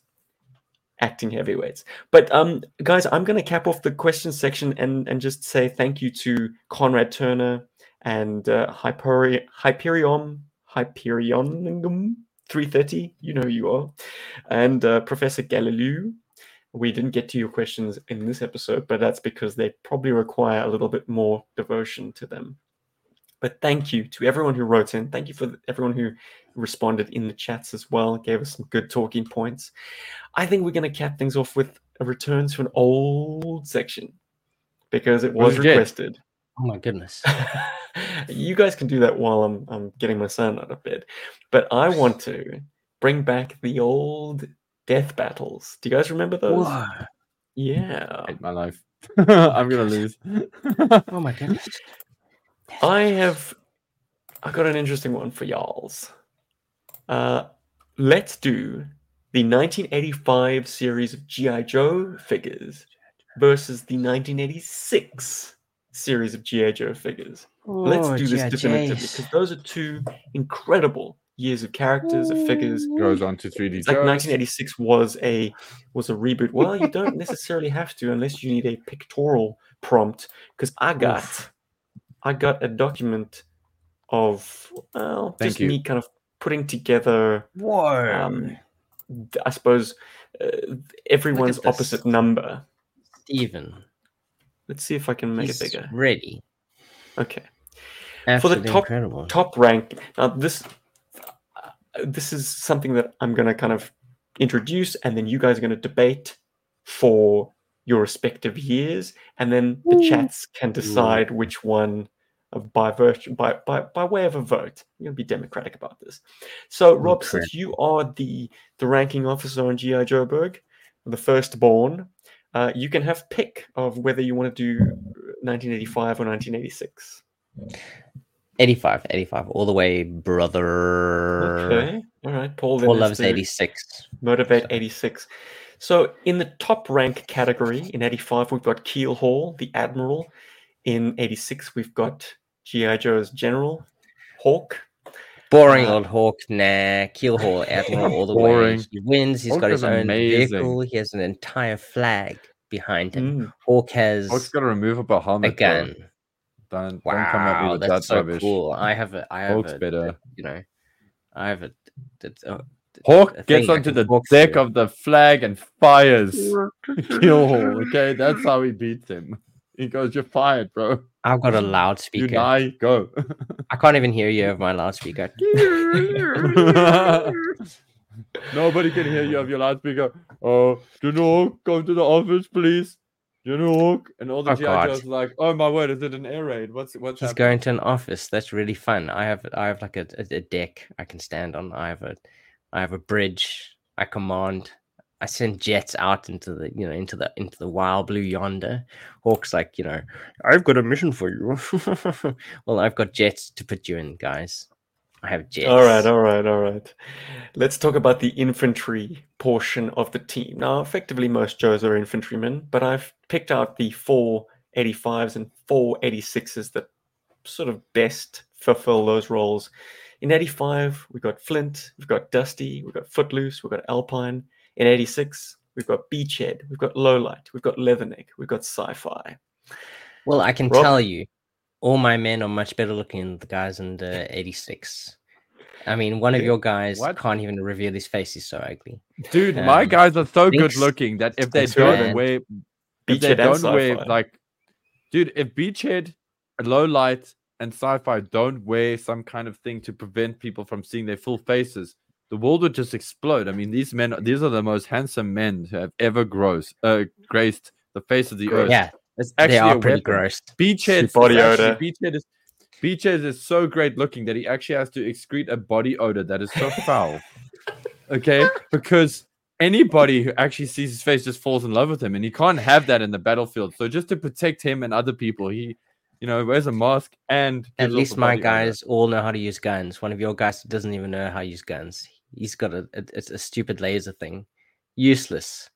S1: acting heavyweights. But um, guys, I'm going to cap off the question section and and just say thank you to Conrad Turner and uh, Hyperi- Hyperion Hyperion 330. You know you are, and uh, Professor Galileo. We didn't get to your questions in this episode, but that's because they probably require a little bit more devotion to them. But thank you to everyone who wrote in. Thank you for everyone who responded in the chats as well, gave us some good talking points. I think we're going to cap things off with a return to an old section because it was
S2: you
S1: requested.
S3: Oh my goodness.
S1: you guys can do that while I'm, I'm getting my son out of bed. But I want to bring back the old death battles. Do you guys remember those?
S3: Whoa.
S1: Yeah.
S2: hate my life. I'm gonna lose.
S3: Oh my goodness.
S1: I have I got an interesting one for y'alls. Uh let's do the 1985 series of G.I. Joe figures versus the 1986 series of G.I. Joe figures. Let's
S3: Oh,
S1: do this
S3: G.I.
S1: definitively
S3: Jays.
S1: because those are two incredible years of characters, of figures.
S2: Goes on to 3D.
S1: It's like 1986 was a was a reboot. Well, you don't necessarily have to unless you need a pictorial prompt. Because I got I got a document of well,
S2: Thank
S1: just
S2: you.
S1: me kind of putting together.
S3: Whoa.
S1: Um, d- I suppose uh, everyone's opposite number.
S3: Steven.
S1: Let's see if I can make
S3: He's
S1: it bigger.
S3: ready.
S1: Okay.
S3: Absolutely
S1: top-
S3: incredible.
S1: top rank. Now this uh, this is something that I'm going to kind of introduce, and then you guys are going to debate for your respective years, and then the chats can decide which one. uh, By virtue, by, by by way of a vote, you're gonna be democratic about this. So, Rob,
S3: crap.
S1: since you are the the ranking officer on GI Joburg, the firstborn, uh, you can have pick of whether you want to do 1985 or 1986.
S3: 85, 85, all the way, brother.
S1: Okay. All right. Paul,
S3: Paul loves 86.
S1: Motivate 86. So in the top rank category in 85, we've got Keel-Haul, the Admiral. In 86, we've got G.I. Joe's General, Hawk.
S3: Boring
S1: Uh,
S3: old Hawk, nah. Keel-Haul, Admiral, all the
S2: Boring.
S3: way. He wins. He's
S2: Hawk
S3: got his own
S2: amazing.
S3: vehicle. He has an entire flag behind him.
S1: Mm.
S3: Hawk has
S2: Hawk's got a removable
S3: a
S2: helmet. though.
S3: gun.
S2: Don't, don't come at me
S3: Wow,
S2: with that
S3: so
S2: rubbish.
S3: cool. I have a, I have
S2: Hawk's
S3: a,
S2: better.
S3: you know, I have a, that's a,
S2: Hawk gets onto the deck
S3: through.
S2: of the flag and fires Keel-Haul. Okay, that's how he beats him. He goes, "You're fired, bro.
S3: I've got a
S2: You
S3: loudspeaker.
S2: die, go."
S3: I can't even hear you over my loudspeaker.
S2: Nobody can hear you of your loudspeaker. Oh, Januk, come to the office, please. Januk. And all the
S3: Oh,
S2: GI Joes like, oh my word, is it an air raid? What's what's happening?
S3: going to an office. That's really fun. I have I have like a, a, a deck I can stand on. I have a I have a bridge. I command. I send jets out into the you know into the into the wild blue yonder. Hawk's like you know I've got a mission for you. well, I've got jets to put you in, guys. I have jets.
S1: All right, all right, all right. Let's talk about the infantry portion of the team. Now, effectively, most Joes are infantrymen, but I've picked out the four 85s and four 86s that sort of best fulfill those roles. In 85, we've got Flint, we've got Dusty, we've got Footloose, we've got Alpine. In 86, we've got Beachhead, we've got Lowlight, we've got Leatherneck, we've got Sci-Fi.
S3: Well, I can
S1: Rob?
S3: tell you, all my men are much better looking than the guys under 86. I mean, one of your guys
S2: What?
S3: can't even reveal his face. He's so ugly.
S2: Dude, my
S3: Um,
S2: guys are so good looking that if they don't
S3: man.
S2: wear if they don't wear like dude, if Beachhead, Low Light, and Sci-Fi don't wear some kind of thing to prevent people from seeing their full faces, the world would just explode. I mean, these men these are the most handsome men who have ever gross uh graced the face of the earth.
S3: Yeah, it's,
S2: actually
S3: they are pretty
S2: weapon.
S3: gross.
S2: Beachhead is
S1: body
S2: actually-
S1: odor.
S2: Beachhead is Beachhead is so great looking that he actually has to excrete a body odor that is so foul. Okay, because anybody who actually sees his face just falls in love with him, and he can't have that in the battlefield. So just to protect him and other people, he, you know, wears a mask and
S3: At least my
S2: body odor.
S3: guys all know how to use guns. One of your guys doesn't even know how to use guns. He's got a, a, it's a stupid laser thing. Useless.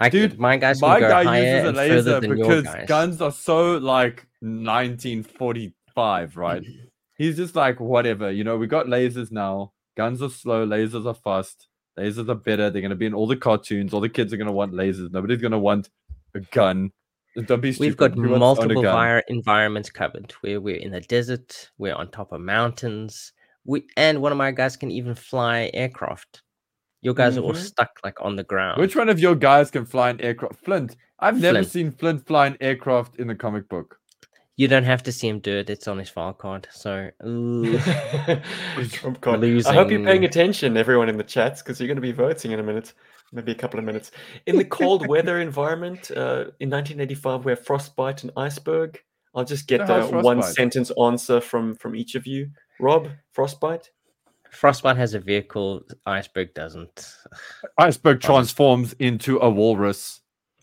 S3: I
S2: Dude,
S3: could, my guys
S2: My guy uses a laser because
S3: guys.
S2: guns are so like 1945, right? He's just like whatever, you know. We got lasers now. Guns are slow. Lasers are fast. Lasers are better. They're gonna be in all the cartoons. All the kids are gonna want lasers. Nobody's gonna want a gun. Don't be stupid.
S3: We've got
S2: Who wants to own a
S3: multiple environments covered. Where we're in the desert, we're on top of mountains. We and one of my guys can even fly aircraft. Your guys are all
S1: Mhm.
S3: stuck like on the ground.
S2: Which one of your guys can fly an aircraft? Flint. I've never
S3: Flint.
S2: seen Flint fly an aircraft in the comic book.
S3: You don't have to see him do it. It's on his file card. So ooh.
S1: Trump card. I hope you're paying attention, everyone in the chats, because you're going to be voting in a minute, maybe a couple of minutes. In the cold weather environment uh, in 1985, we have frostbite and iceberg. I'll just get
S2: The
S1: one sentence answer from from each of you. Rob, frostbite.
S3: Frostbite has a vehicle. Iceberg doesn't.
S2: Iceberg transforms into a walrus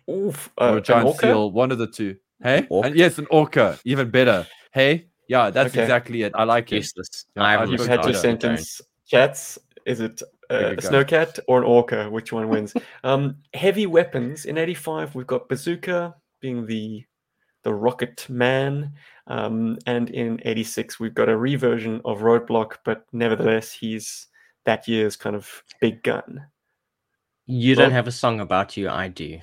S1: Oof,
S2: or
S1: uh,
S2: a
S1: an
S2: giant
S1: orca?
S2: seal. One of the two. Hey,
S3: Orc.
S2: and yes, an orca. Even better. Hey, yeah, that's
S1: Okay.
S2: exactly it. I like it.
S3: Useless.
S2: Yeah,
S3: I
S2: I've
S3: haven't
S1: You've had your
S3: looked at it, I don't.
S1: sentence. Chats. Is it uh, a
S2: you go.
S1: snowcat or an orca? Which one wins? um, heavy weapons in '85. We've got bazooka being the the rocket man, um, and in '86 we've got a reversion of Roadblock, but nevertheless he's that year's kind of big gun.
S3: You don't have a song about you. I do.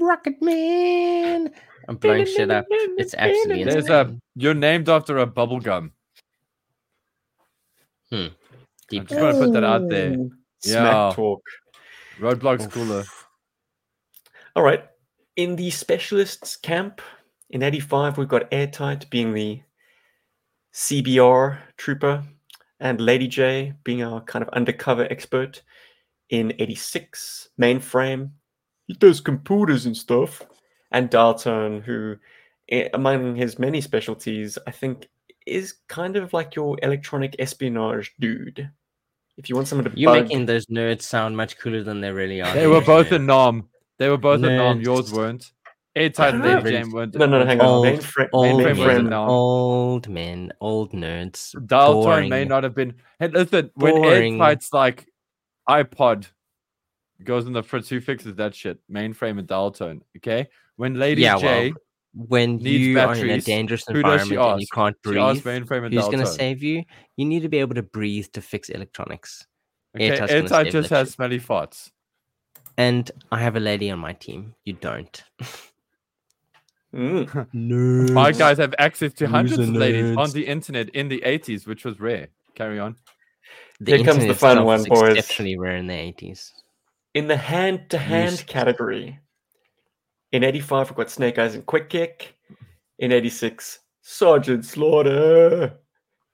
S3: Rocket Man. I'm blowing shit up. It's absolutely
S2: There's a. You're named after a bubble gum. I
S3: Deep
S2: just want to put that out there.
S1: Ooh,
S2: Yeah.
S1: Smack talk.
S2: Roadblock's
S3: Oof.
S2: cooler.
S1: All right. In the specialists camp in 85, we've got Airtight being the CBR trooper and Lady Jaye being our kind of undercover expert. In 86, Mainframe, he does computers and stuff. And Dial-Tone, who, eh, among his many specialties, I think is kind of like your electronic espionage dude. If you want someone to
S3: You're
S1: bug
S3: making those nerds sound much cooler than they really are.
S2: They were both
S3: nerds.
S2: in Nom. They were both a Nom. Yours weren't. Airtight and
S1: don't.
S2: Lady Jane.
S1: No, no, no, hang on.
S3: Old-
S1: Mainframe,
S3: Old
S2: Mainframe
S3: men,
S2: wasn't
S1: mainframe
S2: now.
S3: old men, old nerds.
S2: Dial-Tone
S3: boring.
S2: may not have been. Hey, listen, when Airtight's like iPod goes in the fritz, who fixes that shit? Mainframe and Dial-Tone. Okay. When Lady
S3: Yeah,
S2: J,
S3: well, when
S2: needs
S3: you are in a
S2: batteries,
S3: dangerand
S2: who does she
S3: environment and you can't
S2: she asked
S3: breathe,
S2: Mainframe and
S3: who's going to save you? You need to be able to breathe to fix electronics.
S2: Okay,
S3: Airtight's
S2: Airtight just
S3: that
S2: has
S3: shit.
S2: smelly farts.
S3: And I have a lady on my team. You don't.
S1: Mm.
S2: My guys have access to hundreds
S3: Loser
S2: of ladies on the internet in the 80s, which was rare. Carry on.
S3: The
S1: Here comes the
S3: internet
S1: fun one,
S3: was
S1: boys.
S3: Exceptionally rare in the 80s.
S1: In the hand to hand category, In 85, we've got Snake Eyes and Quick Kick. In 86, Sergeant Slaughter.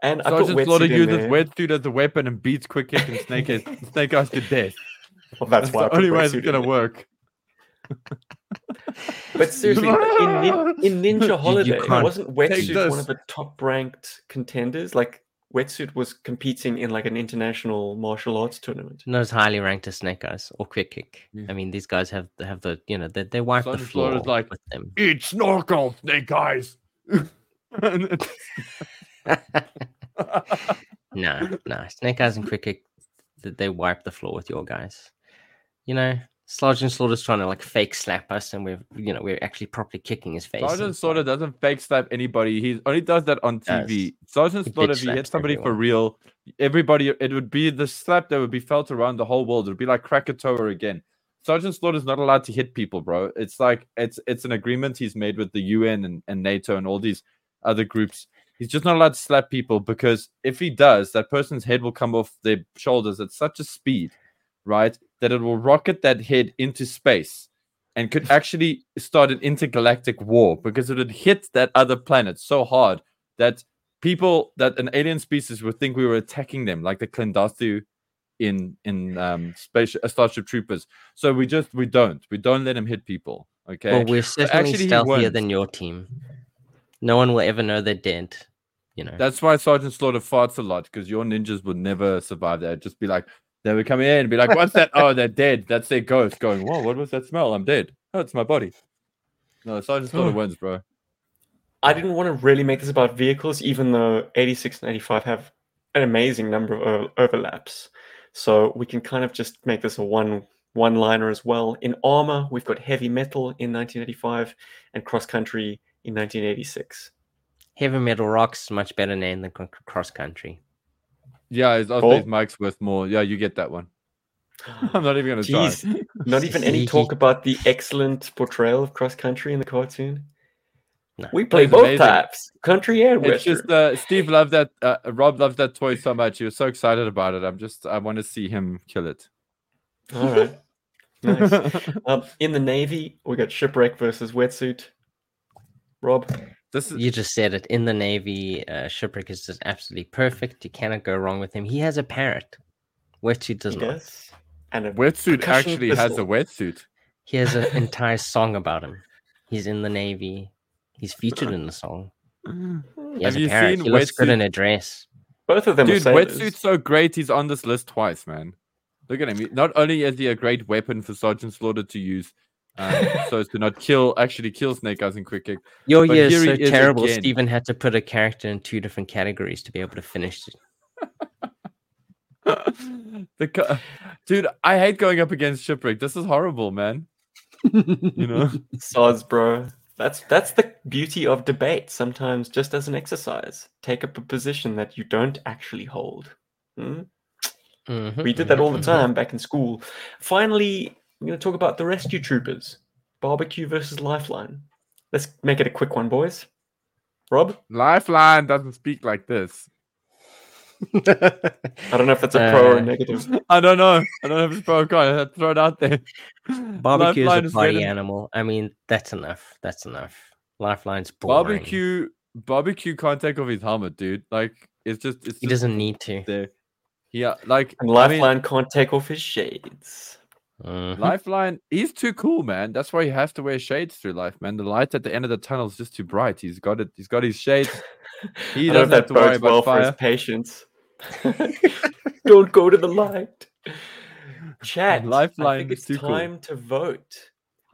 S1: And I put
S2: Sergeant Slaughter
S1: Wetsuit in
S2: uses
S1: there.
S2: wetsuit as a weapon and beats Quick Kick and Snake Eyes, Snake Eyes to death.
S1: Well, that's,
S2: That's
S1: why
S2: the only way it's gonna work.
S1: But seriously, in, Nin- in Ninja Holiday,
S3: can't
S1: wasn't
S2: take
S1: Wetsuit one of the top ranked contenders? Like, Wetsuit was competing in like an international martial arts tournament.
S3: Not as highly ranked as Snake Eyes or Quick Kick.
S2: Yeah.
S3: I mean, these guys have have the you know they, they wipe the floor
S2: Slaughter's like-
S3: with them.
S2: Eat snorkel, Snake Eyes. And it's-
S3: No, no, Snake Eyes and Quick Kick, they wipe the floor with your guys. You know, Sergeant Slaughter's trying to like fake slap us, and we're you know we're actually properly kicking his face.
S2: Sergeant Slaughter doesn't fake slap anybody. He only does that on
S3: Does.
S2: TV. Sergeant
S3: He
S2: Slaughter, if he hits somebody for real, everybody, it would be the slap that would be felt around the whole world. It would be like Krakatoa again. Sergeant Slaughter's not allowed to hit people, bro. It's like it's it's an agreement he's made with the UN and, and NATO and all these other groups. He's just not allowed to slap people because if he does, that person's head will come off their shoulders at such a speed, right, that it will rocket that head into space and could actually start an intergalactic war because it would hit that other planet so hard that people that an alien species would think we were attacking them, like the Klendathu in in um space uh, Starship Troopers. So we just we don't we don't let him hit people. Okay.
S3: Well, we're certainly
S2: actually
S3: stealthier than your team. No one will ever know they're dead. You know.
S2: That's why Sergeant Slaughter farts a lot because your ninjas would never survive that. Just be like, they would come in and be like, "What's that? Oh, they're dead. That's their ghost." Going, "Whoa, what was that smell? I'm dead. Oh, it's my body." No, Sergeant Slaughter wins, bro.
S1: I didn't want to really make this about vehicles, even though 86 and 85 have an amazing number of overlaps. So we can kind of just make this a one one liner as well. In armor, we've got heavy metal in 1985 and cross country in 1986.
S3: Heavy Metal Rocks, much better name than Cross Country.
S2: Yeah, his, also
S1: Cool.
S2: his mic's worth more. Yeah, you get that one. I'm not even gonna try.
S1: Jeez, not even any talk about the excellent portrayal of cross country in the cartoon.
S3: No.
S1: We play both
S2: amazing.
S1: types, country and
S2: It's
S1: western.
S2: just uh, Steve loved that. Uh, Rob loves that toy so much. He was so excited about it. I'm just I want to see him kill it.
S1: All right, nice. um, in the navy, we got shipwreck versus wetsuit. Rob,
S2: this is
S3: You just said it. In the Navy, uh, Shipwreck is just absolutely perfect. You cannot go wrong with him. He has a parrot. Wetsuit does not.
S1: yes, and a
S2: wetsuit
S1: percussion
S2: actually has a
S1: pistol.
S2: wetsuit.
S3: He has an entire song about him. He's in the Navy. He's featured in the song. He has
S2: Have
S3: a
S2: you
S3: parrot.
S2: seen
S3: He looks good
S2: Wetsuit?
S3: in a dress.
S1: both of them
S2: Dude,
S1: are sailors.
S2: wetsuit's so great. He's on this list twice, man. Look at him. Not only is he a great weapon for Sergeant Slaughter to use, um, so as to not kill, actually kill Snake Eyes and Quick Kick.
S3: Your
S2: But
S3: year is so
S2: is
S3: terrible.
S2: again.
S3: Stephen had to put a character in two different categories to be able to finish it.
S2: the co- dude, I hate going up against shipwreck. This is horrible, man. You know,
S1: Soz, bro. That's that's the beauty of debate. Sometimes, just as an exercise, take up a position that you don't actually hold. Hmm?
S3: Mhm,
S1: We did that all the time back in school. Finally, I'm going to talk about the rescue troopers. Barbecue versus Lifeline. Let's make it a quick one, boys. Rob,
S2: Lifeline doesn't speak like this.
S1: I don't know if that's a pro or
S3: Uh,
S1: a negative.
S2: I don't know. I don't know if it's pro or con. I had to throw it out there.
S3: Barbecue
S2: Lifeline
S3: is a party
S2: better-
S3: animal. I mean, that's enough. That's enough. Lifeline's boring.
S2: Barbecue, barbecue can't take off his helmet, dude. Like it's just it's
S3: He
S2: just
S3: doesn't need to.
S2: there. Yeah, like
S1: And
S2: I mean,
S1: Lifeline can't take off his shades.
S3: Mhm.
S2: Lifeline, he's too cool, man. That's why he has to wear shades through life, man. The light at the end of the tunnel is just too bright. He's got it. He's got his shades. He
S1: I
S2: doesn't
S1: that
S2: have to worry
S1: bodes well
S2: about
S1: for his
S2: fire.
S1: patience. don't go to the light. Chat. I
S2: Lifeline
S1: think it's
S2: too cool.
S1: time to vote.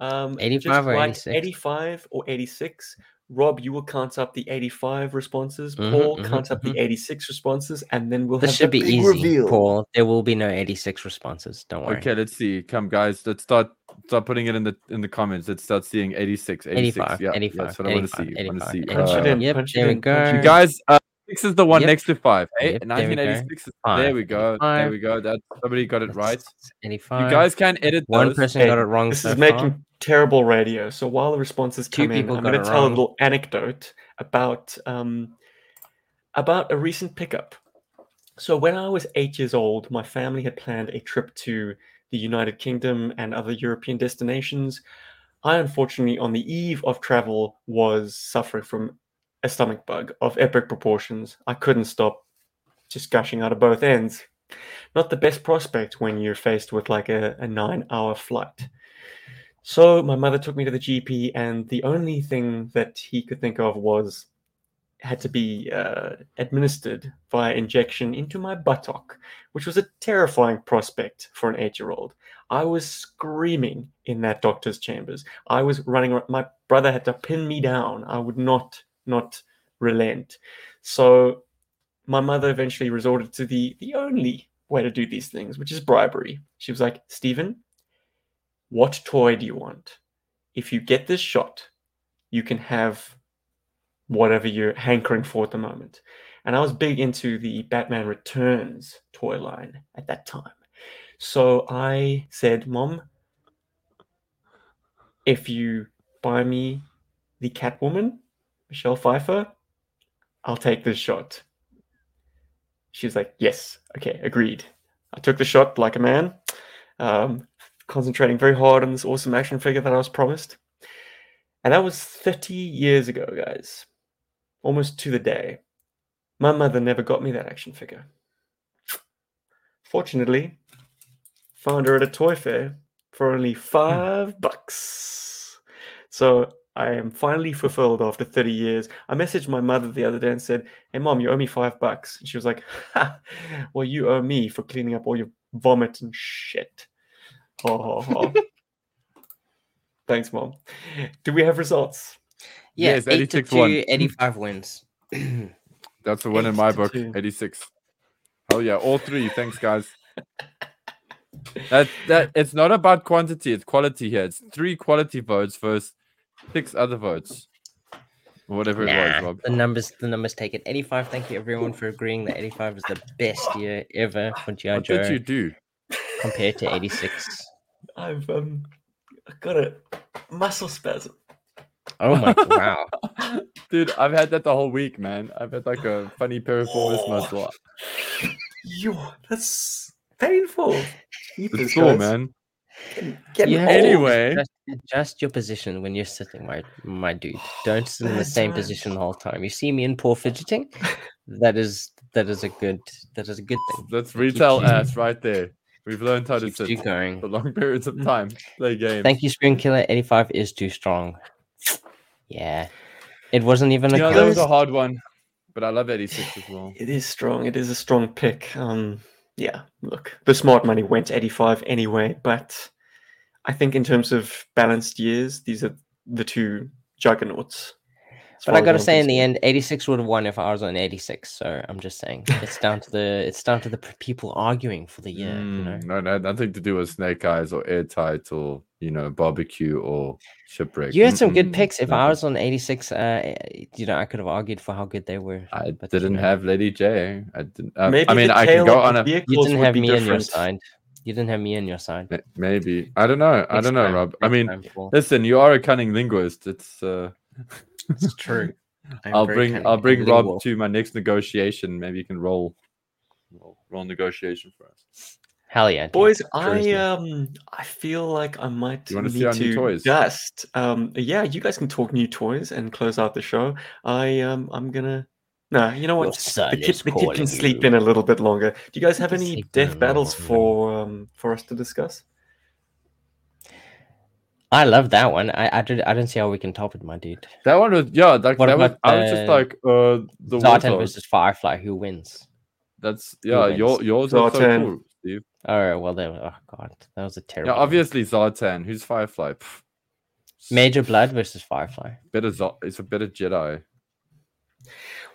S1: Um,
S3: 85
S1: just
S3: or 86?
S1: 85 or 86. Rob, you will count up the 85 responses.
S3: Mhm,
S1: Paul
S3: mhm,
S1: counts up the 86 responses, and then we'll
S3: This
S1: have
S3: should
S1: the
S3: be
S1: big
S3: easy,
S1: reveal.
S3: Paul. There will be no 86 responses. Don't worry.
S2: Okay, let's see. Come, guys. Let's start start putting it in the in the comments. Let's start seeing 86, 86.
S3: 85,
S2: yeah,
S3: 85,
S2: that's what I want to
S3: 85,
S2: see. I want to see.
S1: Punch it
S2: Uh,
S1: in.
S3: Yep,
S1: punch
S3: there we
S1: in, punch it
S3: go.
S2: You guys, uh, six is the one
S3: Yep.
S2: next to five. Hey,
S3: Yep, there we go.
S2: 1986. Is,
S3: Five,
S2: there we go. There we go. That somebody got it right.
S3: 85.
S2: You guys can edit
S3: One person
S1: Hey,
S3: got it wrong.
S1: This
S3: so
S1: is making terrible radio. So while the responses
S3: Two
S1: come in,
S3: people
S1: I'm going to
S3: it
S1: tell a little anecdote about um, about a recent pickup. So when I was eight years old, my family had planned a trip to the United Kingdom and other European destinations. I unfortunately, on the eve of travel, was suffering from a stomach bug of epic proportions. I couldn't stop just gushing out of both ends. Not the best prospect when you're faced with like a, a nine hour flight. So my mother took me to the GP, and the only thing that he could think of was had to be uh, administered via injection into my buttock, which was a terrifying prospect for an eight year old. I was screaming in that doctor's chambers. I was running. My brother had to pin me down. I would not not relent. So my mother eventually resorted to the the only way to do these things, which is bribery. She was like, Stephen, what toy do you want? If you get this shot, you can have whatever you're hankering for at the moment. And I was big into the Batman Returns toy line at that time. So I said, Mom, if you buy me the Catwoman, Michelle Pfeiffer, I'll take this shot. She was like, Yes, okay, agreed. I took the shot like a man, um, concentrating very hard on this awesome action figure that I was promised. And that was 30 years ago, guys. Almost to the day. My mother never got me that action figure. Fortunately, found her at a toy fair for only five bucks. So I am finally fulfilled after 30 years. I messaged my mother the other day and said, Hey, mom, you owe me five bucks. And she was like, ha, Well, you owe me for cleaning up all your vomit and shit. Oh, oh, oh. Thanks, mom. Do we have results?
S3: Yeah,
S2: Yes,
S3: 8 to
S2: 86 won.
S3: 2, 85 wins.
S2: That's a win in my book.
S1: two.
S2: 86. Oh yeah, all three. Thanks, guys. That that it's not about quantity, it's quality here. It's three quality votes versus six other votes. Whatever it was, Rob.
S3: the numbers, the numbers take it. 85. Thank you everyone for agreeing that 85 is the best year ever for GI
S2: What did
S3: Joe
S2: you do?
S3: compared to 86.
S1: I've um got a muscle spasm.
S3: Oh my wow!
S2: Dude, I've had that the whole week, man. I've had like a funny piriformis
S1: Oh.
S2: muscle.
S1: Yo, that's painful.
S2: It's
S1: Jeepers,
S2: sore,
S1: guys.
S2: man.
S1: Getting
S3: You have
S2: Anyway.
S3: adjust, adjust your position when you're sitting, my my dude. Don't sit in the same position the whole time. You see me in poor fidgeting. That is that is a good that is a good thing.
S2: That's
S3: It keeps
S2: retail ass right there. We've learned how to
S3: Keeps you
S2: sit
S3: going.
S2: for long periods of time. Play games.
S3: Thank you, Screen Killer. 85 is too strong. Yeah. It wasn't even a
S2: Yeah, that was a hard one, but I love 86 as well.
S1: It is strong. It is a strong pick. Um, yeah. Look, the smart money went 85 anyway, but I think in terms of balanced years, these are the two juggernauts. As
S3: But I
S1: as
S3: gotta say, in the end, 86 would have won if I was on 86. So I'm just saying, it's down to the it's down to the people arguing for the year. You know,
S2: Mm, no, no, nothing to do with Snake Eyes or Airtight or you know barbecue or shipwreck.
S3: you had some good
S2: Mm-mm,
S3: picks. If I was on 86, uh, you know, I could have argued for how good they were.
S2: I
S3: but,
S2: didn't
S3: know,
S2: have Lady Jaye. I didn't. Uh,
S1: Maybe
S2: I mean,
S1: the
S2: I can go on a
S3: You didn't have
S1: be
S3: me on your side. You didn't have me on your side.
S2: maybe. I don't know. I don't know,
S3: time,
S2: Rob. I mean, listen, you are a cunning linguist. It's. uh
S3: it's true. I'm
S2: I'll
S3: very
S2: bring.
S3: cunning
S2: I'll bring Rob
S3: lingual.
S2: to my next negotiation. Maybe you can roll. Roll, roll negotiation for us.
S3: Hell yeah, dude.
S1: Boys, I um I feel like I might
S2: You wanna see
S1: need
S2: our new
S1: to
S2: toys?
S1: dust. Um yeah, you guys can talk new toys and close out the show. I um I'm gonna no, you know what? The kid, the kid can sleep
S3: you.
S1: in a little bit longer. Do you guys have any
S3: sleep in a
S1: death battles for um for us to discuss?
S3: I love that one. I I, did, I don't see how we can top it, my dude.
S2: That one was yeah. Like
S3: What
S2: that was.
S3: about,
S2: I was just like uh the
S3: Zartan
S2: Warthog.
S3: versus Firefly. Who wins?
S2: That's yeah. Your
S3: wins?
S2: yours was so
S1: Zartan.
S2: cool, Steve.
S3: All right. Well, there. Oh god, that was a terrible.
S2: Yeah, obviously Zartan. Who's Firefly? Pff,
S3: Major Blood versus Firefly.
S2: better. Zar- It's a better Jedi.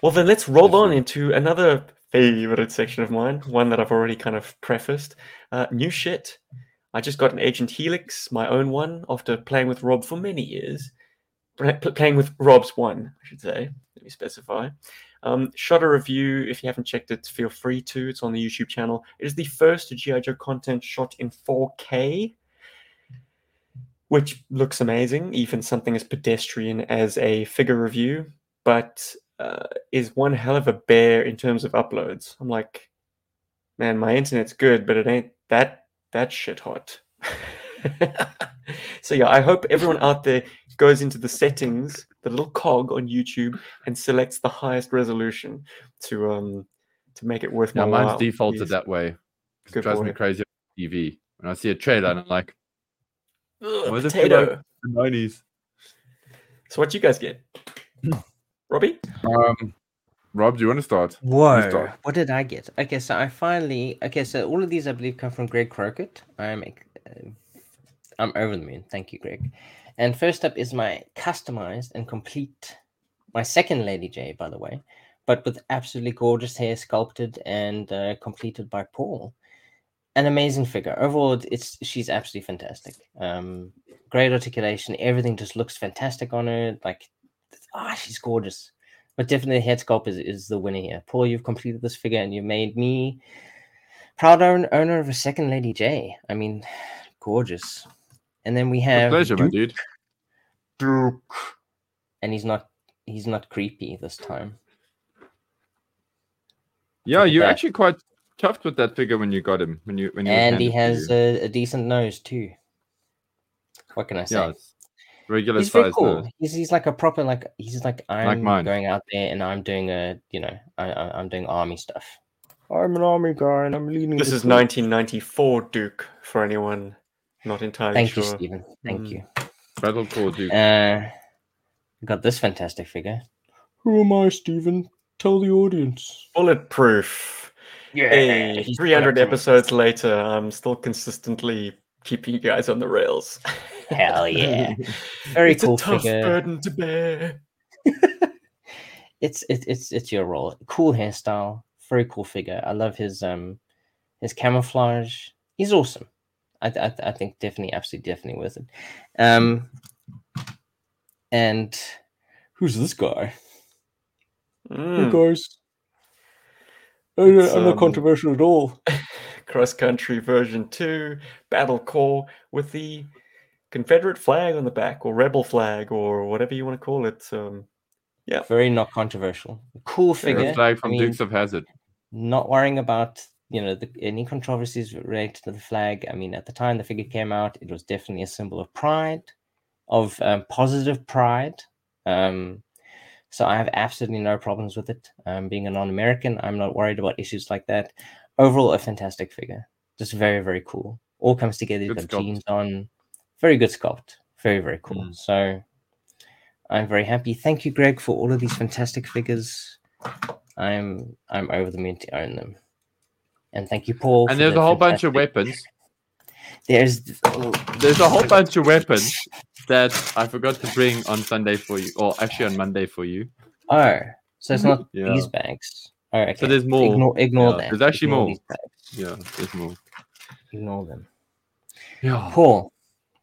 S1: Well, then let's roll on
S2: Definitely.
S1: into another favorite section of mine, one that I've already kind of prefaced. Uh, new shit. I just got an Agent Helix, my own one, after playing with Rob for many years. Playing with Rob's one, I should say. Let me specify. Um, shot a review. If you haven't checked it, feel free to. It's on the YouTube channel. It is the first G.I. Joe content shot in 4K, which looks amazing, even something as pedestrian as a figure review. But uh, is one hell of a bear in terms of uploads. I'm like, man, my internet's good, but it ain't that that shit hot. So yeah, I hope everyone out there goes into the settings, the little cog on YouTube, and selects the highest resolution to um to make it worth
S2: Now
S1: my
S2: mine's
S1: while.
S2: defaulted
S1: please.
S2: that way. It drives me crazy on TV. When I see a trailer and I'm like,
S1: Ugh,
S2: Where's the
S1: potato.
S2: the 90s.
S1: So what you guys get? Robbie?
S2: Um, Rob, do you want to start?
S3: Whoa!
S2: start.
S3: What did I get? Okay, so I finally. Okay, so all of these I believe come from Greg Crockett. I'm, uh, I'm over the moon. Thank you, Greg. And first up is my customized and complete, my second Lady Jaye, by the way, but with absolutely gorgeous hair sculpted and uh, completed by Paul. An amazing figure. Overall, it's she's absolutely fantastic. Um, great articulation. Everything just looks fantastic on her. Like, ah, she's gorgeous. But definitely, head sculpt is, is the winner here. Paul, you've completed this figure and you've made me proud owner of a second Lady Jaye. I mean, gorgeous. And then we
S2: With
S3: have
S2: pleasure, my dude.
S1: Duke.
S3: and he's not he's not creepy this time.
S2: Yeah, you're
S3: that.
S2: actually quite chuffed with that figure when you got him. When you when you
S3: And he has a, a decent nose too. What can I say?
S2: yeah, it's regular
S3: he's very
S2: size.
S3: cool. He's, he's like a proper like he's like I'm
S2: mine.
S3: going out there and I'm doing a you know I, I I'm doing army stuff. I'm an army guy and I'm leading.
S1: This is
S3: troop.
S1: 1994 Duke for anyone not entirely
S3: Thank
S1: sure.
S3: you, Stephen. Thank
S1: Mm.
S3: you.
S2: Battle Corps Duke.
S3: Uh, got this fantastic figure. Who am I, Stephen? Tell the audience.
S1: Bulletproof.
S3: Yeah,
S1: Hey, 300 episodes later, I'm still consistently keeping you guys on the rails.
S3: Hell yeah! Very
S1: it's
S3: cool
S1: a tough
S3: figure.
S1: burden to bear.
S3: It's it, it's it's your role. Cool hairstyle. Very cool figure. I love his um his camouflage. He's awesome. I I, I think definitely absolutely definitely worth it. Um and who's this guy?
S1: Mm,
S3: guys.
S1: It's, um,
S3: controversial at all.
S1: Cross country version 2, Battle Corps with the Confederate flag on the back, or Rebel flag, or whatever you want to call it. Um, yeah,
S3: Very not controversial. Cool
S2: The
S3: figure.
S2: flag
S3: I
S2: from
S3: mean,
S2: Dukes of Hazzard.
S3: not worrying about you know the, any controversies related to the flag. I mean, at the time the figure came out, it was definitely a symbol of pride, of um, positive pride. Um, so I have absolutely no problems with it. Um, being a non-American, I'm not worried about issues like that. Overall, a fantastic figure. Just very, very cool. All comes together. You've
S2: Good
S3: got
S2: sculpt.
S3: jeans on. Very good sculpt. Very, very cool.
S2: Mm.
S3: So I'm very happy. Thank you, Greg, for all of these fantastic figures. I'm I'm over the moon to own them. And thank you, Paul.
S2: And there's
S3: the
S2: a whole bunch of weapons.
S3: There's
S2: There's a whole bunch of weapons that I forgot to bring on Sunday for you, or actually on Monday for you.
S3: oh, so it's not
S2: Yeah.
S3: these bags. Oh, okay.
S2: So there's more.
S3: Ignore, ignore
S2: Yeah,
S3: that.
S2: there's actually
S3: Ignore
S2: more. Yeah, there's more.
S3: Ignore them.
S2: Yeah.
S3: Paul,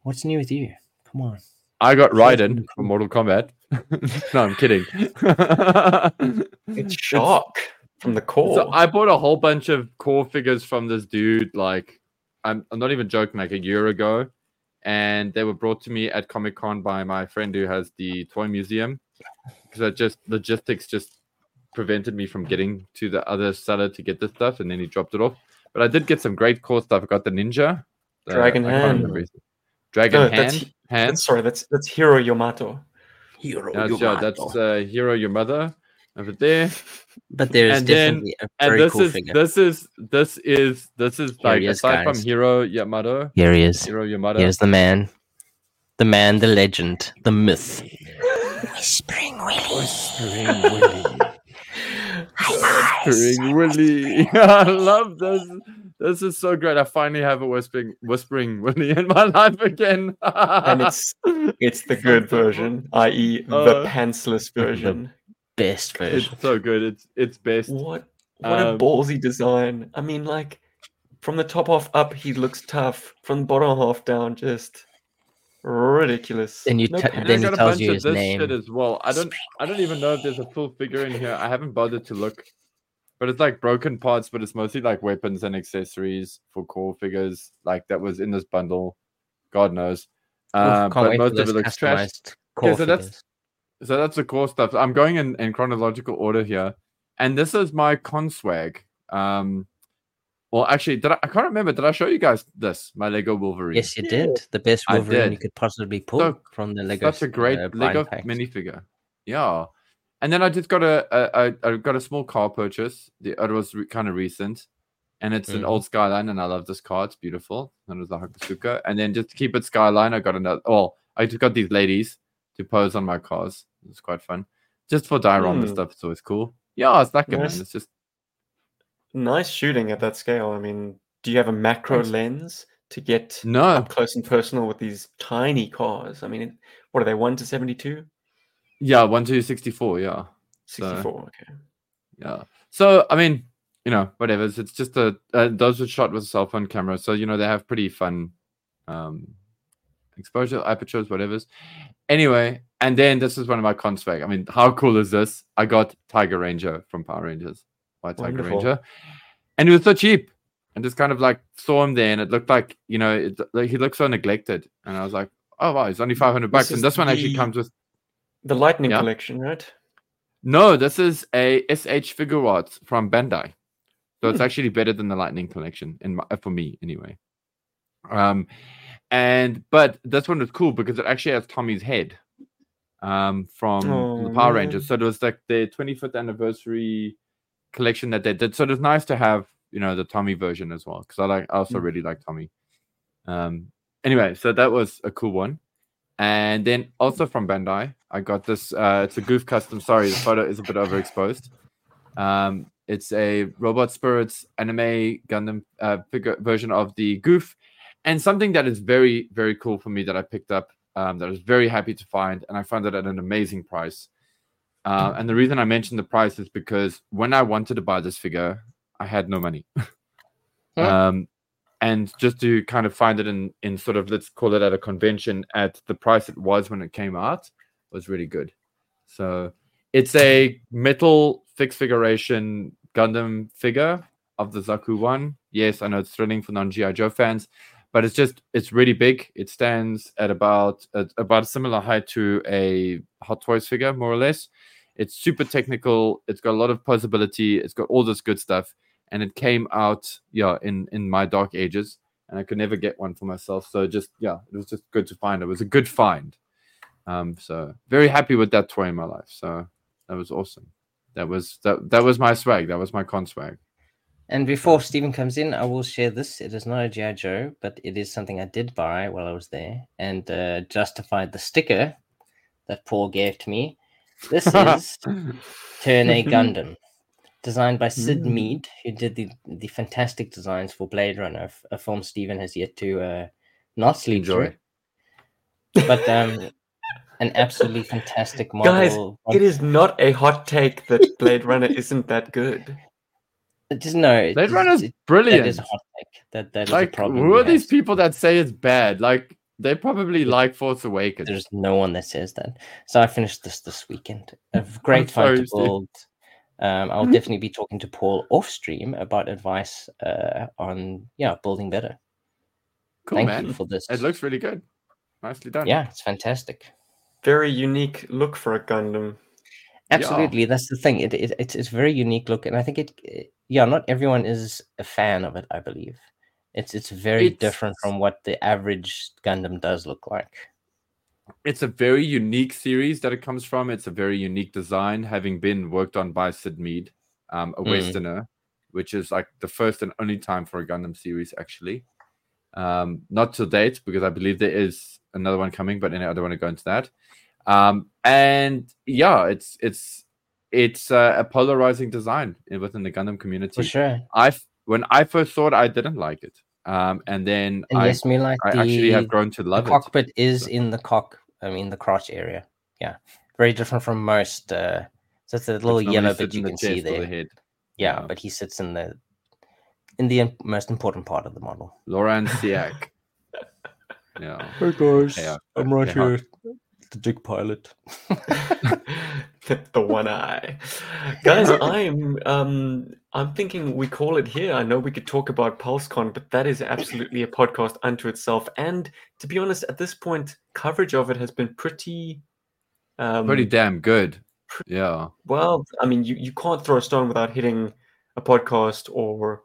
S3: what's new with you? Come on.
S2: I got
S3: Sure,
S2: Raiden from Mortal Kombat. no, I'm kidding.
S1: it's shock from the Corps.
S2: So I bought a whole bunch of Corps figures from this dude. Like, I'm, I'm not even joking. Like a year ago, and they were brought to me at Comic Con by my friend who has the toy museum. Because I just logistics just prevented me from getting to the other seller to get this stuff, and then he dropped it off. But I did get some great Corps stuff. I got the ninja,
S1: Dragon
S2: I can't
S1: Hand.
S2: Remember Dragon
S1: No, that's
S2: hand,
S1: he-
S2: hand.
S1: That's, sorry, that's that's Hero Yamato.
S3: Hero,
S2: That's, yeah, that's uh, hero, your mother over there.
S3: but there is
S2: and then-
S3: definitely a
S2: and
S3: very
S2: this
S3: cool
S2: is
S3: figure.
S2: this is this is this is
S3: Here
S2: like
S3: he is,
S2: aside
S3: guys.
S2: from Hero Yamato,
S3: Here he is.
S2: Hero Yamato.
S3: Here's the man. The man, the legend, the myth.
S4: Whispering Willie.
S2: Whispering Willy. Whispering Willy. I love this. This is so great. I finally have a whispering whispering Willy in my life again.
S1: And it's it's the good version, i.e., the
S2: Uh,
S1: pantsless version.
S3: Best version.
S2: it's so good. It's it's best.
S1: What what a
S2: Um,
S1: ballsy design! I mean, like from the top off up, he looks tough. From the bottom half down, just ridiculous.
S3: And you
S1: No
S3: t-
S1: pants.
S2: And
S3: then he
S2: got a
S3: tells
S2: bunch
S3: you
S2: of
S3: his
S2: this
S3: name.
S2: shit as well. I don't I don't even know if there's a full figure in here. I haven't bothered to look. But it's like broken parts, but it's mostly like weapons and accessories for Corps figures, like that was in this bundle. God knows.
S3: Oof,
S2: Uh,
S3: can't
S2: but most of it looks trash.
S3: customized Corps
S2: so that's- So that's the Corps stuff. I'm going in, in chronological order here. And this is my conswag. Um Well, actually, did I, I can't remember. Did I show you guys this? My Lego Wolverine.
S3: Yes, you did. The best Wolverine you could possibly pull
S2: So-
S3: from the Lego.
S2: Such a great
S3: uh,
S2: Lego
S3: packs.
S2: minifigure. Yeah. And then I just got a, a, a I got a small car purchase. The it was re- kind of recent, and it's an
S3: Mhm.
S2: old Skyline, and I love this car. It's beautiful. And it was the Hakosuka. And then just to keep it Skyline, I got another. Well, I just got these ladies to pose on my cars. It's quite fun. Just for diorama
S1: Hmm.
S2: stuff, it's always cool. Yeah, it's like it, man. It's just
S1: Nice shooting at that scale. I mean, do you have a macro
S2: Thanks.
S1: lens to get
S2: no.
S1: up close and personal with these tiny cars? I mean, what are they? One to seventy-two?
S2: Yeah, one to sixty-four. Yeah. So-
S1: Sixty-four. Okay.
S2: Yeah. So I mean, you know, whatever. It's, it's just a uh, those were shot with a cell phone camera, so you know they have pretty fun um exposure apertures, whatever's. Anyway, and then this is one of my cons. I mean, how cool is this? I got Tiger Ranger from Power Rangers, White Tiger
S1: Wonderful.
S2: Ranger, and it was so cheap. And just kind of like saw him there, and it looked like you know, it, like he looked so neglected, and I was like, oh wow, it's only five hundred bucks,
S1: This
S2: and
S1: is
S2: this one actually comes with
S1: The Lightning
S2: Yeah.
S1: Collection, right?
S2: no, this is a S.H.Figuarts from Bandai. So it's
S1: Hmm.
S2: actually better than the Lightning collection in my, for me anyway. Um and but this one was cool because it actually has Tommy's head um from the
S1: Oh,
S2: Power
S1: man.
S2: Rangers. So it was like the 25th anniversary collection that they did. So it was nice to have, you know, the Tommy version as well because I like I also
S1: Mm.
S2: really like Tommy. Um anyway, so that was a cool one. And then also from Bandai, I got this. Uh, it's a Gouf custom. Sorry, the photo is a bit overexposed. Um, it's a Robot Spirits anime Gundam uh, figure version of the Gouf, and something that is very, very cool for me that I picked up. Um, that I was very happy to find, and I found it at an amazing price. Uh, and the reason I mentioned the price is because when I wanted to buy this figure, I had no money. Um, and just to kind of find it in in sort of let's call it at a convention at the price it was when it came out was really good. So it's a metal fixed figuration Gundam figure of the Zaku one. Yes, I know it's thrilling for non GI Joe fans, but it's just it's really big. It stands at about at about a similar height to a Hot Toys figure, more or less. It's super technical. It's got a lot of posability. It's got all this good stuff, and it came out yeah in in my dark ages, and I could never get one for myself. So just yeah, it was just good to find. It was a good find. Um, so very happy with that toy in my life. So that was awesome. That was that that was my swag. That was my con swag.
S3: And before Stephen comes in, I will share this. It is not a GI Joe, but it is something I did buy while I was there and uh, justified the sticker that Paul gave to me. This is Turn A Gundam, designed by Syd
S1: Mm.
S3: Mead, who did the the fantastic designs for Blade Runner, a film Stephen has yet to uh, not sleep
S2: Enjoy.
S3: through. But um, an absolutely fantastic model.
S1: Guys,
S3: of-
S1: It is not a hot take that Blade Runner isn't that good.
S3: just no.
S2: Blade Runner
S3: is
S2: brilliant.
S3: That is a hot take. That that is a
S2: like
S3: problem.
S2: who are these people that say it's bad? Like they probably like Force Awakens.
S3: There's no one that says that. So I finished this this weekend. A great fun
S2: sorry,
S3: to build. Um, I'll definitely be talking to Paul off stream about advice uh, on yeah building better.
S2: cool,
S3: Thank
S2: man.
S3: you for this.
S2: It looks really good. Nicely done.
S3: yeah, it's fantastic.
S1: Very unique look for a Gundam.
S3: Absolutely, that's the thing. It, it it's it's very unique look, and I think it, it- yeah, not everyone is a fan of it. I believe it's it's very different from what the average Gundam does look like.
S2: It's a very unique series that it comes from. It's a very unique design, having been worked on by Syd Mead, um, a
S3: Mm.
S2: Westerner, which is like the first and only time for a Gundam series, actually. Um, not to date, because I believe there is another one coming, but anyway, I don't want to go into that. Um, and yeah, it's it's it's uh, a polarizing design within the Gundam community.
S3: For sure.
S2: I f- when I first saw it, I didn't like it, um, and then
S3: And
S2: I,
S3: yes, me like
S2: I
S3: the,
S2: actually have grown to
S3: the
S2: love it.
S3: cockpit is
S2: So-
S3: in the cock. I mean, the crotch area. Yeah, very different from most. Uh, so it's a little
S2: It's
S3: yellow
S2: sit
S3: bit you
S2: in the
S3: can see
S2: chest or the
S3: there.
S2: head.
S3: Yeah,
S2: Yeah.
S3: but he sits in the in the most important part of the model.
S2: Loran Cehack. yeah.
S3: Hey guys,
S2: Yeah,
S3: I'm right
S2: yeah. here,
S3: the jig pilot.
S1: the, the one eye. Guys, I'm um I'm thinking we call it here. I know we could talk about PulseCon, but that is absolutely a podcast unto itself. And to be honest, at this point, coverage of it has been pretty um
S2: Pretty damn good. Yeah.
S1: well, I mean, you, you can't throw a stone without hitting a podcast or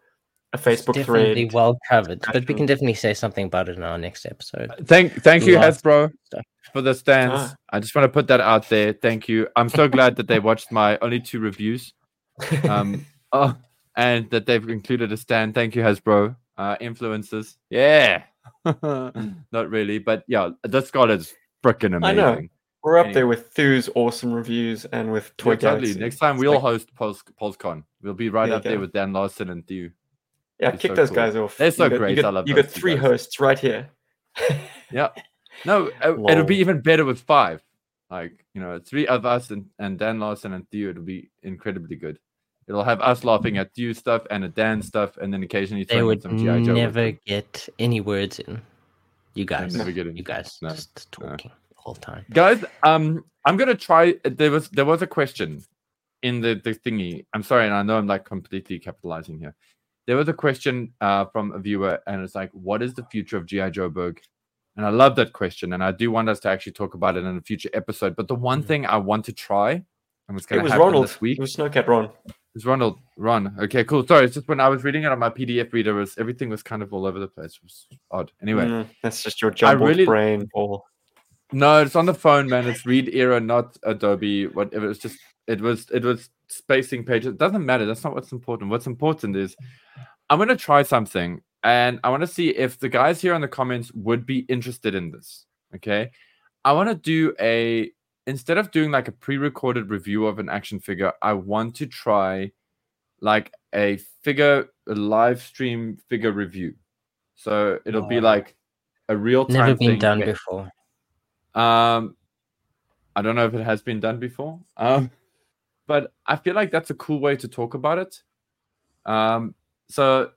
S1: a Facebook
S3: definitely
S1: thread.
S3: well covered, but we can definitely say something about it in our next episode.
S2: Thank thank you, Hasbro,
S3: stuff.
S2: for the stands.
S1: Ah.
S2: I just want to put that out there. Thank you. I'm so glad that they watched my only two reviews. Um oh and that they've included a stand. Thank you, Hasbro. Uh influencers. Yeah. Not really, but yeah, the Scott is freaking
S1: I know. We're up
S2: Anyway.
S1: there with Thew's awesome reviews and with Toy
S2: Yeah, totally. Next time
S1: It's
S2: we'll
S1: like-
S2: host Pulse PulseCon. We'll be right
S1: There
S2: up there with Dan Larson and Thew.
S1: Yeah,
S2: It's
S1: kick
S2: so
S1: those
S2: cool.
S1: guys off.
S2: They're so
S1: you got,
S2: great.
S1: You
S2: I
S1: got,
S2: love
S1: you got three
S2: guys.
S1: hosts right here.
S2: Yeah. No, uh, it'll be even better with five. Like, you know, three of us and, and Dan Larson and Thew, it'll be incredibly good. It'll have us laughing at Thew stuff and at Dan stuff, and then occasionally
S3: They
S2: throwing
S3: would
S2: some G.I. Joe.
S3: never get any words in. You guys,
S2: never get any.
S3: you guys,
S2: No,
S3: just
S2: no.
S3: talking the whole time.
S2: Guys, um, I'm gonna try. There was there was a question in the, the thingy. I'm sorry, and I know I'm like completely capitalizing here. There was a question uh, from a viewer, and it's like, "What is the future of GI Joburg?" And I love that question, and I do want us to actually talk about it in a future episode. But the one thing I want to try, and it's
S1: It
S2: going to
S1: was
S2: happen
S1: Ronald.
S2: this week,
S1: It was Snowcat Ron.
S2: is Ronald Ron. Okay, cool. Sorry, it's just when I was reading it on my PDF reader, was everything was kind of all over the place. It was odd. Anyway,
S1: Mm, that's just your jumbled
S2: really-
S1: brain, Paul.
S2: no, it's on the phone, man. It's ReadEra, not Adobe. Whatever. It's just it was it was spacing pages. It doesn't matter. That's not what's important. What's important is I'm gonna try something, and I want to see if the guys here in the comments would be interested in this. Okay, I want to do a instead of doing like a pre-recorded review of an action figure, I want to try like a figure a live stream figure review. So it'll be
S3: Oh.
S2: like a real time
S3: Never been
S2: thing
S3: done
S2: where-
S3: before.
S2: um, I don't know if it has been done before. Um, but I feel like that's a cool way to talk about it. Um, so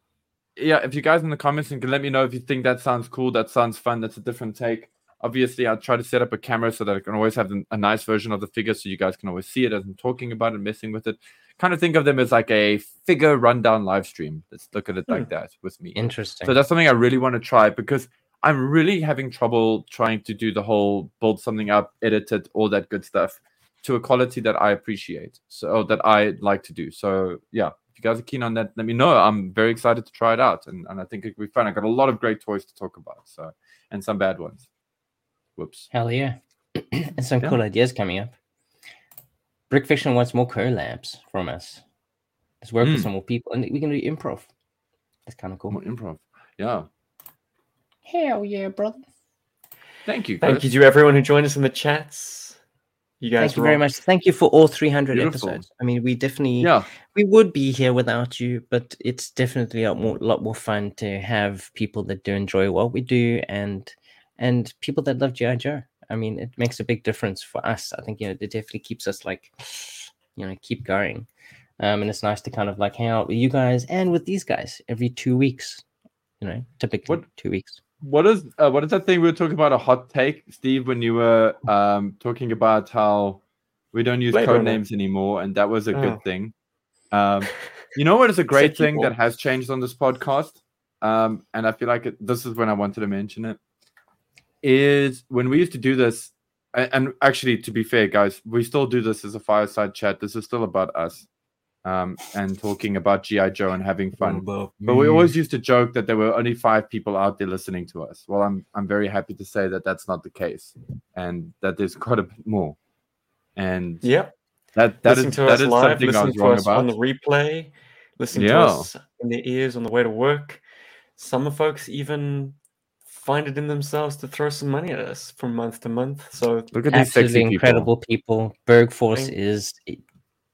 S2: yeah, if you guys in the comments can let me know if you think that sounds cool, that sounds fun, that's a different take. Obviously, I'll try to set up a camera so that I can always have a nice version of the figure so you guys can always see it as I'm talking about it, messing with it. Kind of think of them as like a figure rundown live stream. Let's look at it like that with me.
S3: Interesting.
S2: So that's something I really want to try because I'm really having trouble trying to do the whole build something up, edit it, all that good stuff to a quality that I appreciate. So that I like to do. So yeah, if you guys are keen on that, let me know. I'm very excited to try it out. And, and I think it'll be fun. I got a lot of great toys to talk about. So and some bad ones. Whoops.
S3: Hell yeah. and some
S2: Yeah.
S3: cool ideas coming up. Brickfiction wants more collabs from us. Let's work with
S2: Mm.
S3: some more people and we can do improv. That's kind of cool.
S2: More improv. Yeah.
S3: Hell yeah, brother.
S2: Thank you.
S1: Thank you to everyone who joined us in the chats. You guys
S3: Thank you very much. Thank you for all 300
S2: Beautiful.
S3: episodes. I mean, we definitely
S2: Yeah.
S3: we would be here without you, but it's definitely a lot more, lot more fun to have people that do enjoy what we do and and people that love GI Joe. I mean, it makes a big difference for us. I think you know it definitely keeps us like, you know, keep going. Um, and it's nice to kind of like hang out with you guys and with these guys every two weeks. You know, typically
S2: What-
S3: two weeks.
S2: What is uh, what is that thing we were talking about? A hot take, Steve, when you were um, talking about how we don't use
S1: Blade
S2: code
S1: Runner.
S2: names anymore, and that was a
S1: Oh.
S2: good thing. Um, you know what is a great thing
S1: people.
S2: that has changed on this podcast, um, and I feel like it, this is when I wanted to mention it. Is when we used to do this, and, and actually, to be fair, guys, we still do this as a fireside chat. This is still about us, um, and talking about GI Joe and having fun. But we always used to joke that there were only five people out there listening to us. Well, I'm I'm very happy to say that that's not the case, and that there's quite a bit more. And
S1: Yep.
S2: that that
S1: listen
S2: is
S1: to
S2: that
S1: us
S2: is
S1: live,
S2: something I
S1: listen
S2: was
S1: to
S2: wrong
S1: us
S2: about.
S1: on the replay, listen to us in their ears on the way to work. Some folks even find it in themselves to throw some money at us from month to month. So
S2: Look at these
S3: Absolutely
S2: sexy
S3: incredible people. Berg Force
S1: Thank-
S3: is,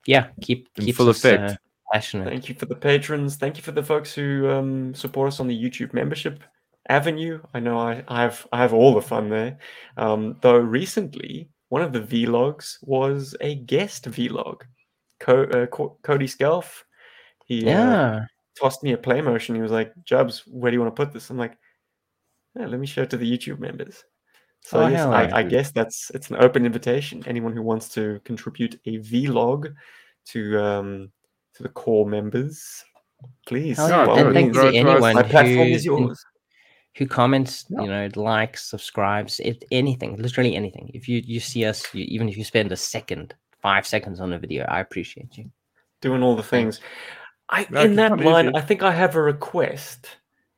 S3: yeah, keep
S2: In
S3: keeps
S2: full
S3: us,
S2: effect.
S3: uh, passionate.
S1: thank you for the patrons. Thank you for the folks who um, support us on the YouTube membership avenue. I know I, I have I have all the fun there. Um, though recently, one of the vlogs was a guest vlog. Co- uh, Co- Cody Skelf. He uh,
S3: Yeah.
S1: tossed me a Playmotion. He was like, Jubs, where do you want to put this? I'm like, yeah, let me show it to the YouTube members. So
S3: Oh,
S1: yes,
S3: hell
S1: I,
S3: yeah.
S1: I guess that's it's an open invitation. Anyone who wants to contribute a vlog to um to the core members, please.
S3: Hell
S2: Yeah,
S3: yeah.
S1: by all
S3: And
S2: throw it-
S3: thanks to
S2: it to us.
S3: anyone
S1: My platform
S3: who,
S1: is yours.
S3: who comments,
S2: Yeah.
S3: you know, likes, subscribes, if anything, literally anything. If you you see us, you, even if you spend a second, five seconds on a video, I appreciate you.
S1: doing all the things. I,
S2: Yeah,
S1: in that line,
S2: easy.
S1: I think I have a request.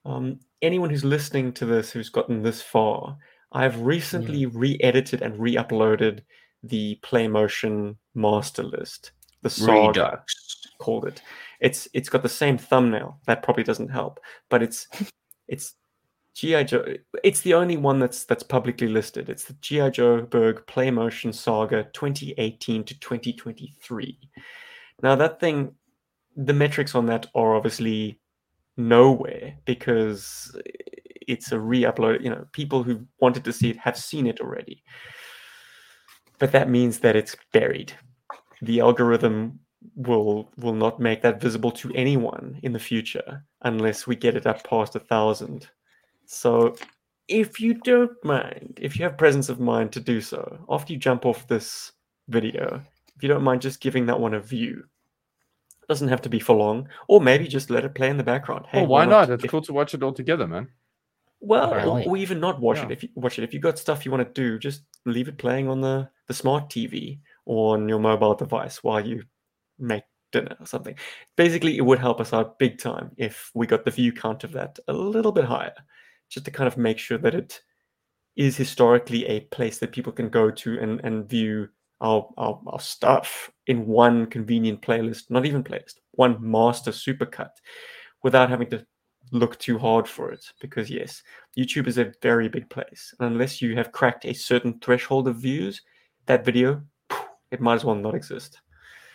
S1: Um, anyone who's listening to this who's gotten this far, I've recently re-edited and re-uploaded the PlayMotion master list, the saga
S3: Redux.
S1: called it. It's it's got the same thumbnail. That probably doesn't help, but it's it's GI Joe. It's the only one that's that's publicly listed. It's the GI Joburg PlayMotion Saga 2018 to 2023. Now that thing, the metrics on that are obviously nowhere because it's a re-upload. You know, people who wanted to see it have seen it already. But that means that it's buried. The algorithm will will not make that visible to anyone in the future unless we get it up past a thousand. So if you don't mind, if you have presence of mind to do so, after you jump off this video, if you don't mind just giving that one a view. Doesn't have to be for long, or maybe just let it play in the background. Hey,
S2: well, why not? It's
S1: If-
S2: cool to watch it all together, man.
S1: Well,
S3: Right.
S1: or, or even not watch it. If you watch it, if you got stuff you want to do, just leave it playing on the the smart TV or on your mobile device while you make dinner or something. Basically, it would help us out big time if we got the view count of that a little bit higher, just to kind of make sure that it is historically a place that people can go to and and view our, our, our stuff in one convenient playlist, not even playlist, one master supercut, without having to look too hard for it. Because yes, YouTube is a very big place, and unless you have cracked a certain threshold of views, that video it might as well not exist.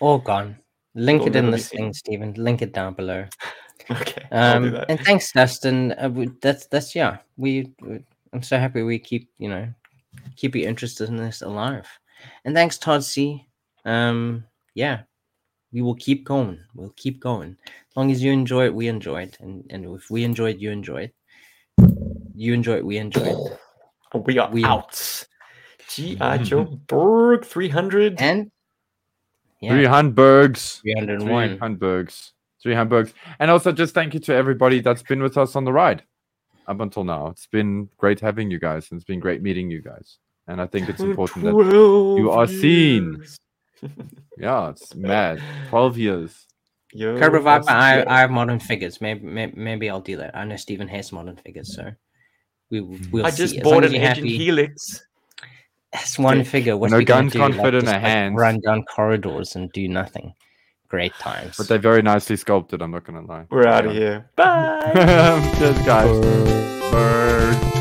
S3: All gone. Link it in this thing, Stephen. Link it down below.
S1: Okay,
S3: Um, and thanks, Dustin. Uh, we, that's that's yeah. We, we- I'm so happy we keep you know keep your interest in this alive. And thanks, Todd C. Um, yeah, we will keep going. We'll keep going as long as you enjoy it. We enjoy it, and and if we enjoy it, you enjoy it. You enjoy it. We enjoy it.
S1: we are
S3: we-
S1: out. G.I. Joe Berg 300.
S3: And yeah,
S2: Three Hamburgs.
S3: 301.
S2: Three Hamburgs. Three Hamburgs. And also just thank you to everybody that's been with us on the ride up until now. It's been great having you guys and it's been great meeting you guys. And I think it's important that you are seen.
S1: Years.
S2: yeah, it's mad. Twelve years.
S1: Yo,
S3: Cobra Viper, I. I have modern figures. Maybe, maybe maybe I'll do that. I know Stephen has modern figures, so we we'll
S1: hmm.
S3: I
S1: just
S3: As long
S1: bought an
S3: you're
S1: Agent
S3: happy-
S1: Helix.
S3: That's one
S1: Dick.
S3: figure. What
S2: No
S3: we gonna
S2: can't fit in
S3: just,
S2: our hands.
S3: Run down corridors and do nothing. Great times.
S2: But they're very nicely sculpted, I'm not gonna lie.
S1: We're out of here. Bye.
S2: Cheers guys. Bird.